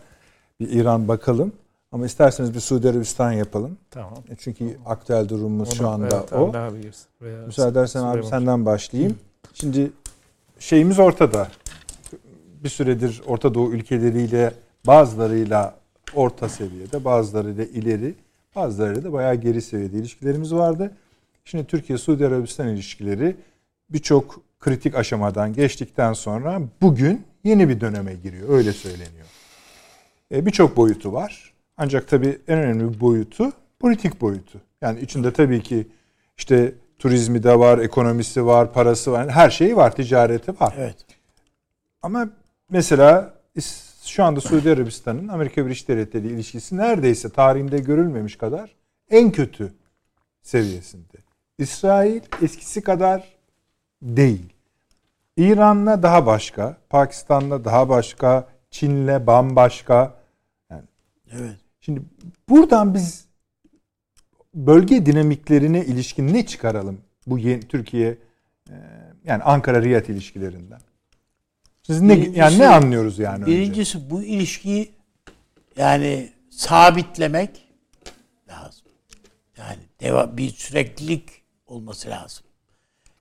bir İran bakalım. Ama isterseniz bir Suudi Arabistan yapalım. Tamam. E Çünkü aktüel durumumuz Onu- şu anda evet, o. Abi Müsaade edersen abi senden başlayayım. Şimdi şeyimiz ortada. Bir süredir Orta Doğu ülkeleriyle bazılarıyla orta seviyede, bazılarıyla ileri, bazılarıyla da bayağı geri seviyede ilişkilerimiz vardı. Şimdi Türkiye-Suudi Arabistan ilişkileri birçok kritik aşamadan geçtikten sonra bugün yeni bir döneme giriyor. Öyle söyleniyor. E, birçok boyutu var. Ancak tabii en önemli boyutu politik boyutu. Yani içinde tabii ki işte turizmi de var, ekonomisi var, parası var. Her şeyi var, ticareti var. Evet. Ama mesela şu anda Suudi Arabistan'ın Amerika Birleşik Devletleri ile ilişkisi neredeyse tarihinde görülmemiş kadar en kötü seviyesinde. İsrail eskisi kadar değil. İran'la daha başka, Pakistan'la daha başka, Çin'le bambaşka. Evet. Şimdi buradan biz bölge dinamiklerine ilişkin ne çıkaralım bu yeni, Türkiye e, yani Ankara Riyad ilişkilerinden? Siz ne yani Birincisi- ne anlıyoruz yani önce? Birincisi bu ilişkiyi yani sabitlemek lazım. Yani deva, bir süreklilik olması lazım.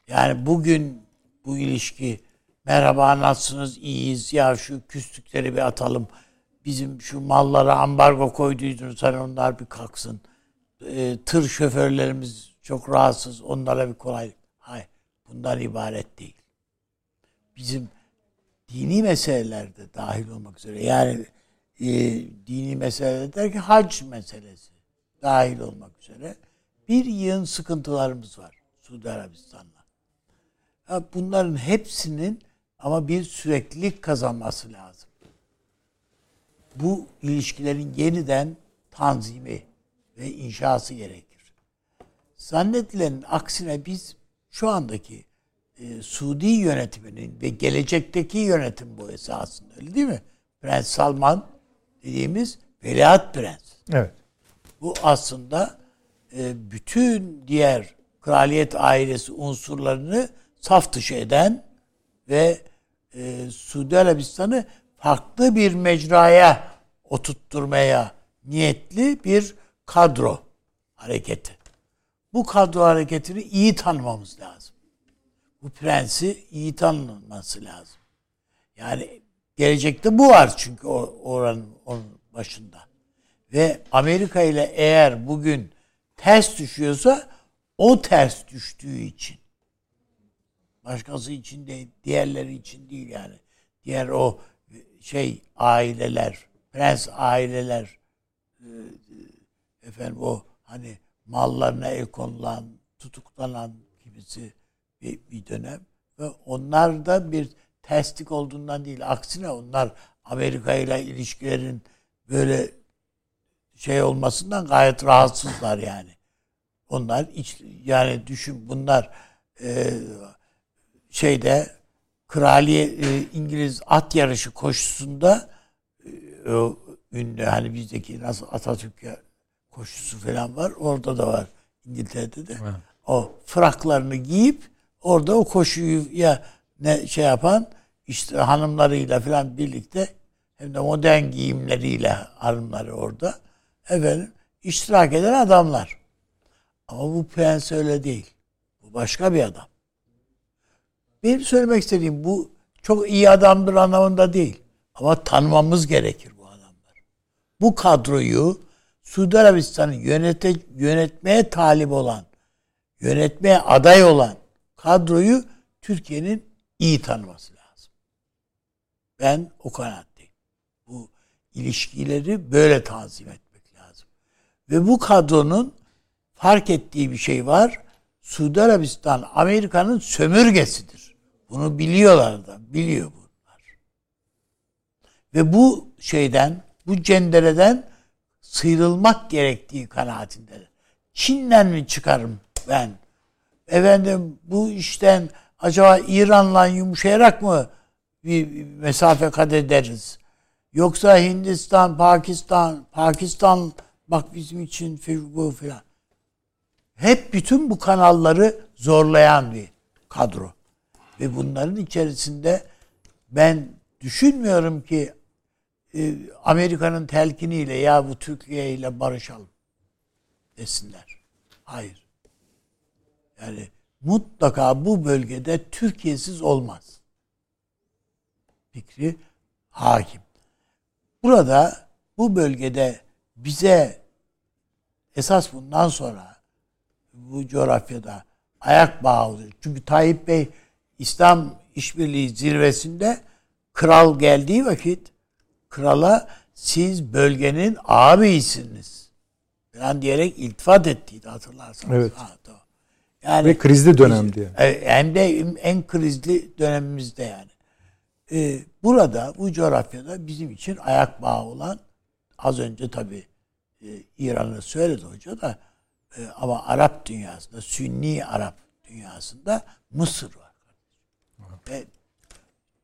Yani bugün bu ilişki merhaba nasılsınız iyiyiz ya şu küslükleri bir atalım. Bizim şu mallara ambargo koyduydunuz hani onlar bir kalksın. Ee, tır şoförlerimiz çok rahatsız onlara bir kolaylık. Hayır bundan ibaret değil. Bizim dini meselelerde dahil olmak üzere yani e, dini meseleler derken hac meselesi dahil olmak üzere bir yığın sıkıntılarımız var Suudi Arabistan'la. Ya bunların hepsinin ama bir süreklilik kazanması lazım. Bu ilişkilerin yeniden tanzimi ve inşası gerekir. Zannedilenin aksine biz şu andaki e, Suudi yönetiminin ve gelecekteki yönetim bu esasında öyle değil mi? Prens Salman dediğimiz veliaht prens. Evet. Bu aslında e, bütün diğer kraliyet ailesi unsurlarını saf dışı eden ve e, Suudi Arabistan'ı farklı bir mecraya oturtturmaya niyetli bir kadro hareketi. Bu kadro hareketini iyi tanımamız lazım. Bu prensi iyi tanınması lazım. Yani gelecekte bu var çünkü oranın onun başında. Ve Amerika ile eğer bugün ters düşüyorsa o ters düştüğü için. Başkası için değil, diğerleri için değil yani. Diğer o şey aileler, prens aileler e, efendim o hani mallarına el konulan, tutuklanan gibisi bir, bir dönem. Ve onlar da bir terslik olduğundan değil. Aksine onlar Amerika ile ilişkilerin böyle şey olmasından gayet rahatsızlar yani. Onlar iç, yani düşün bunlar e, şeyde kraliye e, İngiliz at yarışı koşusunda e, o ünlü hani bizdeki nasıl Atatürk koşusu falan var. Orada da var İngiltere'de de. O fraklarını giyip orada o koşuyu ya ne şey yapan işte hanımlarıyla falan birlikte hem de modern giyimleriyle hanımları orada efendim iştirak eden adamlar. Ama bu prens öyle değil. Bu başka bir adam. Benim söylemek istediğim bu çok iyi adamdır anlamında değil. Ama tanımamız gerekir bu adamlar. Bu kadroyu Suudi Arabistan'ı yönete, yönetmeye talip olan, yönetmeye aday olan kadroyu Türkiye'nin iyi tanıması lazım. Ben o kanaatteyim. Bu ilişkileri böyle tanzim etmek lazım. Ve bu kadronun fark ettiği bir şey var. Suudi Arabistan Amerika'nın sömürgesidir. Bunu biliyorlar da, biliyor bunlar. Ve bu şeyden, bu cendereden sıyrılmak gerektiği kanaatindedir. Çin'den mi çıkarım ben? Efendim bu işten acaba İran'la yumuşayarak mı bir mesafe kat ederiz? Yoksa Hindistan, Pakistan, Pakistan bak bizim için bu filan. Hep bütün bu kanalları zorlayan bir kadro. Ve bunların içerisinde ben düşünmüyorum ki e, Amerika'nın telkiniyle ya bu Türkiye ile barışalım desinler. Hayır. Yani mutlaka bu bölgede Türkiye'siz olmaz. Fikri hakim. Burada bu bölgede bize esas bundan sonra bu coğrafyada ayak bağı oluyor. Çünkü Tayyip Bey İslam İşbirliği zirvesinde kral geldiği vakit krala siz bölgenin ağabeyisiniz falan diyerek iltifat ettiydi hatırlarsanız. Evet. Ha. Yani Ve krizli dönem diye. e, Hem de en krizli dönemimizde yani. Ee, burada bu coğrafyada bizim için ayak bağı olan az önce tabi e, İran'ı söyledi hoca da e, ama Arap dünyasında Sünni Arap dünyasında Mısır var. Ve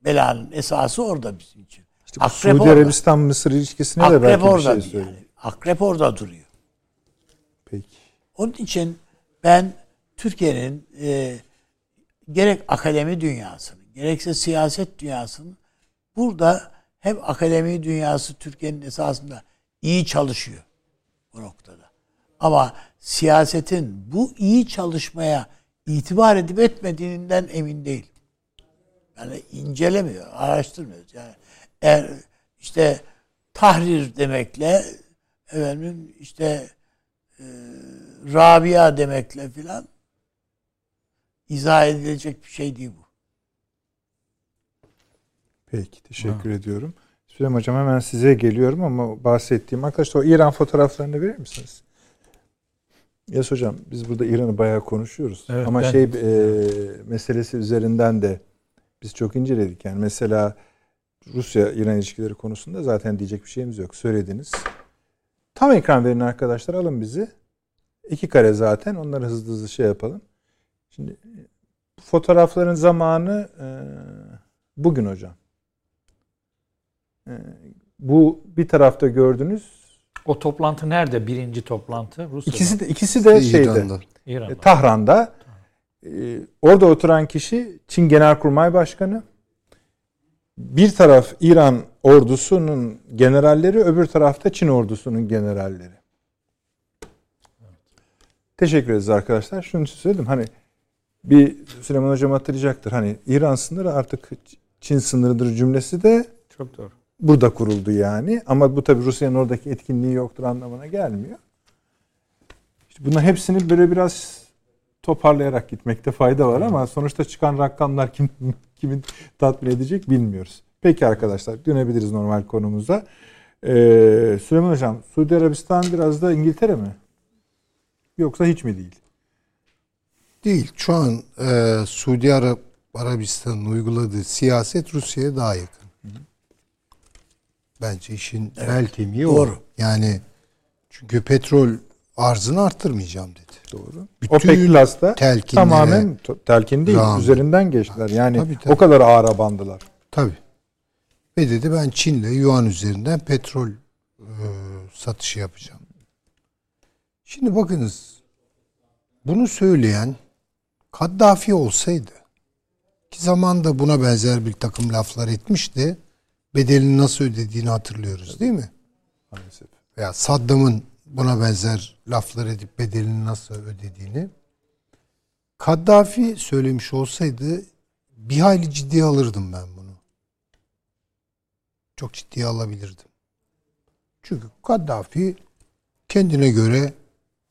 belanın esası orada bizim için. İşte bu Akrep Suudi orada. Arabistan Mısır ilişkisine de Akrep belki bir şey yani. söyleyeyim. Akrep orada duruyor. Peki. Onun için ben Türkiye'nin e, gerek akademi dünyasının, gerekse siyaset dünyasının burada hem akademi dünyası Türkiye'nin esasında iyi çalışıyor bu noktada. Ama siyasetin bu iyi çalışmaya itibar edip etmediğinden emin değilim. Yani incelemiyor, araştırmıyoruz. Yani eğer işte tahrir demekle efendim işte e, Rabia demekle filan izah edilecek bir şey değil bu. Peki teşekkür ediyorum. Süleyman Hocam hemen size geliyorum ama bahsettiğim arkadaşlar o İran fotoğraflarını verir misiniz? Yes hocam biz burada İran'ı bayağı konuşuyoruz. Evet, ama ben- şey e, meselesi üzerinden de biz çok inceledik. Yani mesela Rusya-İran ilişkileri konusunda zaten diyecek bir şeyimiz yok. Söylediniz. Tam ekran verin arkadaşlar alın bizi. İki kare zaten onları hızlı hızlı şey yapalım. Şimdi bu fotoğrafların zamanı e, bugün hocam. E, bu bir tarafta gördünüz. O toplantı nerede? Birinci toplantı Rusya'da. İkisi de ikisi de şeyde. İran'da. İran'da. E, Tahran'da. E, orada oturan kişi Çin Genelkurmay Başkanı. Bir taraf İran ordusunun generalleri, öbür tarafta Çin ordusunun generalleri. Teşekkür ederiz arkadaşlar. Şunu söyledim hani bir Süleyman Hocam hatırlayacaktır. Hani İran sınırı artık Çin sınırıdır cümlesi de Çok doğru. burada kuruldu yani. Ama bu tabi Rusya'nın oradaki etkinliği yoktur anlamına gelmiyor. İşte bunların hepsini böyle biraz toparlayarak gitmekte fayda var ama sonuçta çıkan rakamlar kim, kimin tatmin edecek bilmiyoruz. Peki arkadaşlar dönebiliriz normal konumuza. Ee, Süleyman Hocam Suudi Arabistan biraz da İngiltere mi? Yoksa hiç mi değil? Değil. Şu an e, Suudi Arap Arabistan'ın uyguladığı siyaset Rusya'ya daha yakın. Bence işin bel kemiği o. doğru. Yani çünkü petrol arzını arttırmayacağım dedi. Doğru. Bütün OPEC Plus'ta tamamen telkin değil rağmen. üzerinden geçtiler. Yani Tabii, tabii. o kadar ağır bandılar. Tabii. Ve dedi ben Çin'le yuan üzerinden petrol e, satışı yapacağım. Şimdi bakınız bunu söyleyen Kaddafi olsaydı ki zamanda buna benzer bir takım laflar etmişti. Bedelini nasıl ödediğini hatırlıyoruz değil mi? Maalesef. Veya Saddam'ın buna benzer laflar edip bedelini nasıl ödediğini. Kaddafi söylemiş olsaydı bir hayli ciddiye alırdım ben bunu. Çok ciddiye alabilirdim. Çünkü Kaddafi kendine göre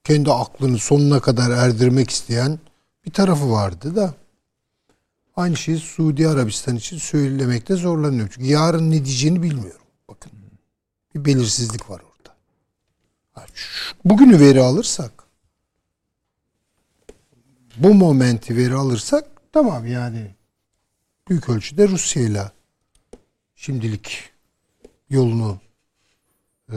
kendi aklını sonuna kadar erdirmek isteyen bir tarafı vardı da aynı şeyi Suudi Arabistan için söylemekte zorlanıyorum. Çünkü yarın ne diyeceğini bilmiyorum. Bakın bir belirsizlik var Bugünü veri alırsak bu momenti veri alırsak tamam yani büyük ölçüde Rusya ile şimdilik yolunu e,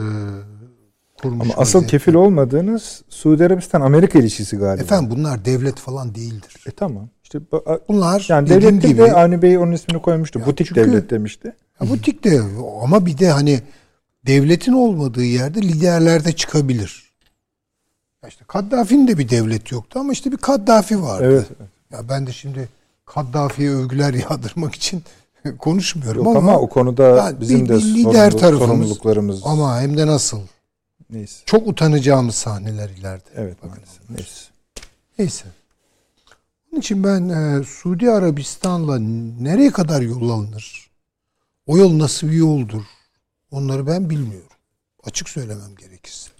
kurmuş. Ama asıl kefil olmadığınız Suudi Arabistan Amerika ilişkisi galiba. Efendim bunlar devlet falan değildir. E tamam. İşte bu- Bunlar yani devlet gibi de Avni Bey onun ismini koymuştu. Ya Butik çünkü- devlet demişti. ya butik de ama bir de hani devletin olmadığı yerde liderler de çıkabilir. İşte Kaddafi'nin de bir devlet yoktu ama işte bir Kaddafi vardı. Evet. Ya ben de şimdi Kaddafi'ye övgüler yağdırmak için konuşmuyorum Yok ama, ama, o konuda bizim bir- de bir lider sorumlu- tarafımız- sorumluluklarımız. ama hem de nasıl? Neyse. Çok utanacağımız sahneler ileride. Evet maalesef. Neyse. Neyse. Onun için ben e, Suudi Arabistan'la nereye kadar yol alınır? O yol nasıl bir yoldur? Onları ben bilmiyorum. Açık söylemem gerekirse.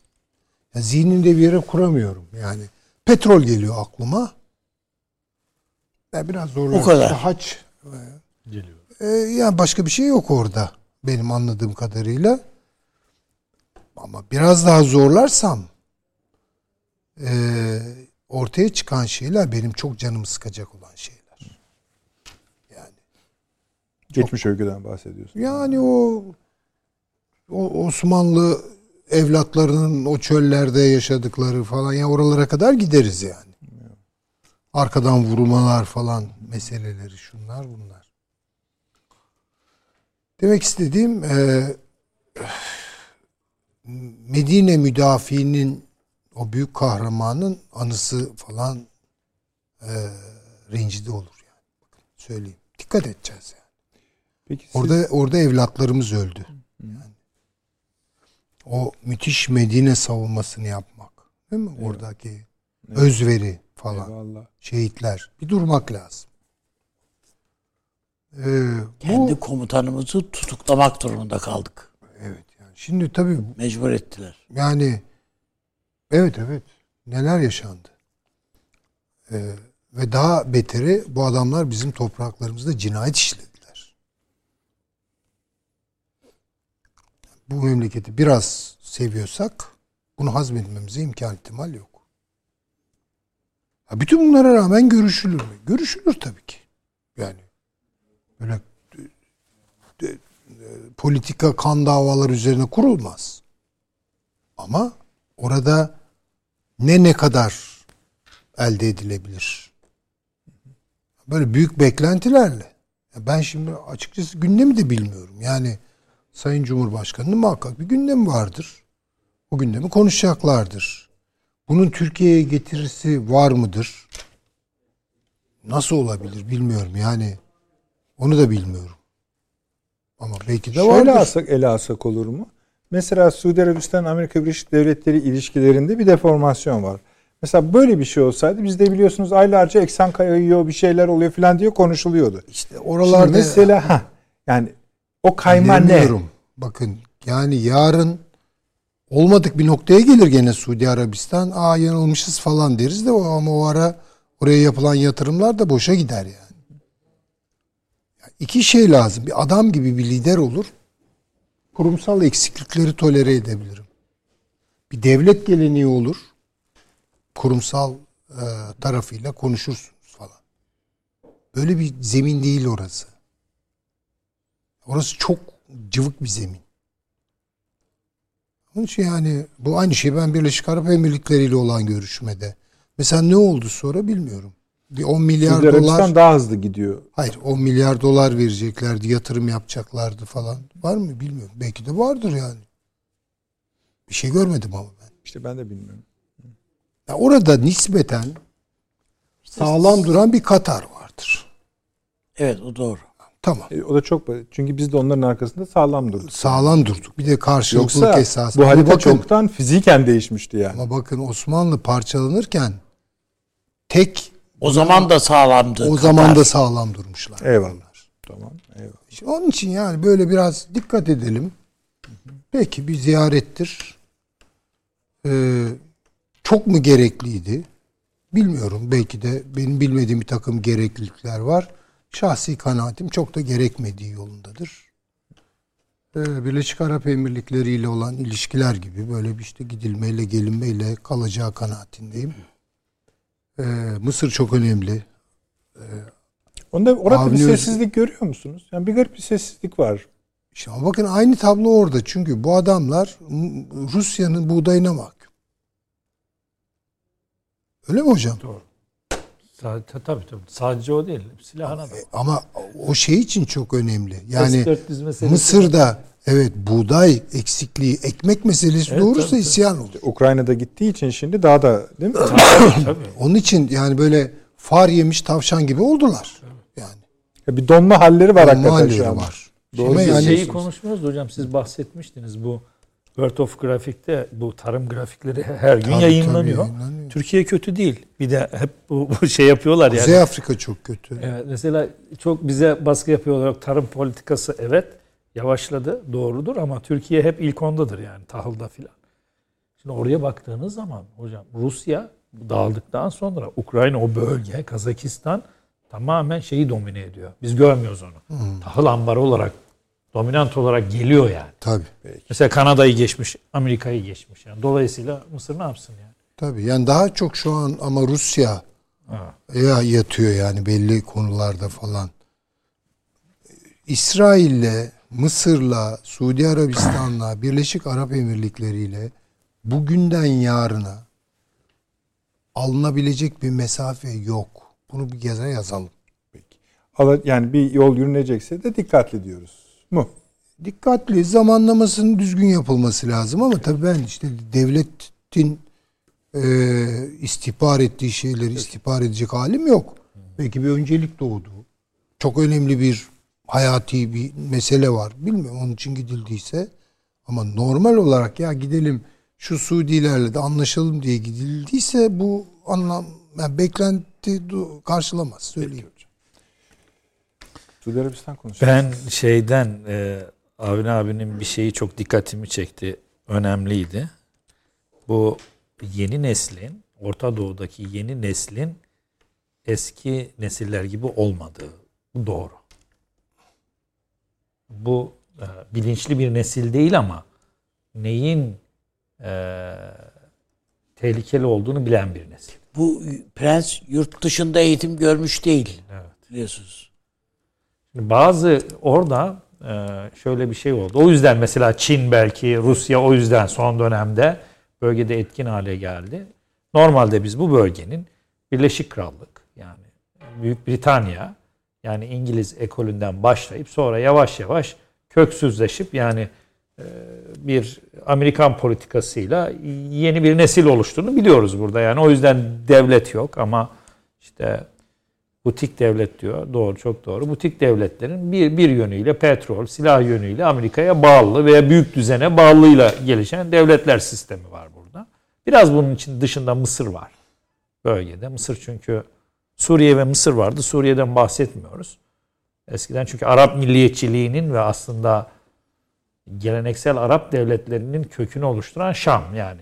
Ya zihnimde bir yere kuramıyorum yani. Petrol geliyor aklıma. Ya biraz zorlar. O kadar. İşte haç. Geliyor. E, yani başka bir şey yok orada. Benim anladığım kadarıyla. Ama biraz daha zorlarsam e, ortaya çıkan şeyler benim çok canımı sıkacak olan şeyler. Geçmiş övgüden bahsediyorsun. Yani o, o Osmanlı evlatlarının o çöllerde yaşadıkları falan ya oralara kadar gideriz yani. Arkadan vurulmalar falan meseleleri şunlar bunlar. Demek istediğim e, Medine müdafiinin o büyük kahramanın anısı falan e, rencide olur yani. Söyleyeyim. Dikkat edeceğiz yani. Peki siz, Orada orada evlatlarımız öldü. O müthiş Medine savunmasını yapmak. Değil mi? Oradaki özveri falan. Eyvallah. Şehitler. Bir durmak lazım. Ee, Kendi bu komutanımızı tutuklamak durumunda kaldık. evet yani şimdi tabii Mecbur ettiler. yani evet evet neler yaşandı. Ee, ve daha beteri bu adamlar bizim topraklarımızda cinayet işlediler. Bu memleketi biraz seviyorsak bunu hazmetmemize imkan ihtimal yok. Ha, bütün bunlara rağmen görüşülür mü? Görüşülür tabii ki. Yani böyle e, e, e, politika kan davalar üzerine kurulmaz. Ama orada ne ne kadar elde edilebilir? Böyle büyük beklentilerle. Ben şimdi açıkçası gündemi de bilmiyorum. Yani Sayın Cumhurbaşkanı'nın muhakkak bir gündemi vardır. O gündemi konuşacaklardır. Bunun Türkiye'ye getirisi var mıdır? Nasıl olabilir bilmiyorum. Yani onu da bilmiyorum. Ama belki de Şöyle vardır. alsak ele alsak olur mu? Mesela Suudi Arabistan Amerika Birleşik Devletleri ilişkilerinde bir deformasyon var. Mesela böyle bir şey olsaydı bizde biliyorsunuz aylarca eksen kayıyor bir şeyler oluyor falan diye konuşuluyordu. İşte Şimdi oralarda mesela ha yani o kayma ne? Bakın yani yarın olmadık bir noktaya gelir gene Suudi Arabistan. Aa yanılmışız falan deriz de ama o ara oraya yapılan yatırımlar da boşa gider yani. Yani İki şey lazım. Bir adam gibi bir lider olur. Kurumsal eksiklikleri tolere edebilirim. Bir devlet geleneği olur. Kurumsal e, tarafıyla konuşursunuz falan. Böyle bir zemin değil orası. Orası çok cıvık bir zemin. Onun için yani bu aynı şey ben Birleşik Arap Emirlikleri ile olan görüşmede. Mesela ne oldu sonra bilmiyorum. Bir 10 milyar Suudi Arabistan dolar daha hızlı gidiyor. hayır 10 milyar dolar vereceklerdi, yatırım yapacaklardı falan. Var mı bilmiyorum. Belki de vardır yani. Bir şey görmedim ama ben. İşte ben de bilmiyorum. Ya orada nispeten sağlam duran bir Katar vardır. Evet o doğru. Tamam. E, O da çok çünkü biz de onların arkasında sağlam durduk. Sağlam durduk. Bir de karşılıklılık Yoksa esası. bu harita bakın, çoktan fiziken değişmişti yani. Ama bakın Osmanlı parçalanırken tek O zaman da sağlamdı. o zaman da sağlam durmuşlar. Eyvallah. Tamam. Eyvallah. İşte onun için yani böyle biraz dikkat edelim. Peki bir ziyarettir. Ee, çok mu gerekliydi? Bilmiyorum. Belki de benim bilmediğim bir takım gereklilikler var. Şahsi kanaatim çok da gerekmediği yolundadır. Ee, Birleşik Arap Emirlikleri ile olan ilişkiler gibi böyle bir işte gidilmeyle gelinmeyle kalacağı kanaatindeyim. Ee, Mısır çok önemli. Onda orada bir Avni Öz- sessizlik görüyor musunuz? Yani bir garip bir sessizlik var. İşte ama bakın aynı tablo orada. Çünkü bu adamlar Rusya'nın buğdayına mahkum. Öyle mi hocam? Tabii tabii. tabii. Sadece o değil. Silahına da. Ama o şey için çok önemli. Yani S-400 meselesi. Mısır'da evet buğday eksikliği, ekmek meselesi Evet, doğurursa tabii, isyan olur. Ukrayna'da gittiği için şimdi daha da değil mi? Tabii. Onun için yani böyle far yemiş tavşan gibi oldular. Yani Ya bir donma halleri var hakikaten mahalleleri şu an. var. Doğru Biz yani şeyi konuşmuyoruz hocam siz bahsetmiştiniz bu World of Graphic'te bu tarım grafikleri her gün Tabii, yayınlanıyor. tabii, yayınlanıyor. Türkiye kötü değil. Bir de hep bu, bu şey yapıyorlar yani. Kuzey Afrika çok kötü. Evet, mesela çok bize baskı yapıyorlar. Tarım politikası evet yavaşladı doğrudur ama Türkiye hep ilk ondadır yani tahılda filan. Şimdi oraya baktığınız zaman hocam Rusya dağıldıktan sonra Ukrayna o bölge Kazakistan tamamen şeyi domine ediyor. Biz görmüyoruz onu. Tahıl ambarı olarak dominant olarak geliyor yani. Tabii. Mesela Kanada'yı geçmiş, Amerika'yı geçmiş. Yani dolayısıyla Mısır ne yapsın yani? Tabii. Yani daha çok şu an ama Rusya Ha. ya yatıyor yani belli konularda falan. İsrail'le, Mısır'la, Suudi Arabistan'la, Birleşik Arap Emirlikleri'yle bugünden yarına alınabilecek bir mesafe yok. Bunu bir kere yazalım. Ala- Yani bir yol yürünecekse de dikkatli diyoruz. Mu? Dikkatli, zamanlamasının düzgün yapılması lazım ama tabii ben işte devletin e, istihbar ettiği şeyleri istihbar edecek halim yok. Belki bir öncelik doğdu. Çok önemli bir hayati bir mesele var. Bilmiyorum onun için gidildiyse. Ama normal olarak ya gidelim şu Suudilerle de anlaşalım diye gidildiyse bu anlam yani beklenti karşılamaz söyleyeyim. Suudi Arabistan konuşuyor. Ben şeyden e, Avni abinin bir şeyi çok dikkatimi çekti. Önemliydi. Bu yeni neslin, Orta Doğu'daki yeni neslin eski nesiller gibi olmadığı. Bu doğru. Bu e, bilinçli bir nesil değil ama neyin e, tehlikeli olduğunu bilen bir nesil. Bu prens yurt dışında eğitim görmüş değil. Evet. Biliyorsunuz. Şimdi Bazı orada e, şöyle bir şey oldu. O yüzden mesela Çin belki Rusya o yüzden son dönemde bölgede etkin hale geldi. Normalde biz bu bölgenin Birleşik Krallık yani Büyük Britanya yani İngiliz ekolünden başlayıp sonra yavaş yavaş köksüzleşip yani e, bir Amerikan politikasıyla yeni bir nesil oluştuğunu biliyoruz burada. Yani o yüzden devlet yok ama işte butik devlet diyor. Doğru, çok doğru. Butik devletlerin bir, bir yönüyle petrol, silah yönüyle Amerika'ya bağlı veya büyük düzene bağlıyla gelişen devletler sistemi var burada. Biraz bunun için dışında Mısır var bölgede. Mısır çünkü Suriye ve Mısır vardı. Suriye'den bahsetmiyoruz. Eskiden çünkü Arap milliyetçiliğinin ve aslında geleneksel Arap devletlerinin kökünü oluşturan Şam yani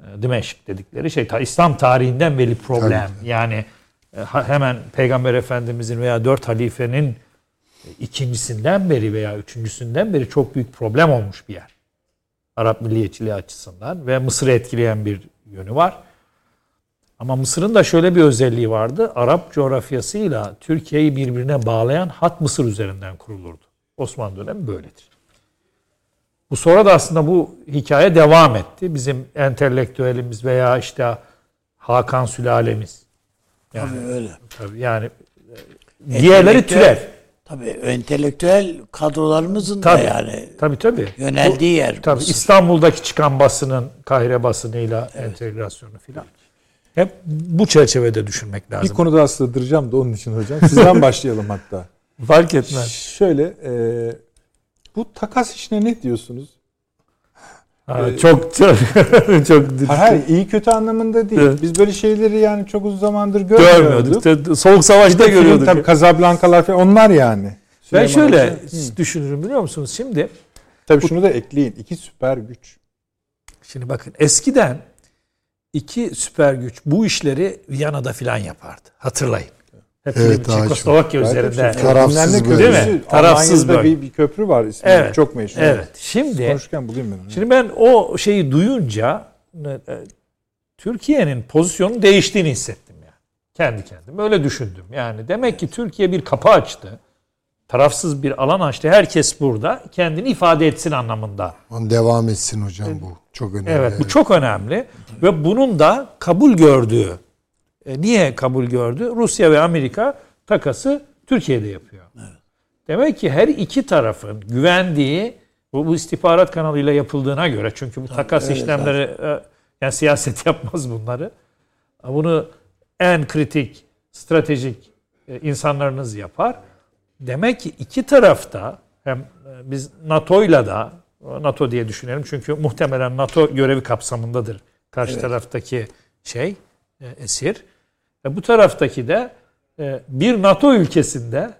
e, Dimeşk dedikleri şey ta İslam tarihinden beri problem. Yani e, ha- hemen Peygamber Efendimizin veya dört halifenin e, ikincisinden beri veya üçüncüsünden beri çok büyük problem olmuş bir yer. Arap milliyetçiliği açısından ve Mısır'ı etkileyen bir yönü var. Ama Mısır'ın da şöyle bir özelliği vardı. Arap coğrafyasıyla Türkiye'yi birbirine bağlayan hat Mısır üzerinden kurulurdu. Osmanlı dönemi böyledir. Bu sonra da aslında bu hikaye devam etti. Bizim entelektüelimiz veya işte Hakan sülalemiz. Yani, Tabii öyle. tabii yani e, diğerleri türev. Tabii entelektüel kadrolarımızın Tabii. da yani Tabii tabii. yöneldiği yer. Tabii Mısır. İstanbul'daki çıkan basının Kahire basınıyla entegrasyonu filan. Hep bu çerçevede düşünmek Bir lazım. konu daha sığdıracağım da onun için hocam. Sizden başlayalım hatta. Fark etmez. Şöyle e, bu takas işine ne diyorsunuz? Ha, çok çok çok Hayır, iyi kötü anlamında değil. Evet. Biz böyle şeyleri yani çok uzun zamandır görmüyorduk. görmüyorduk. Soğuk savaşta görüyorduk. Tabii Casablancalar falan onlar yani. Ben Süleyman şöyle Hoca- Hı. düşünürüm biliyor musunuz? Şimdi Tabii şunu da ekleyin. İki süper güç. Şimdi bakın eskiden iki süper güç bu işleri Viyana'da filan yapardı. Hatırlayın. Hep Evet, Çekoslovakya üzerinde. hepsi- Tarafsız böyle. Değil mi? Tarafsız böyle. bir, bir köprü var ismi. Evet. Çok meşhur. Evet. Şimdi Konuşurken bulayım ben şimdi ben o şeyi duyunca e, Türkiye'nin pozisyonu değiştiğini hissettim yani. Kendi kendime öyle düşündüm. Yani demek ki Türkiye bir kapı açtı. Tarafsız bir alan açtı. Herkes burada kendini ifade etsin anlamında. Devam etsin hocam bu. Çok önemli. Evet bu çok önemli ve bunun da kabul gördüğü. E, niye kabul gördü? Rusya ve Amerika takası Türkiye'de yapıyor. Demek ki her iki tarafın güvendiği bu, bu istihbarat kanalıyla yapıldığına göre çünkü bu takas işlemleri e, yani siyaset yapmaz bunları. Bunu en kritik stratejik e, insanlarınız yapar. Demek ki iki tarafta hem e, biz NATO'yla da NATO diye düşünelim çünkü muhtemelen NATO görevi kapsamındadır karşı taraftaki şey e, esir. Ve bu taraftaki de e, bir NATO ülkesinde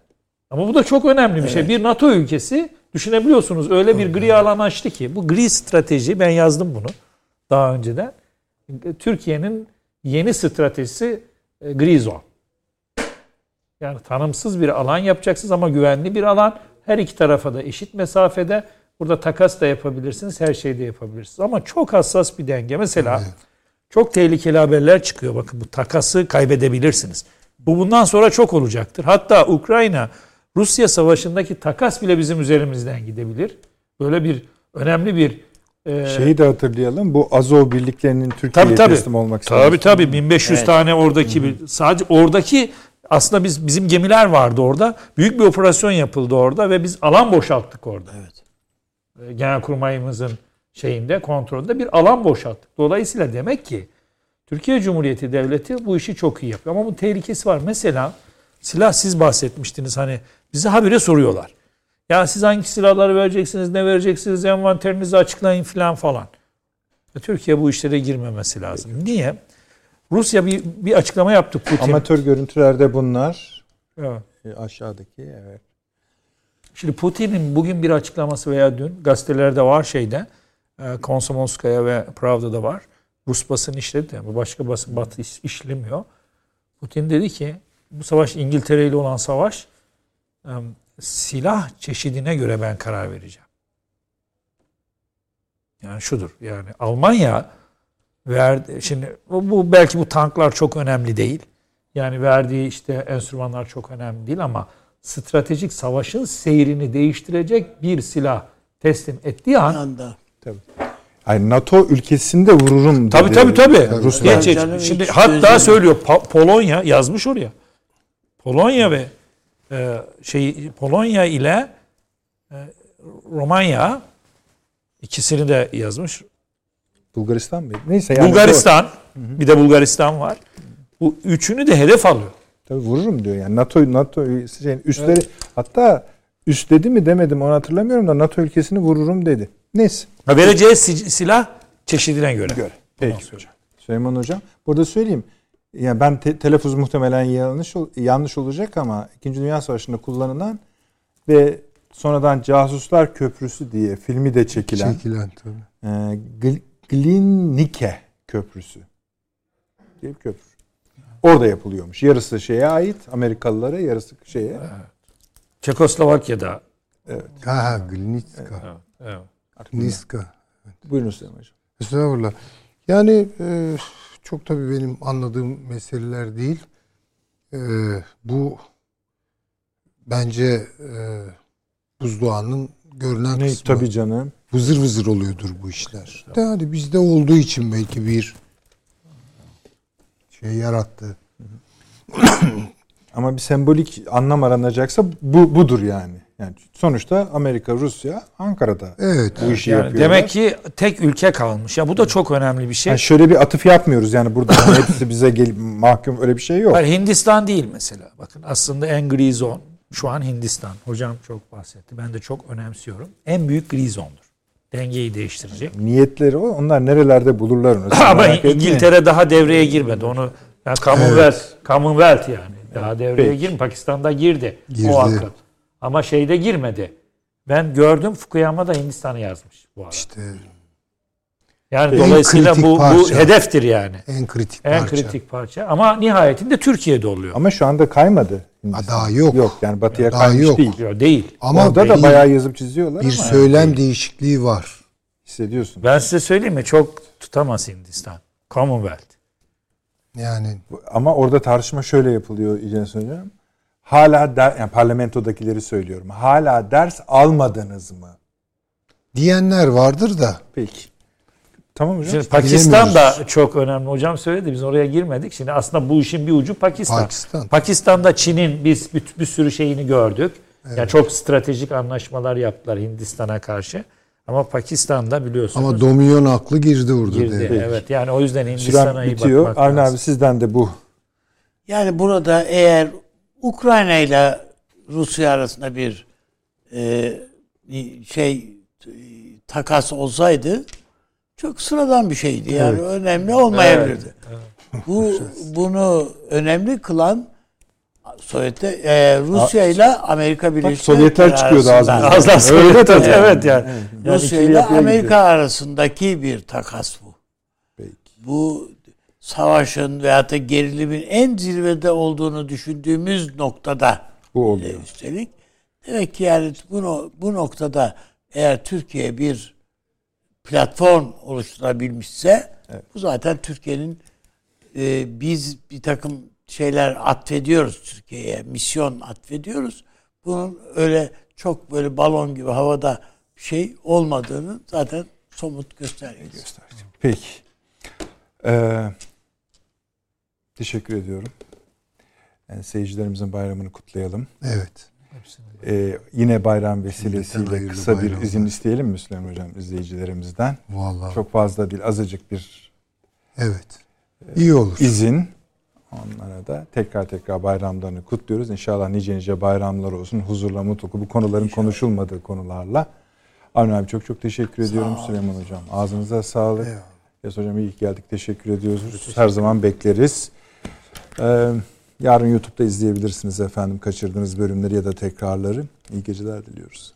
ama bu da çok önemli bir şey. Bir NATO ülkesi düşünebiliyorsunuz öyle bir gri alan açtı ki bu gri strateji ben yazdım bunu daha önceden. Türkiye'nin yeni stratejisi e, gri zone. Yani tanımsız bir alan yapacaksınız ama güvenli bir alan. Her iki tarafa da eşit mesafede. Burada takas da yapabilirsiniz, her şeyi de yapabilirsiniz. Ama çok hassas bir denge. Mesela çok tehlikeli haberler çıkıyor. Bakın bu takası kaybedebilirsiniz. Bu bundan sonra çok olacaktır. Hatta Ukrayna Rusya savaşındaki takas bile bizim üzerimizden gidebilir. Böyle bir önemli bir e, Şeyi de hatırlayalım. Bu Azov birliklerinin Türkiye'ye teslim olmak Tabii tabii 1500 Evet. tane oradaki bir sadece oradaki aslında biz bizim gemiler vardı orada. Büyük bir operasyon yapıldı orada ve biz alan boşalttık orada. Evet. E, Genelkurmayımızın şeyinde kontrolünde bir alan boşalttık. Dolayısıyla demek ki Türkiye Cumhuriyeti Devleti bu işi çok iyi yapıyor. Ama bunun tehlikesi var. Mesela silah siz bahsetmiştiniz hani bize habire soruyorlar. Ya siz hangi silahları vereceksiniz, ne vereceksiniz, envanterinizi açıklayın falan falan. E, Türkiye bu işlere girmemesi lazım. Niye? Rusya bir, bir açıklama yaptı Putin. Amatör görüntülerde bunlar. Evet. E, Aşağıdaki evet. Şimdi Putin'in bugün bir açıklaması veya dün gazetelerde var şeyde e, Komsomolskaya ve Pravda'da var. Rus basın işledi. Bu başka basın batı iş- işlemiyor. Putin dedi ki bu savaş İngiltere ile olan savaş silah çeşidine göre ben karar vereceğim. Yani şudur. Yani Almanya verdi şimdi bu, belki bu tanklar çok önemli değil. Yani verdiği işte enstrümanlar çok önemli değil ama stratejik savaşın seyrini değiştirecek bir silah teslim ettiği an anda. Ay NATO ülkesinde vururum dedi. Tabii tabii tabii. Ruslar. Geç, geç. Şimdi hatta söylüyor Pa- Polonya yazmış oraya. Polonya ve e, şey Polonya ile e, Romanya ikisini de yazmış. Bulgaristan mıydı? Neyse yani. Bulgaristan bir de Bulgaristan var. Bu üçünü de hedef alıyor. Tabii vururum diyor yani NATO NATO şeyin üstleri hatta üstledi mi demedim onu hatırlamıyorum da NATO ülkesini vururum dedi. Neyse. Vereceği si- silah çeşidine göre. Göre. Peki hocam. Süleyman hocam. Burada söyleyeyim. Yani ben te- telaffuz muhtemelen yanlış yanlış olacak ama 2. Dünya Savaşı'nda kullanılan ve sonradan Casuslar Köprüsü diye filmi de çekilen Çekilen tabii. e, Gl- Glinike Köprüsü diye bir köprü. Orada yapılıyormuş. Yarısı şeye ait Amerikalılara, yarısı şeye. Çekoslovakya'da. Ha ha Glinitska. Evet. Niska. Buyurun Süleyman hocam. Estağfurullah. Yani e, çok tabii benim anladığım meseleler değil. E, bu bence e, buzdoğanın görünen Ne, kısmı. tabii canım. Vızır vızır oluyordur bu işler. Yani bizde olduğu için belki bir şey yarattı. Ama bir sembolik anlam aranacaksa bu budur yani. Yani sonuçta Amerika, Rusya Ankara'da Evet. bu işi Yani yapıyorlar. demek ki tek ülke kalmış. Ya bu da çok önemli bir şey. Yani şöyle bir atıf yapmıyoruz yani burada hepsi bize gelip mahkum öyle bir şey yok. Hayır, Hindistan değil mesela. Bakın aslında en gri zon şu an Hindistan. Hocam çok bahsetti. Ben de çok önemsiyorum. En büyük gri zondur. Dengeyi değiştirecek. Niyetleri o. Onlar nerelerde bulurlar onu. Ama merak etmeyin. İngiltere daha devreye girmedi. Onu yani Commonwealth, Commonwealth yani. Daha devreye Peki. girmedi. Pakistan'da girdi. Girdi. O akıl. Ama şeyde girmedi. Ben gördüm Fukuyama da Hindistan'ı yazmış bu arada. İşte Yani En dolayısıyla bu, bu parça. hedeftir yani. en kritik En parça. kritik parça. Ama nihayetinde Türkiye'de oluyor. Ama şu anda kaymadı. Hindistan. daha yok. Yok yani batıya Daha kaymış yok. değil. Yok, değil. Ama Orada da bayağı yazıp çiziyorlar bir ama söylem değişikliği var. hissediyorsun. Ben size söyleyeyim mi? Çok tutamaz Hindistan. Commonwealth. Yani Ama orada tartışma şöyle yapılıyor İlginiz Hocam. Hala der, yani parlamentodakileri söylüyorum. Hala ders almadınız mı? diyenler vardır da Peki. Tamam hocam. Şimdi Pakistan da çok önemli. Hocam söyledi biz oraya girmedik. Şimdi aslında bu işin bir ucu Pakistan. Pakistan. Pakistan'da Çin'in biz bir, bir sürü şeyini gördük. Yani çok stratejik anlaşmalar yaptılar Hindistan'a karşı. Ama Pakistan'da biliyorsunuz ama domino aklı girdi orada. girdi. devreye. Evet yani o yüzden Hindistan'a iyi bitiyor. bakmak Avni lazım. abi sizden de bu. Yani burada eğer Ukrayna ile Rusya arasında bir e, şey takas olsaydı çok sıradan bir şeydi. Yani önemli olmayabilirdi. Bu bunu önemli kılan Sovyet'te e, Rusya ile Amerika Birleşik Sovyetler Devletleri çıkıyordu arasında- ağzımızdan. Az daha Öyle tabii. evet yani. Yani Rusya ile Amerika gidiyor. arasındaki bir takas bu. Peki. Bu savaşın veyahut da gerilimin en zirvede olduğunu düşündüğümüz noktada Bu e, oluyor. üstelik demek ki yani bu, bu noktada eğer Türkiye bir platform oluşturabilmişse bu zaten Türkiye'nin e, biz bir takım şeyler atfediyoruz Türkiye'ye misyon atfediyoruz. Bunun öyle çok böyle balon gibi havada bir şey olmadığını zaten somut göstergesi. Peki. Ee, teşekkür ediyorum. Yani seyircilerimizin bayramını kutlayalım. Evet. Ee, yine bayram vesilesiyle kısa bir bayramlar. izin isteyelim mi Süleyman Hocam izleyicilerimizden? Vallahi. Çok fazla değil azıcık bir Evet. İyi olur. izin. Onlara da tekrar tekrar bayramlarını kutluyoruz. İnşallah nice nice bayramlar olsun. Huzurla, mutlulukla bu konuların konuşulmadığı konularla. Avni abi çok çok teşekkür ediyorum Süleyman Hocam. Ağzınıza sağlık. Eyvallah. Yes hocam iyi geldik. Teşekkür ediyoruz. Her zaman bekleriz. Ee, yarın YouTube'da izleyebilirsiniz efendim kaçırdığınız bölümleri ya da tekrarları. İyi geceler diliyoruz.